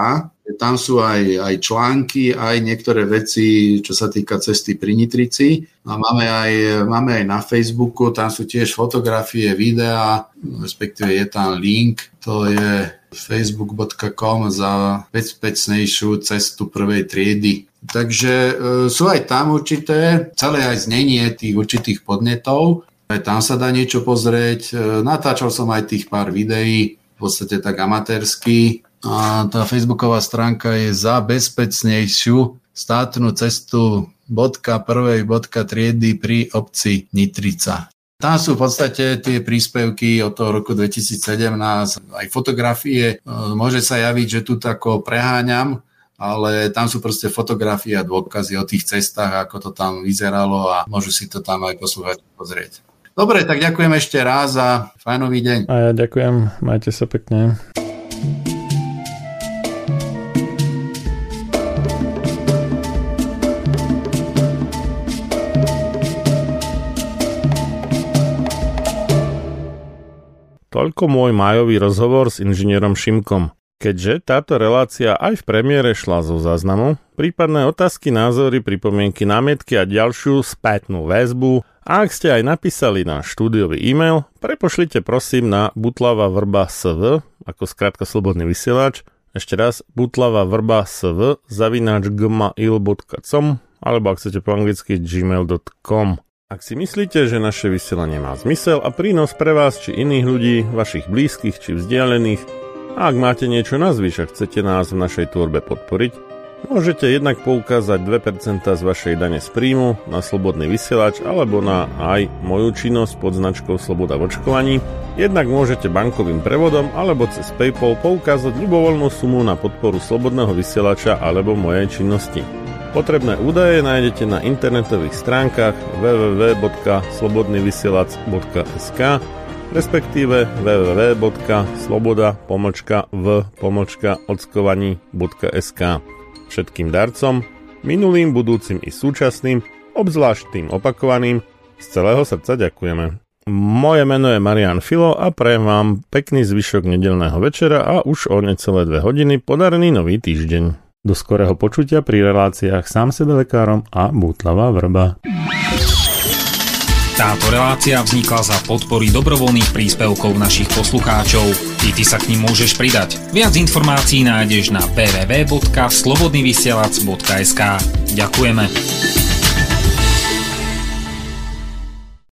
tam sú aj, aj články, aj niektoré veci, čo sa týka cesty pri Nitrici. A máme aj, máme aj na Facebooku, tam sú tiež fotografie, videá, respektíve je tam link, to je facebook.com za bezpečnejšiu cestu prvej triedy. Takže e, sú aj tam určité, celé aj znenie tých určitých podnetov, aj tam sa dá niečo pozrieť. E, natáčal som aj tých pár videí, v podstate tak amatérsky, a tá facebooková stránka je za bezpečnejšiu státnu cestu bodka prvej bodka triedy pri obci Nitrica. Tam sú v podstate tie príspevky od toho roku 2017, aj fotografie. E, môže sa javiť, že tu tako preháňam, ale tam sú proste fotografie a dôkazy o tých cestách, ako to tam vyzeralo a môžu si to tam aj poslúchať pozrieť. Dobre, tak ďakujem ešte raz a fajnový deň.
A ja ďakujem, majte sa pekne. Toľko môj majový rozhovor s inžinierom Šimkom. Keďže táto relácia aj v premiére šla zo záznamu, prípadné otázky, názory, pripomienky, námietky a ďalšiu spätnú väzbu a ak ste aj napísali na štúdiový e-mail, prepošlite prosím na butlava vrba sv, ako skrátka slobodný vysielač, ešte raz butlava vrba sv zavináč gmail.com alebo ak chcete po anglicky gmail.com. Ak si myslíte, že naše vysielanie má zmysel a prínos pre vás či iných ľudí, vašich blízkych či vzdialených, a ak máte niečo na a chcete nás v našej tvorbe podporiť, môžete jednak poukázať 2% z vašej dane z príjmu na slobodný vysielač alebo na aj moju činnosť pod značkou Sloboda v očkovaní, jednak môžete bankovým prevodom alebo cez PayPal poukázať ľubovoľnú sumu na podporu slobodného vysielača alebo mojej činnosti. Potrebné údaje nájdete na internetových stránkach www.slobodnyvysielac.sk respektíve www.sloboda-v-ockovaní.sk Všetkým darcom, minulým, budúcim i súčasným, obzvlášť tým opakovaným, z celého srdca ďakujeme. Moje meno je Marian Filo a prajem vám pekný zvyšok nedelného večera a už o necelé dve hodiny podarený nový týždeň. Do skorého počutia pri reláciách sám sebe lekárom a Bútlava vrba.
Táto relácia vznikla za podpory dobrovoľných príspevkov našich poslucháčov. I ty sa k ním môžeš pridať. Viac informácií nájdeš na www.slobodnyvysielac.sk Ďakujeme.